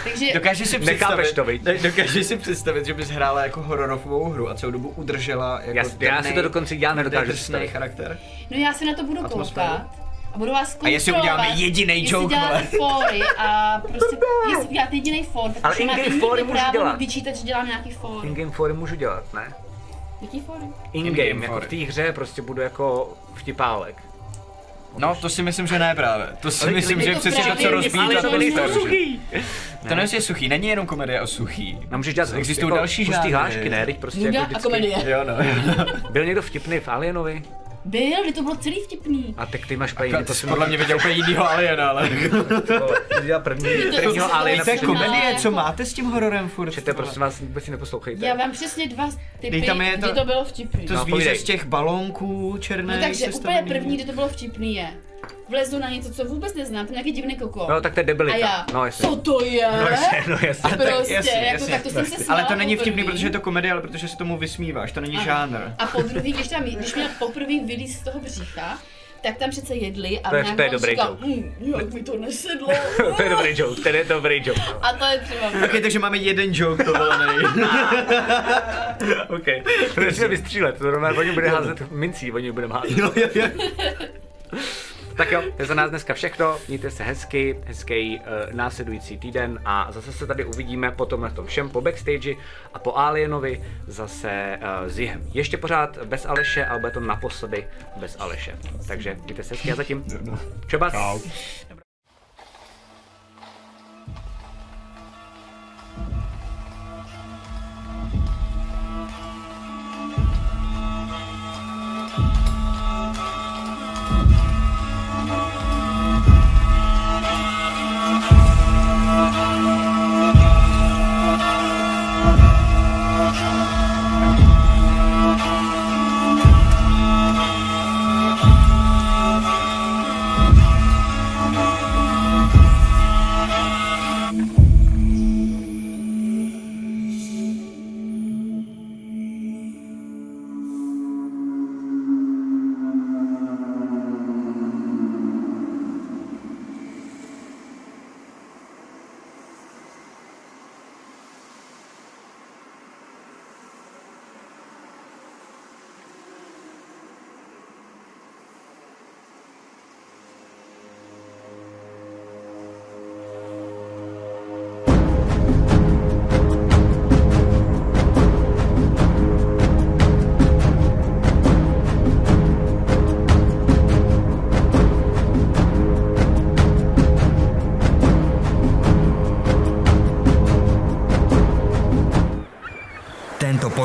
Takže Dokážeš si představit, to, ne- dokážeš si představit, že bys hrála jako hororovou hru a celou dobu udržela jako Já, já si to dokonce já nedokážu představit. charakter? No já se na to budu Atmosféru. koukat. A budu vás A jestli kontrolovat, uděláme jestli joke, děláte vole. fóry a prostě, jestli uděláte jediný fór, tak Ale in-game fóry můžu dělat. vyčítat, že dělám nějaký fór. In-game fory můžu dělat, ne? Jaký fóry? In-game, In-game jako fory. v té hře prostě budu jako vtipálek. No, to si myslím, že ne právě. To si Ale myslím, že je přesně to, co je rozbíjí ale tu to nejsou atmosféru. To není suchý, není jenom komedie o suchý. No můžeš dělat Existují jako další žánry. hlášky, ne? Teď prostě jako a komedie. Jo no. Byl někdo vtipný v Alienovi? Byl, kdy to bylo celý vtipný. A tak ty máš úplně jiný Akorát Podle mě viděl úplně jinýho aliena, ale... Ty dělal první, to prvního Aliena. To je komedie, co jako- máte s tím hororem furt? Čete, prosím vás, vůbec si neposlouchejte. Já vám přesně dva typy, tam je to- kdy to bylo vtipný. To No, zvíře z těch balónků černých No takže úplně první, kdy to bylo vtipný je, vlezu na něco, co vůbec neznám, to je nějaký divný koko. No, tak to je debilita. A já, No, jasně. co to je? No, jasně, no, jasně. A tak Prostě, jasně, jako, jasně. tak to jsem se Ale to není vtipný, protože je to komedie, ale protože se tomu vysmíváš, to není Ano. žánr. A po druhý, když, tam, když měl poprvé vylíz z toho břícha, tak tam přece jedli a To je- nějak to je on dobrý říkal, joke. hm, jak mi to nesedlo. to je dobrý joke, to je dobrý joke. no. A to je třeba Ok, takže máme jeden joke povolený. OK. To musíme vystřílet, to normálně oni bude házet mincí, oni budeme házet. jo, jo, jo. Tak jo, to je za nás dneska všechno. Mějte se hezky, hezký uh, následující týden a zase se tady uvidíme po tomhle tom všem, po backstage a po Alienovi zase uh, s Jihem. Ještě pořád bez Aleše, ale bude to naposledy bez Aleše. Takže mějte se hezky a zatím. Čobas. Čau. Tento